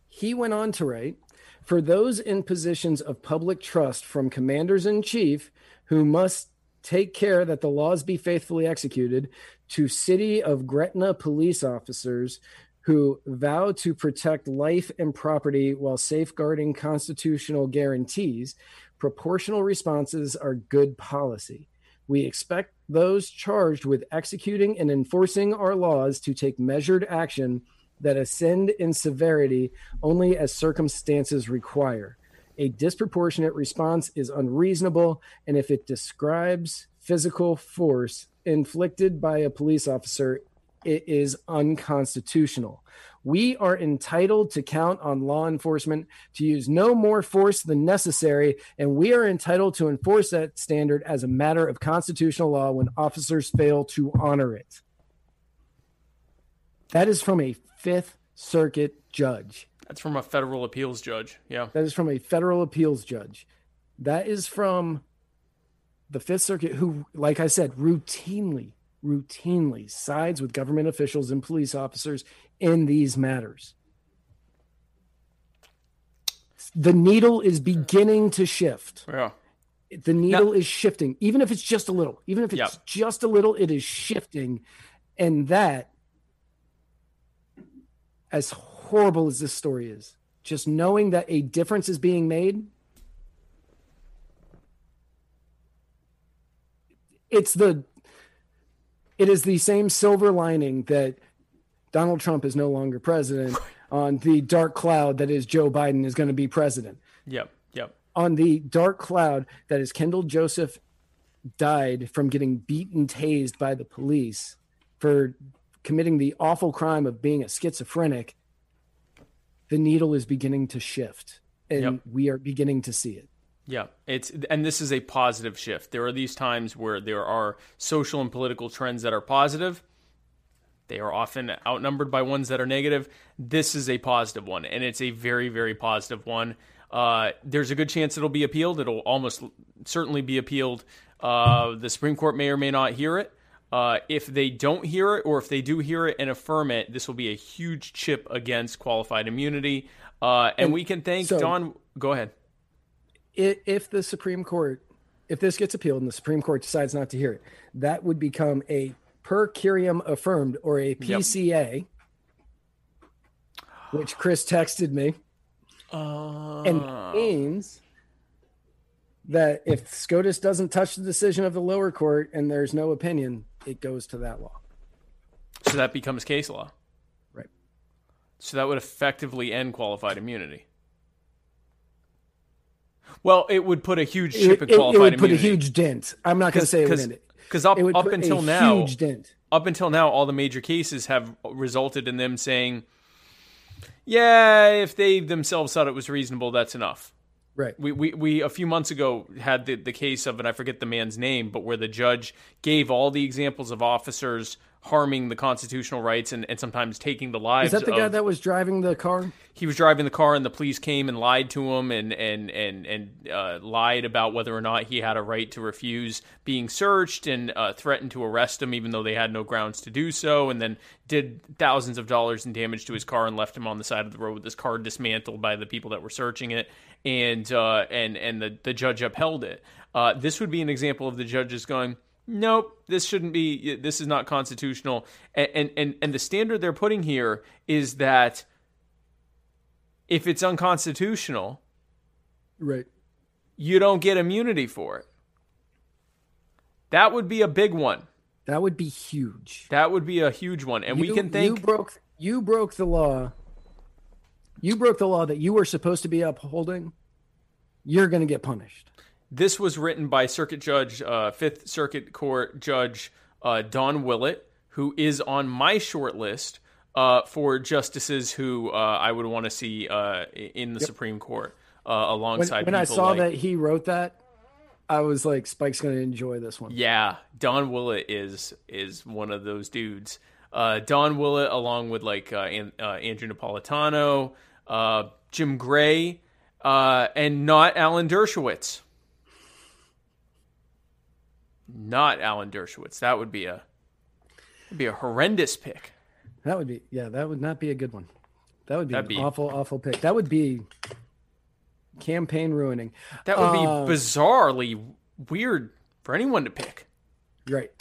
He went on to write, for those in positions of public trust from commanders in chief who must take care that the laws be faithfully executed, to city of Gretna police officers who vow to protect life and property while safeguarding constitutional guarantees, proportional responses are good policy. We expect those charged with executing and enforcing our laws to take measured action that ascend in severity only as circumstances require. A disproportionate response is unreasonable, and if it describes physical force inflicted by a police officer, it is unconstitutional. We are entitled to count on law enforcement to use no more force than necessary, and we are entitled to enforce that standard as a matter of constitutional law when officers fail to honor it. That is from a Fifth Circuit judge. That's from a federal appeals judge. Yeah. That is from a federal appeals judge. That is from the Fifth Circuit, who, like I said, routinely, routinely sides with government officials and police officers in these matters. The needle is beginning to shift. Yeah. The needle is shifting, even if it's just a little. Even if it's Yep. just a little, it is shifting. And that, as horrible as this story is, just knowing that a difference is being made, it's the it is the same silver lining that Donald Trump is no longer president on the dark cloud that is Joe Biden is going to be president. Yep. Yep. On the dark cloud that is Kendall Joseph died from getting beaten tased by the police for committing the awful crime of being a schizophrenic, the needle is beginning to shift and Yep. we are beginning to see it. Yeah, it's and this is a positive shift. There are these times where there are social and political trends that are positive. They are often outnumbered by ones that are negative. This is a positive one, and it's a very, very positive one. Uh, there's a good chance it'll be appealed. It'll almost certainly be appealed. Uh, the Supreme Court may or may not hear it. Uh, if they don't hear it, or if they do hear it and affirm it, this will be a huge chip against qualified immunity. Uh, and, And we can thank so- Don. Go ahead. If the Supreme Court, if this gets appealed and the Supreme Court decides not to hear it, that would become a per curiam affirmed or a PCA, which Chris texted me, Uh, and means that if SCOTUS doesn't touch the decision of the lower court and there's no opinion, it goes to that law. So that becomes case law. Right. So that would effectively end qualified immunity. Well, it would put a huge It, chip it- in it qualified would put a huge dent. I'm not going to say it would end it. Because up, It would up put a until now, huge dent. up until now, all the major cases have resulted in them saying, "Yeah, if they themselves thought it was reasonable, that's enough." Right. We, we, we a few months ago had the, the case of, and I forget the man's name, but where the judge gave all the examples of officers harming the constitutional rights and, and sometimes taking the lives Is that the guy that was driving the car? he was driving the car and the police came and lied to him and and and and uh, lied about whether or not he had a right to refuse being searched and uh, threatened to arrest him even though they had no grounds to do so and then did thousands of dollars in damage to his car and left him on the side of the road with his car dismantled by the people that were searching it and uh, and and the the judge upheld it. Uh, this would be an example of the judges going. Nope, this shouldn't be. This is not constitutional, and and and, the standard they're putting here is that if it's unconstitutional, Right. you don't get immunity for it. That would be a big one. That would be huge. That would be a huge one. And we can thank you broke you broke the law. You broke the law that you were supposed to be upholding. You're going to get punished. this was written by Circuit Judge, uh, Fifth Circuit Court Judge uh, Don Willett, who is on my short list uh, for justices who uh, I would want to see uh, in the Supreme Court uh, When, alongside when I saw like that he wrote that, I was like, Spike's going to enjoy this one. Yeah, Don Willett is is one of those dudes. Uh, Don Willett, along with like uh, An- uh, Andrew Napolitano, uh, Jim Gray, uh, and not Alan Dershowitz. Not Alan Dershowitz. That would be a would be a horrendous pick. That would be yeah. That would not be a good one. That would be That'd an be- awful, awful pick. That would be campaign ruining. That would be Uh, bizarrely weird for anyone to pick. Right.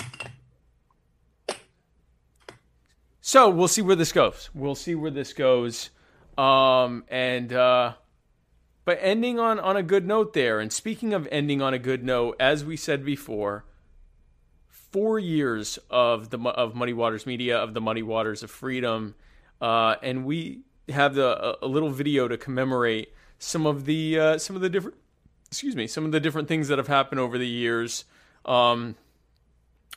So we'll see where this goes. We'll see where this goes. Um, and uh, but ending on on a good note there. And speaking of ending on a good note, as we said before, four years of the of Muddy Waters Media of the Muddy Waters of Freedom, uh, and we have the a, a little video to commemorate some of the uh, some of the different excuse me some of the different things that have happened over the years. Um,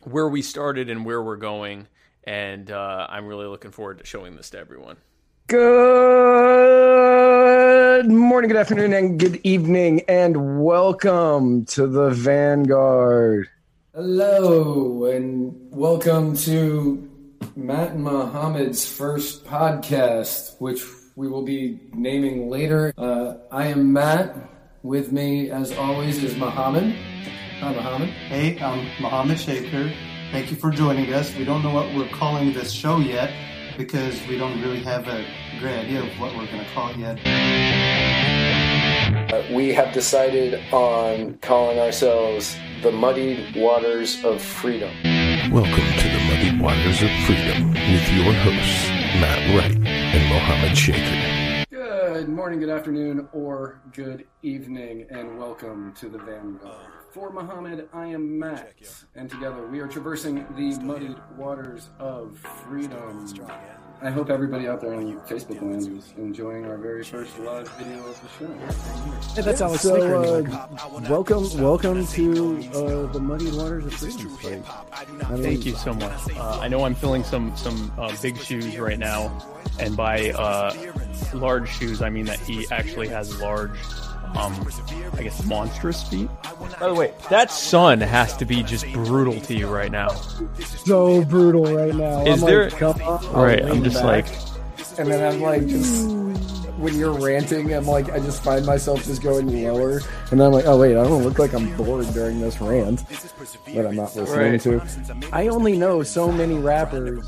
where we started and where we're going. And uh, I'm really looking forward to showing this to everyone. Good morning, good afternoon, and good evening, and welcome to the Vanguard. Hello, and welcome to Matt and Mohammed's first podcast, which we will be naming later. Uh, I am Matt. With me, as always, is Muhammad. Hi, Mohammed. Hey, I'm Mohammed Shaker. Thank you for joining us. We don't know what we're calling this show yet because we don't really have a great idea of what we're going to call it yet. Uh, we have decided on calling ourselves the Muddied Waters of Freedom. Welcome to the Muddy Waters of Freedom with your hosts, Matt Wright and Mohammed Shaker. Good morning, good afternoon, or good evening, and welcome to the Vanguard. For Muhammad, I am Matt, and together we are traversing the muddied waters of freedom. I hope everybody out there on Facebook land is enjoying our very first live video of the show. Hey, that's Alex so, uh, welcome, welcome to uh, the muddied waters of freedom. Spike. I mean, Thank you so much. Uh, I know I'm filling some some uh, big shoes right now, and by uh, large shoes I mean that he actually has large, um, I guess monstrous feet. By the way, that sun has to be just brutal to you right now. so brutal right now. Is I'm there- like, come Right, I'm just back. like, and then I'm like, just when you're ranting, I'm like, I just find myself just going lower, and I'm like, oh wait, I don't look like I'm bored during this rant that I'm not listening Right. to. I only know so many rappers,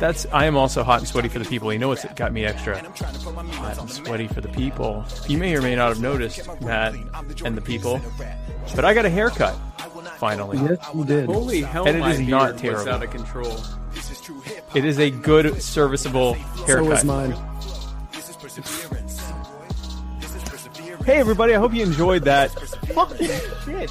That's I am also hot and sweaty for the people. You know what's got me extra hot and sweaty for the people. You may or may not have noticed, Matt and the people, but I got a haircut finally. Yes, you did. Holy hell, and it is not terrible. out of control. It is a good, serviceable haircut. So haircut. was mine. Hey everybody, I hope you enjoyed that. Fucking shit.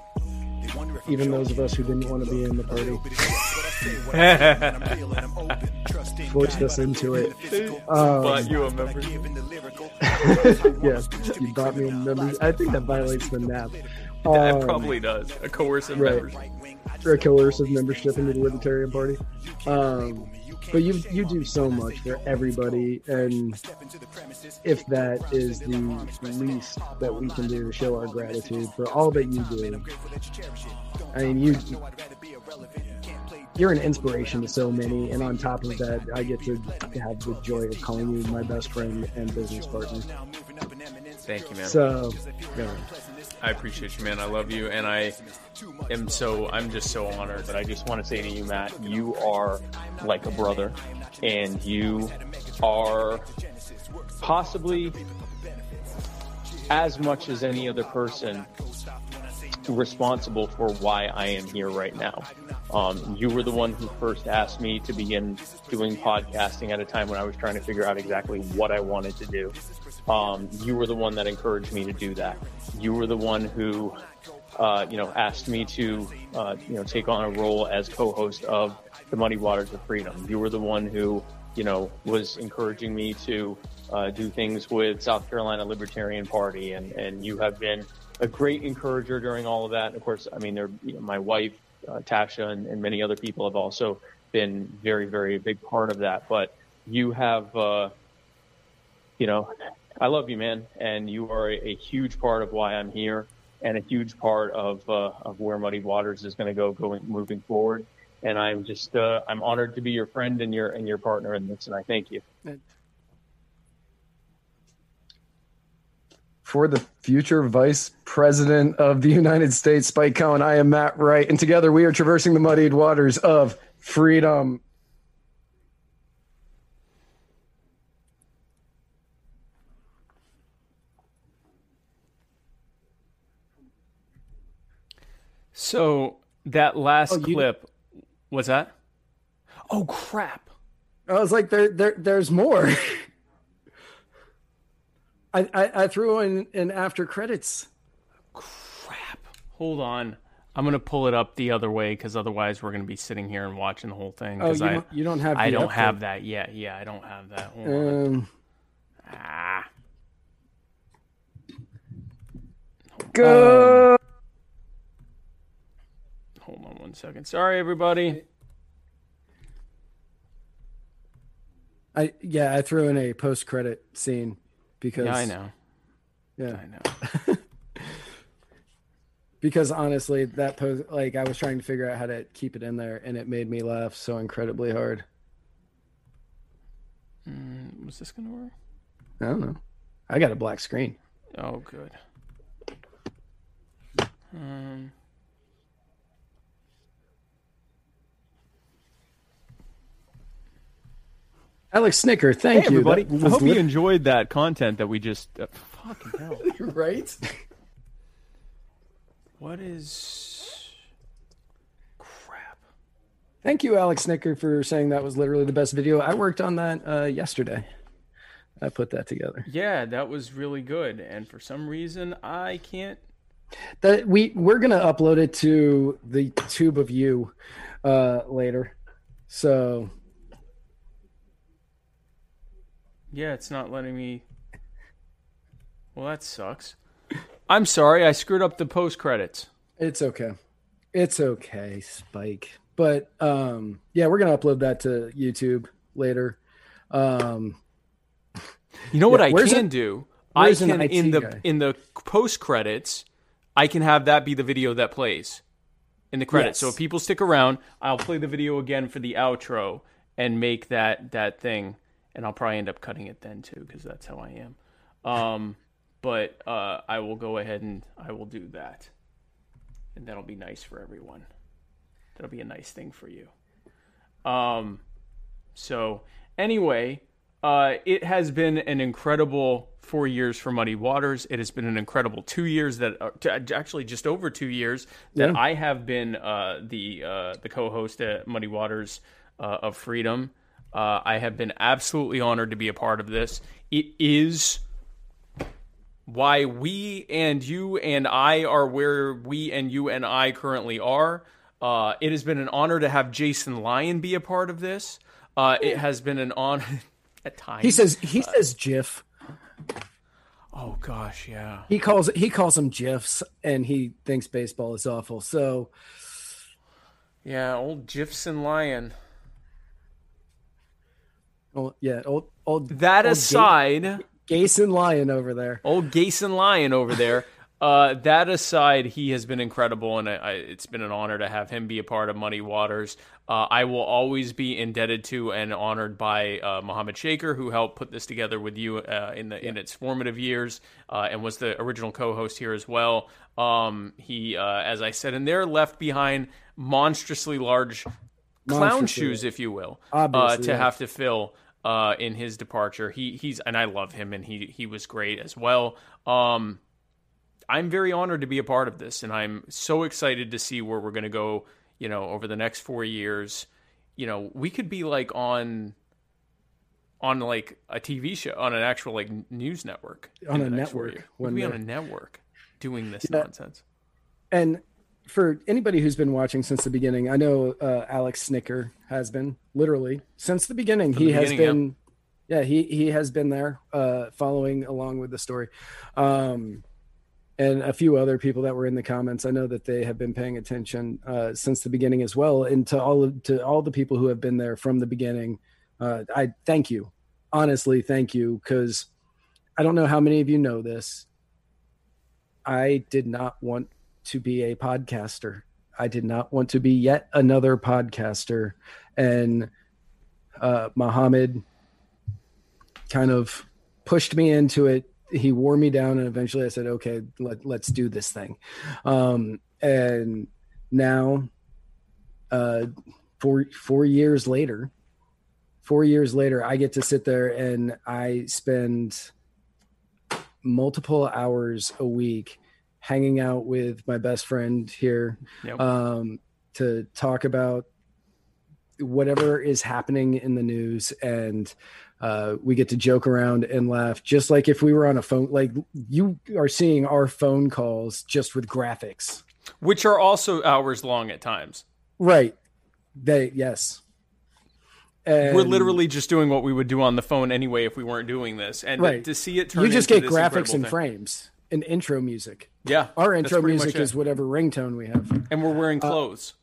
Even those of us who didn't want to be in the party forced us into it. Um, but you a member. yeah, you brought me a member. I think that violates the NAP. That Um, probably does. A coercive right. membership. for a coercive membership into the Libertarian Party. Um, but you you do so much for everybody, and if that is the least that we can do to show our gratitude for all that you do, I mean you you're an inspiration to so many, and on top of that, I get to have the joy of calling you my best friend and business partner. Thank you, man. So, yeah. I appreciate you, man. I love you, and I am so I'm just so honored that I just want to say to you, Matt, you are like a brother, and you are possibly as much as any other person responsible for why I am here right now. Um, you were the one who first asked me to begin doing podcasting at a time when I was trying to figure out exactly what I wanted to do. Um, you were the one that encouraged me to do that. You were the one who, uh, you know, asked me to, uh, you know, take on a role as co-host of the Muddy Waters of Freedom. You were the one who, you know, was encouraging me to uh, do things with South Carolina Libertarian Party, and and you have been a great encourager during all of that. And of course, I mean, there, you know, my wife, uh, Tasha, and, and, many other people have also been very, very big part of that. But you have, uh, you know, I love you, man, and you are a, huge part of why I'm here, and a huge part of uh, of where Muddy Waters is going to go going moving forward. And I'm just uh, I'm honored to be your friend and your and your partner in this, and I thank you. for the future Vice President of the United States, Spike Cohen. I am Matt Wright, and together we are traversing the muddied waters of freedom. So that last oh, you... clip was that? Oh crap! I was like, there, there, there's more. I, I, I threw in an after credits. Crap. Hold on. I'm gonna pull it up the other way because otherwise we're gonna be sitting here and watching the whole thing. Oh, you, I, don't, you don't have. I don't have that yet. Yeah, I don't have that. Hold um, ah. Go. Um, on one second. Sorry, everybody. I yeah, I threw in a post credit scene because yeah, I know. Yeah, I know. because honestly, that post like I was trying to figure out how to keep it in there, and it made me laugh so incredibly hard. Mm, was this gonna work? I don't know. I got a black screen. Oh, good. Um. Alex Snitker, thank hey, you, everybody. I hope lit- you enjoyed that content that we just. Uh, fucking hell! right? What is crap? Thank you, Alex Snitker, for saying that was literally the best video. I worked on that uh, yesterday. I put that together. Yeah, that was really good, and for some reason I can't. That we we're gonna upload it to the tube of you uh, later, so Yeah, it's not letting me. Well, that sucks. I'm sorry, I screwed up the post credits. It's okay. It's okay, Spike. But um yeah, we're gonna upload that to YouTube later. Um You know what I can do? I can in the guy? in the post credits, I can have that be the video that plays in the credits. Yes. So if people stick around, I'll play the video again for the outro and make that that thing and I'll probably end up cutting it then too because that's how I am. Um, but uh, I will go ahead and I will do that, and that'll be nice for everyone. That'll be a nice thing for you. Um, so anyway, uh, it has been an incredible four years for Muddy Waters. It has been an incredible two years that, uh, actually just over two years that yeah. I have been uh, the uh, the co-host at Muddy Waters uh, of Freedom. Uh, I have been absolutely honored to be a part of this. It is why we and you and I are where we and you and I currently are. Uh, it has been an honor to have Jason Lyon be a part of this. Uh, it has been an honor at times. He says he says GIF. Oh gosh, yeah. He calls he calls them GIFs, and he thinks baseball is awful. So, yeah, old GIFs and Lyon. Oh, yeah, old old. That old aside, Ga- Gason Lion over there. Old Gason Lion over there. Uh, that aside, he has been incredible, and I, I, it's been an honor to have him be a part of Muddy Waters. Uh, I will always be indebted to and honored by uh, Mohammed Shaker, who helped put this together with you uh, in the in its formative years, uh, and was the original co-host here as well. Um, he, uh, as I said in there, left behind monstrously large clown shoes, if you will, uh, to yeah. have to fill uh, in his departure. He he's and I love him, and he he was great as well. Um, I'm very honored to be a part of this, and I'm so excited to see where we're going to go. You know, over the next four years, you know, we could be like on on like a TV show on an actual like news network On a the next four network years. We one could be on a network doing this Yeah. nonsense. And for anybody who's been watching since the beginning, I know uh, Alex Snitker has been literally since the beginning. From he the has beginning, been, yeah. he he has been there, uh, following along with the story, um, and a few other people that were in the comments. I know that they have been paying attention uh, since the beginning as well, and to all of, to all the people who have been there from the beginning. Uh, I thank you, honestly, thank you, because I don't know how many of you know this. I did not want to be a podcaster. I did not want to be yet another podcaster. And uh, Muhammad kind of pushed me into it. He wore me down, and eventually I said, okay, let, let's do this thing. Um, and now, uh, four, four years later, four years later, I get to sit there and I spend multiple hours a week hanging out with my best friend here Yep. um, to talk about whatever is happening in the news. And uh, we get to joke around and laugh just like if we were on a phone like you are seeing our phone calls just with graphics. Which are also hours long at times. right. They yes. And We're literally just doing what we would do on the phone anyway if we weren't doing this, and right. to see it turn you just get graphics and thing. frames and intro music. Yeah, our intro music is whatever ringtone we have. And we're wearing Uh, clothes.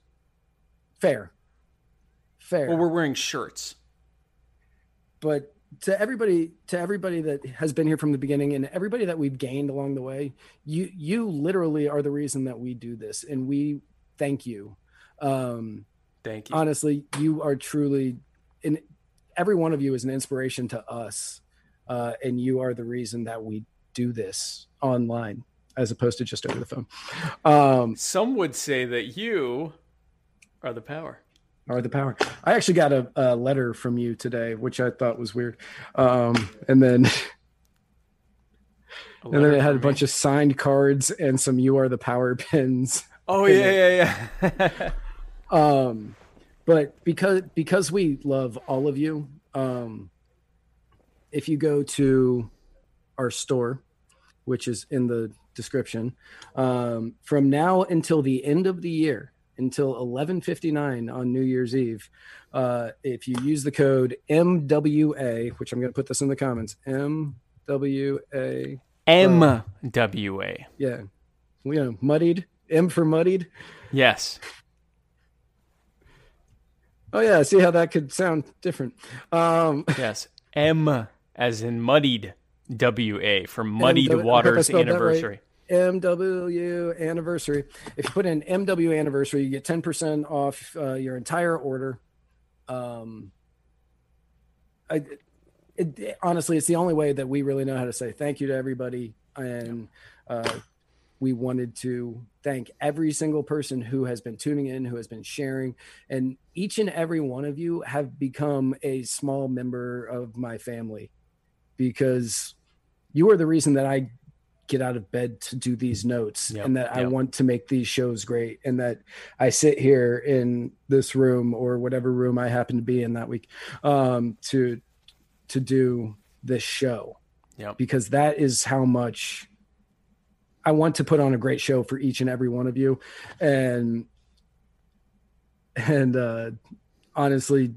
fair. Fair. Well, we're wearing shirts. but to everybody to everybody that has been here from the beginning and everybody that we've gained along the way you you literally are the reason that we do this and we thank you. Um Thank you. honestly you are truly and every one of you is an inspiration to us uh and you are the reason that we do this online as opposed to just over the phone um Some would say that you are the power. are the power. I actually got a, a letter from you today, which I thought was weird. Um, and then and then it had a bunch of signed cards and some "You Are the Power" pins. Oh yeah, yeah, yeah. Um, but because because we love all of you, um, if you go to our store, which is in the description, um, from now until the end of the year, until 11:59 on New Year's Eve, uh, if you use the code MWA, which I'm going to put this in the comments, MWA, MWA. yeah, you know, muddied, M for muddied. Yes. Oh yeah, see how that could sound different. Um, Yes. M as in muddied. WA for Muddied MW I hope I Waters right. Anniversary. MW anniversary. If you put in MW anniversary, you get 10% off uh, your entire order. Um, I, it, honestly, it's the only way that we really know how to say thank you to everybody. And uh, we wanted to thank every single person who has been tuning in, who has been sharing. And each and every one of you have become a small member of my family because you are the reason that I get out of bed to do these notes Yep, and that I want to make these shows great and that I sit here in this room or whatever room I happen to be in that week um, to to do this show. Yep. because that is how much I want to put on a great show for each and every one of you. And and uh honestly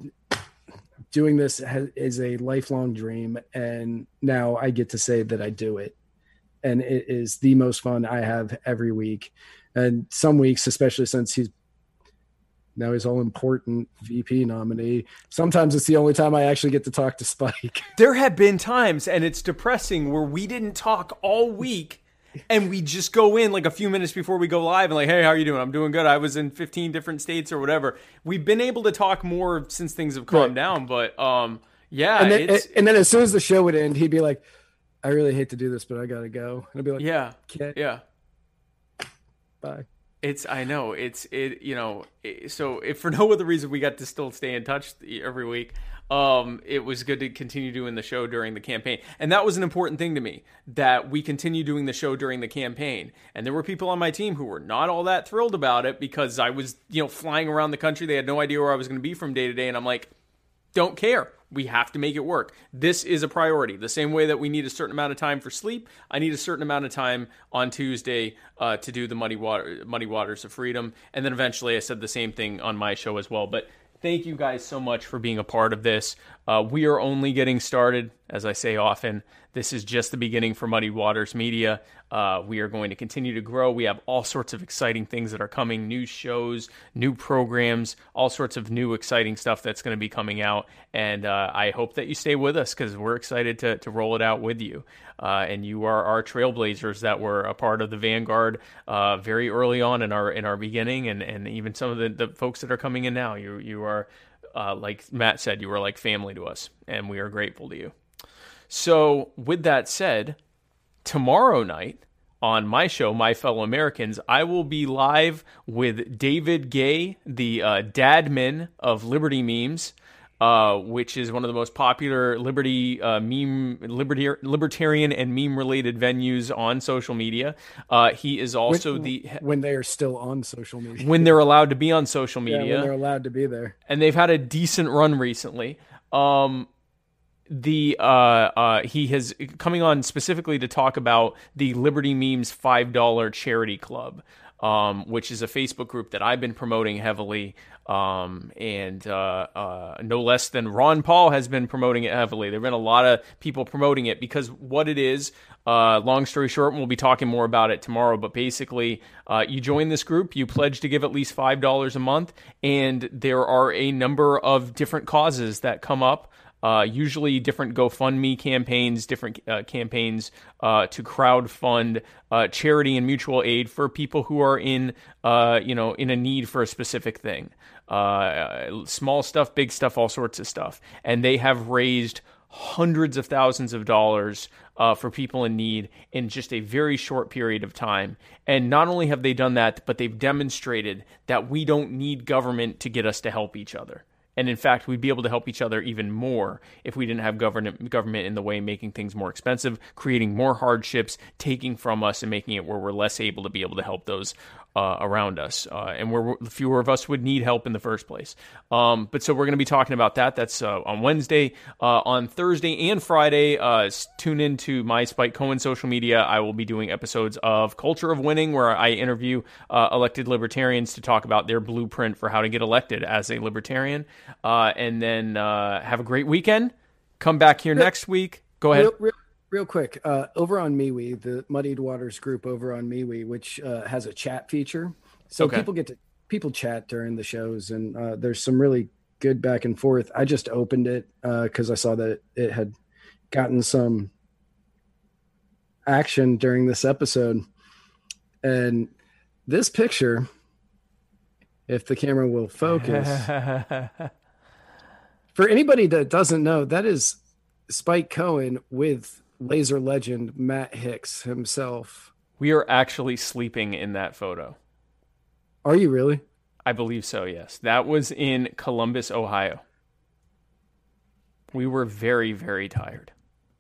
doing this is a lifelong dream and now I get to say that I do it and it is the most fun I have every week and some weeks especially since he's now he's all important VP nominee. Sometimes it's the only time I actually get to talk to Spike. There have been times, and it's depressing, where we didn't talk all week, and we just go in like a few minutes before we go live and like, hey, how are you doing? I'm doing good. I was in 15 different states or whatever. We've been able to talk more since things have calmed Right. down, but um, yeah, and then, and then as soon as the show would end, he'd be like, "I really hate to do this, but I gotta go." And I'd be like, yeah, "Okay, yeah. bye." It's I know it's it you know so if for no other reason we got to still stay in touch every week. Um, it was good to continue doing the show during the campaign, and that was an important thing to me that we continue doing the show during the campaign. And there were people on my team who were not all that thrilled about it because I was you know flying around the country. They had no idea where I was going to be from day to day, and I'm like, don't care. We have to make it work. This is a priority. The same way that we need a certain amount of time for sleep, I need a certain amount of time on Tuesday uh, to do the muddy water, muddy waters of freedom, and then eventually I said the same thing on my show as well. But thank you guys so much for being a part of this. Uh, we are only getting started, as I say often. This is just the beginning for Muddy Waters Media. Uh, we are going to continue to grow. We have all sorts of exciting things that are coming new shows, new programs, all sorts of new exciting stuff that's going to be coming out. And uh, I hope that you stay with us because we're excited to, to roll it out with you. Uh, and you are our trailblazers that were a part of the vanguard uh, very early on in our in our beginning, and, and even some of the, the folks that are coming in now. You you are uh, like Matt said, you are like family to us, and we are grateful to you. So, with that said, tomorrow night on my show, My Fellow Americans, I will be live with David Gay, the uh, dadmin of Liberty Memes. Uh, which is one of the most popular liberty uh, meme liberty, libertarian and meme related venues on social media. Uh, he is also when, the when they are still on social media. when they're allowed to be on social media yeah, when they're allowed to be there. and they've had a decent run recently. Um, the uh, uh, he has coming on specifically to talk about the Liberty Memes five dollar charity club, um, which is a Facebook group that I've been promoting heavily. Um, and uh, uh, no less than Ron Paul has been promoting it heavily. There've been a lot of people promoting it because what it is. Uh, long story short, and we'll be talking more about it tomorrow. But basically, uh, you join this group, you pledge to give at least five dollars a month, and there are a number of different causes that come up. Uh, usually, different GoFundMe campaigns, different uh, campaigns uh, to crowd fund uh, charity and mutual aid for people who are in, uh, you know, in a need for a specific thing. Uh, small stuff, big stuff, all sorts of stuff, and they have raised hundreds of thousands of dollars uh, for people in need in just a very short period of time. And not only have they done that, but they've demonstrated that we don't need government to get us to help each other. And in fact, we'd be able to help each other even more if we didn't have government government in the way, making things more expensive, creating more hardships, taking from us, and making it where we're less able to be able to help those uh, around us, uh, and where fewer of us would need help in the first place. Um, but so we're going to be talking about that. That's uh, on Wednesday, uh, on Thursday, and Friday. Uh, tune in to my Spike Cohen social media. I will be doing episodes of Culture of Winning, where I interview uh, elected libertarians to talk about their blueprint for how to get elected as a libertarian. Uh, and then uh, have a great weekend. Come back here next week. Go ahead. Real, real, real quick, uh, over on MeWe, the Muddied Waters group over on MeWe, which uh, has a chat feature, so Okay. people get to people chat during the shows, and uh, there's some really good back and forth. I just opened it because I saw that it had gotten some action during this episode, and this picture, if the camera will focus. For anybody that doesn't know, that is Spike Cohen with laser legend Matt Hicks himself. we are actually sleeping in that photo. Are you really? I believe so, yes. That was in Columbus, Ohio. We were very, very tired.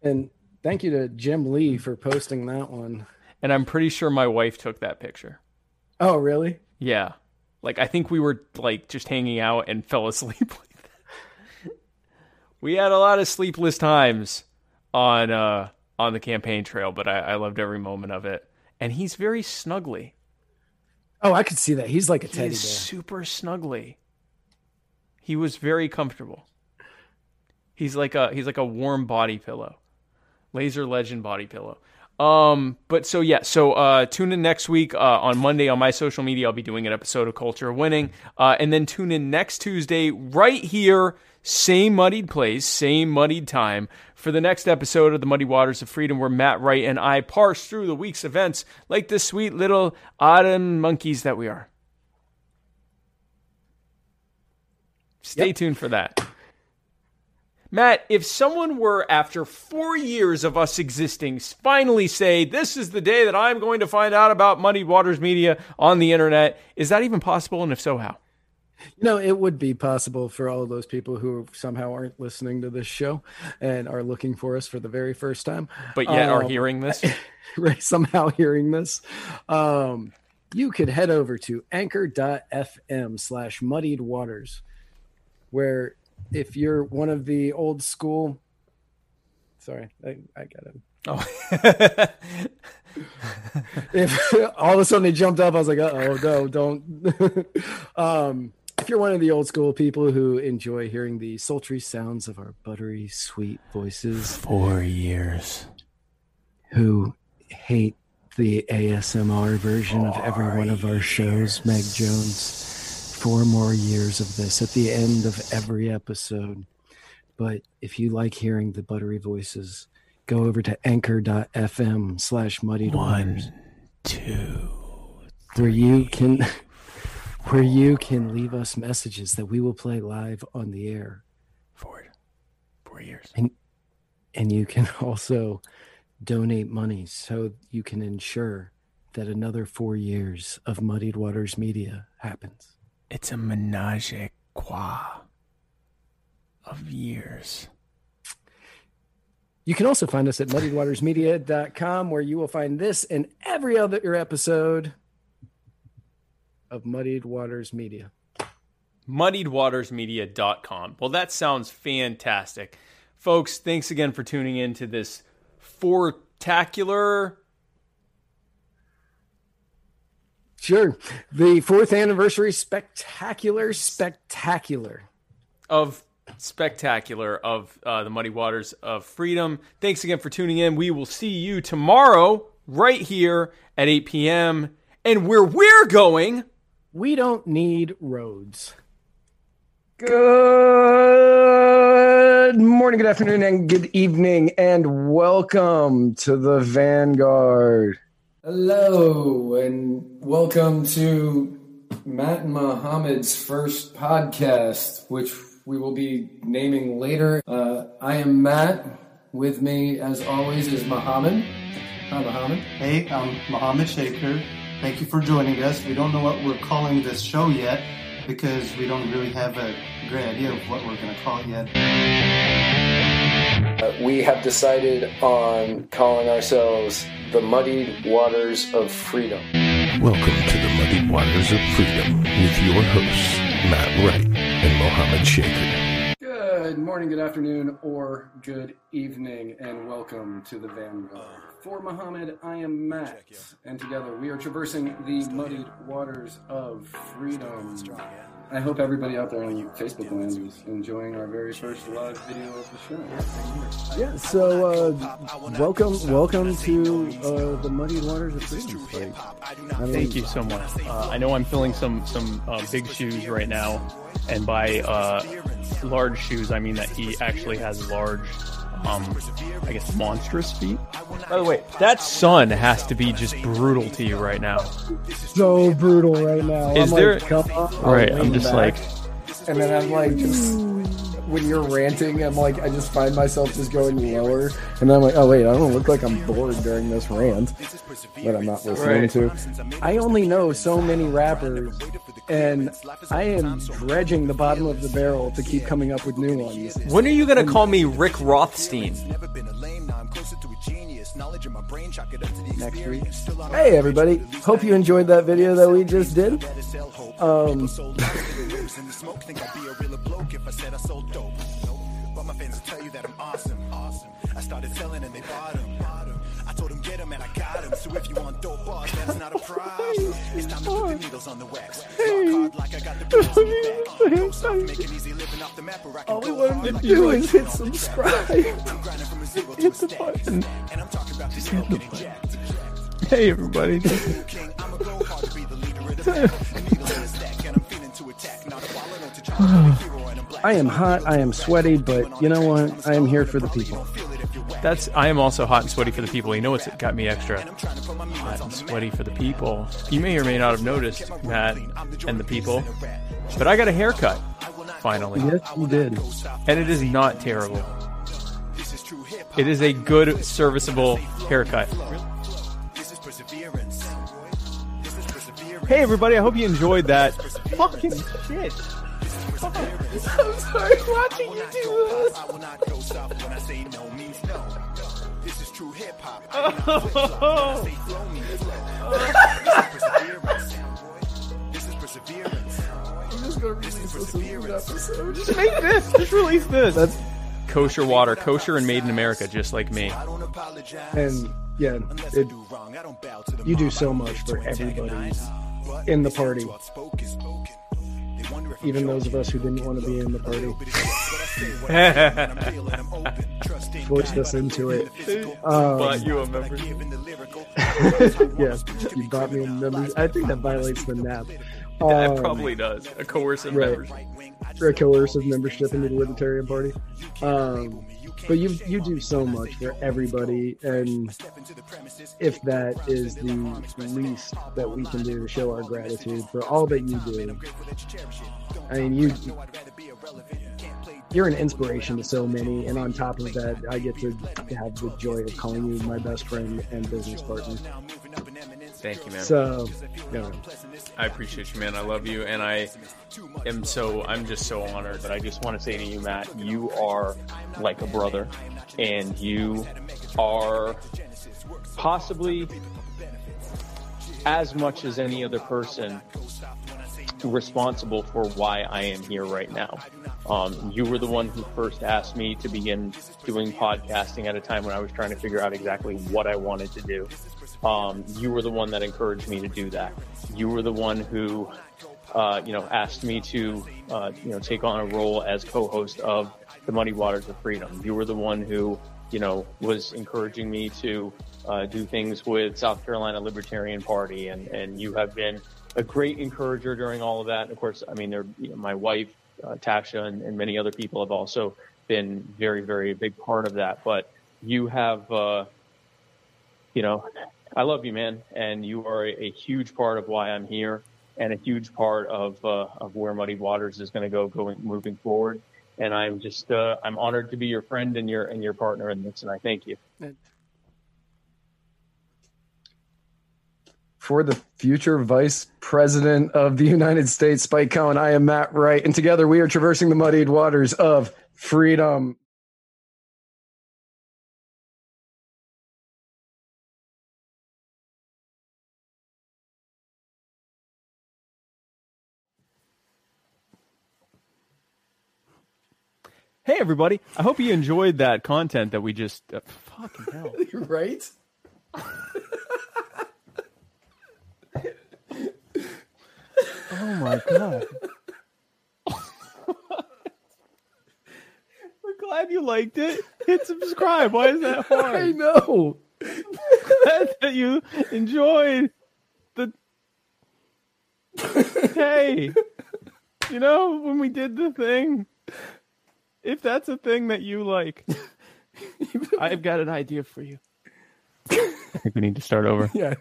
And thank you to Jim Lee for posting that one. And I'm pretty sure my wife took that picture. Oh, really? Yeah. Like I think we were like just hanging out and fell asleep like that. We had a lot of sleepless times on uh on the campaign trail, but I, I loved every moment of it. And he's very snuggly. Oh, I could see that. He's like a He teddy bear. super snuggly. He was very comfortable. He's like a he's like a warm body pillow, laser legend body pillow. Um, but so yeah, so uh, tune in next week uh, on Monday on my social media. I'll be doing an episode of Culture of Winning, uh, and then tune in next Tuesday right here, same muddied place, same muddied time for the next episode of the Muddy Waters of Freedom, where Matt Wright and I parse through the week's events like the sweet little autumn monkeys that we are. Stay Yep. tuned for that. Matt, if someone were, after four years of us existing, finally say, This is the day that I'm going to find out about Muddy Waters Media on the internet, is that even possible? And if so, how? You know, it would be possible for all of those people who somehow aren't listening to this show and are looking for us for the very first time, But yet are Um, hearing this? right, somehow hearing this. Um, you could head over to anchor.fm slash muddied waters, where if you're one of the old school, sorry, I, I got it. Oh. if all of a sudden they jumped up, I was like, oh no, don't. um, if you're one of the old school people who enjoy hearing the sultry sounds of our buttery sweet voices, Four years. who hate the ASMR version of every one of our shows, Meg Jones, four more years of this at the end of every episode. But if you like hearing the buttery voices, go over to anchor.fm slash muddied waters. One, two. where you can where you can leave us messages that we will play live on the air Four. Four years. and you can also donate money so you can ensure that another 4 years of muddied waters media happens It's a menage a trois of years. you can also find us at muddiedwatersmedia.com where you will find this and every other episode of muddied waters media muddiedwatersmedia.com. Well, that sounds fantastic. Folks, thanks again for tuning in to this fortacular. sure the fourth anniversary spectacular spectacular of spectacular of uh, the Muddy Waters of Freedom. Thanks again for tuning in. We will see you tomorrow right here at 8 p.m. And where we're going, We don't need roads. Good morning, good afternoon, and good evening, and welcome to the Vanguard. Hello, and welcome to Matt and Mohammed's first podcast, which we will be naming later. Uh, I am Matt. With me, as always, is Muhammad. Hi, Muhammad. Hey, I'm Mohammed Shaker. Thank you for joining us. We don't know what we're calling this show yet because we don't really have a great idea of what we're going to call it yet. Uh, we have decided on calling ourselves the Muddied Waters of Freedom. Welcome to the Muddy Waters of Freedom with your hosts, Matt Wright and Mohammed Shaker. Good morning, good afternoon, or good evening, and welcome to the Vanguard. For Muhammad, I am Matt, and together we are traversing the muddied waters of freedom. I hope everybody out there on you- Facebook land is enjoying our very first live video of the show. Yeah, so uh, welcome, welcome to uh, the muddied waters of freedom. Like, I mean, Thank you so much. Uh, I know I'm filling some some uh, big shoes right now, and by uh, large shoes I mean that he actually has large, um, I guess monstrous feet. By the way, that sun has to be just brutal to you right now. so brutal right now. Is I'm there- like, Right, I'll I'm just back. like, and then I'm like, just when you're ranting, I'm like, I just find myself just going lower, and then I'm like, oh wait, I don't look like I'm bored during this rant that I'm not listening Right. to. I only know so many rappers, and I am dredging the bottom of the barrel to keep coming up with new ones. when are you gonna call me Rick Rothstein? Next week. Hey everybody, hope you enjoyed that video that we just did. Um, But my fans will tell you that I'm awesome. Awesome. I started selling and they bought 'em. I told 'em get 'em and I got 'em. So if you want dope bars, that's not a problem. It's time to put the needles on the wax. Rock hard like I got the pills in the back. Go soft, make it easy living off the map where I can all we want hard to like do is hit subscribe. I'm grinding from a zero to a Hit the stack. button. And I'm talking Hey everybody. I am hot. I am sweaty, but you know what? I am here for the people. That's I am also hot and sweaty for the people. You know what's got me extra hot and sweaty for the people. You may or may not have noticed, Matt and the people, but I got a haircut finally. Yes, you did. And it is not terrible. It is a good, serviceable haircut. Hey everybody, I hope you enjoyed that. Fucking shit. I'm sorry watching you do this. This is true hip hop. This is perseverance. I'm just gonna release this as an episode. Just make this. Just release this. That's kosher water, kosher and made in America, just like me. And yeah, it, you do so much for everybody in the party. Even those of us who didn't want to be in the party. Forced us into it. Um, Bought you a member. yeah, you bought me a member. I think that violates the NAP. Yeah, it Um, probably does. A coercive right. membership. for a coercive membership into the Libertarian Party. Um, but you you do so much for everybody, and if that is the least that we can do to show our gratitude for all that you do, I mean you you're an inspiration to so many, and on top of that, I get to have the joy of calling you my best friend and business partner. Thank you, man. So, yeah. I appreciate you, man. I love you, and I am so. I'm just so honored that I just want to say to you, Matt, you are like a brother, and you are possibly as much as any other person responsible for why I am here right now. Um, you were the one who first asked me to begin doing podcasting at a time when I was trying to figure out exactly what I wanted to do. Um, you were the one that encouraged me to do that. You were the one who, uh, you know, asked me to, uh, you know, take on a role as co-host of the Muddy Waters of Freedom. You were the one who, you know, was encouraging me to uh, do things with South Carolina Libertarian Party, and and you have been a great encourager during all of that. And of course, I mean, there, you know, my wife, uh, Tasha, and, and many other people have also been very, very big part of that. But you have, uh, you know, I love you, man, and you are a, a huge part of why I'm here, and a huge part of uh, of where Muddy Waters is going to go going moving forward. And I'm just, uh, I'm honored to be your friend and your and your partner in this, and I thank you. For the future Vice President of the United States, Spike Cohen, I am Matt Wright, and together we are traversing the muddied waters of freedom. Hey, everybody! I hope you enjoyed that content that we just. Uh, fucking hell! right? Oh my god! We're glad you liked it. Hit subscribe. Why is that hard? I know. Glad that you enjoyed the. hey, you know when we did the thing. If that's a thing that you like, I've got an idea for you. I think we need to start over. Yeah.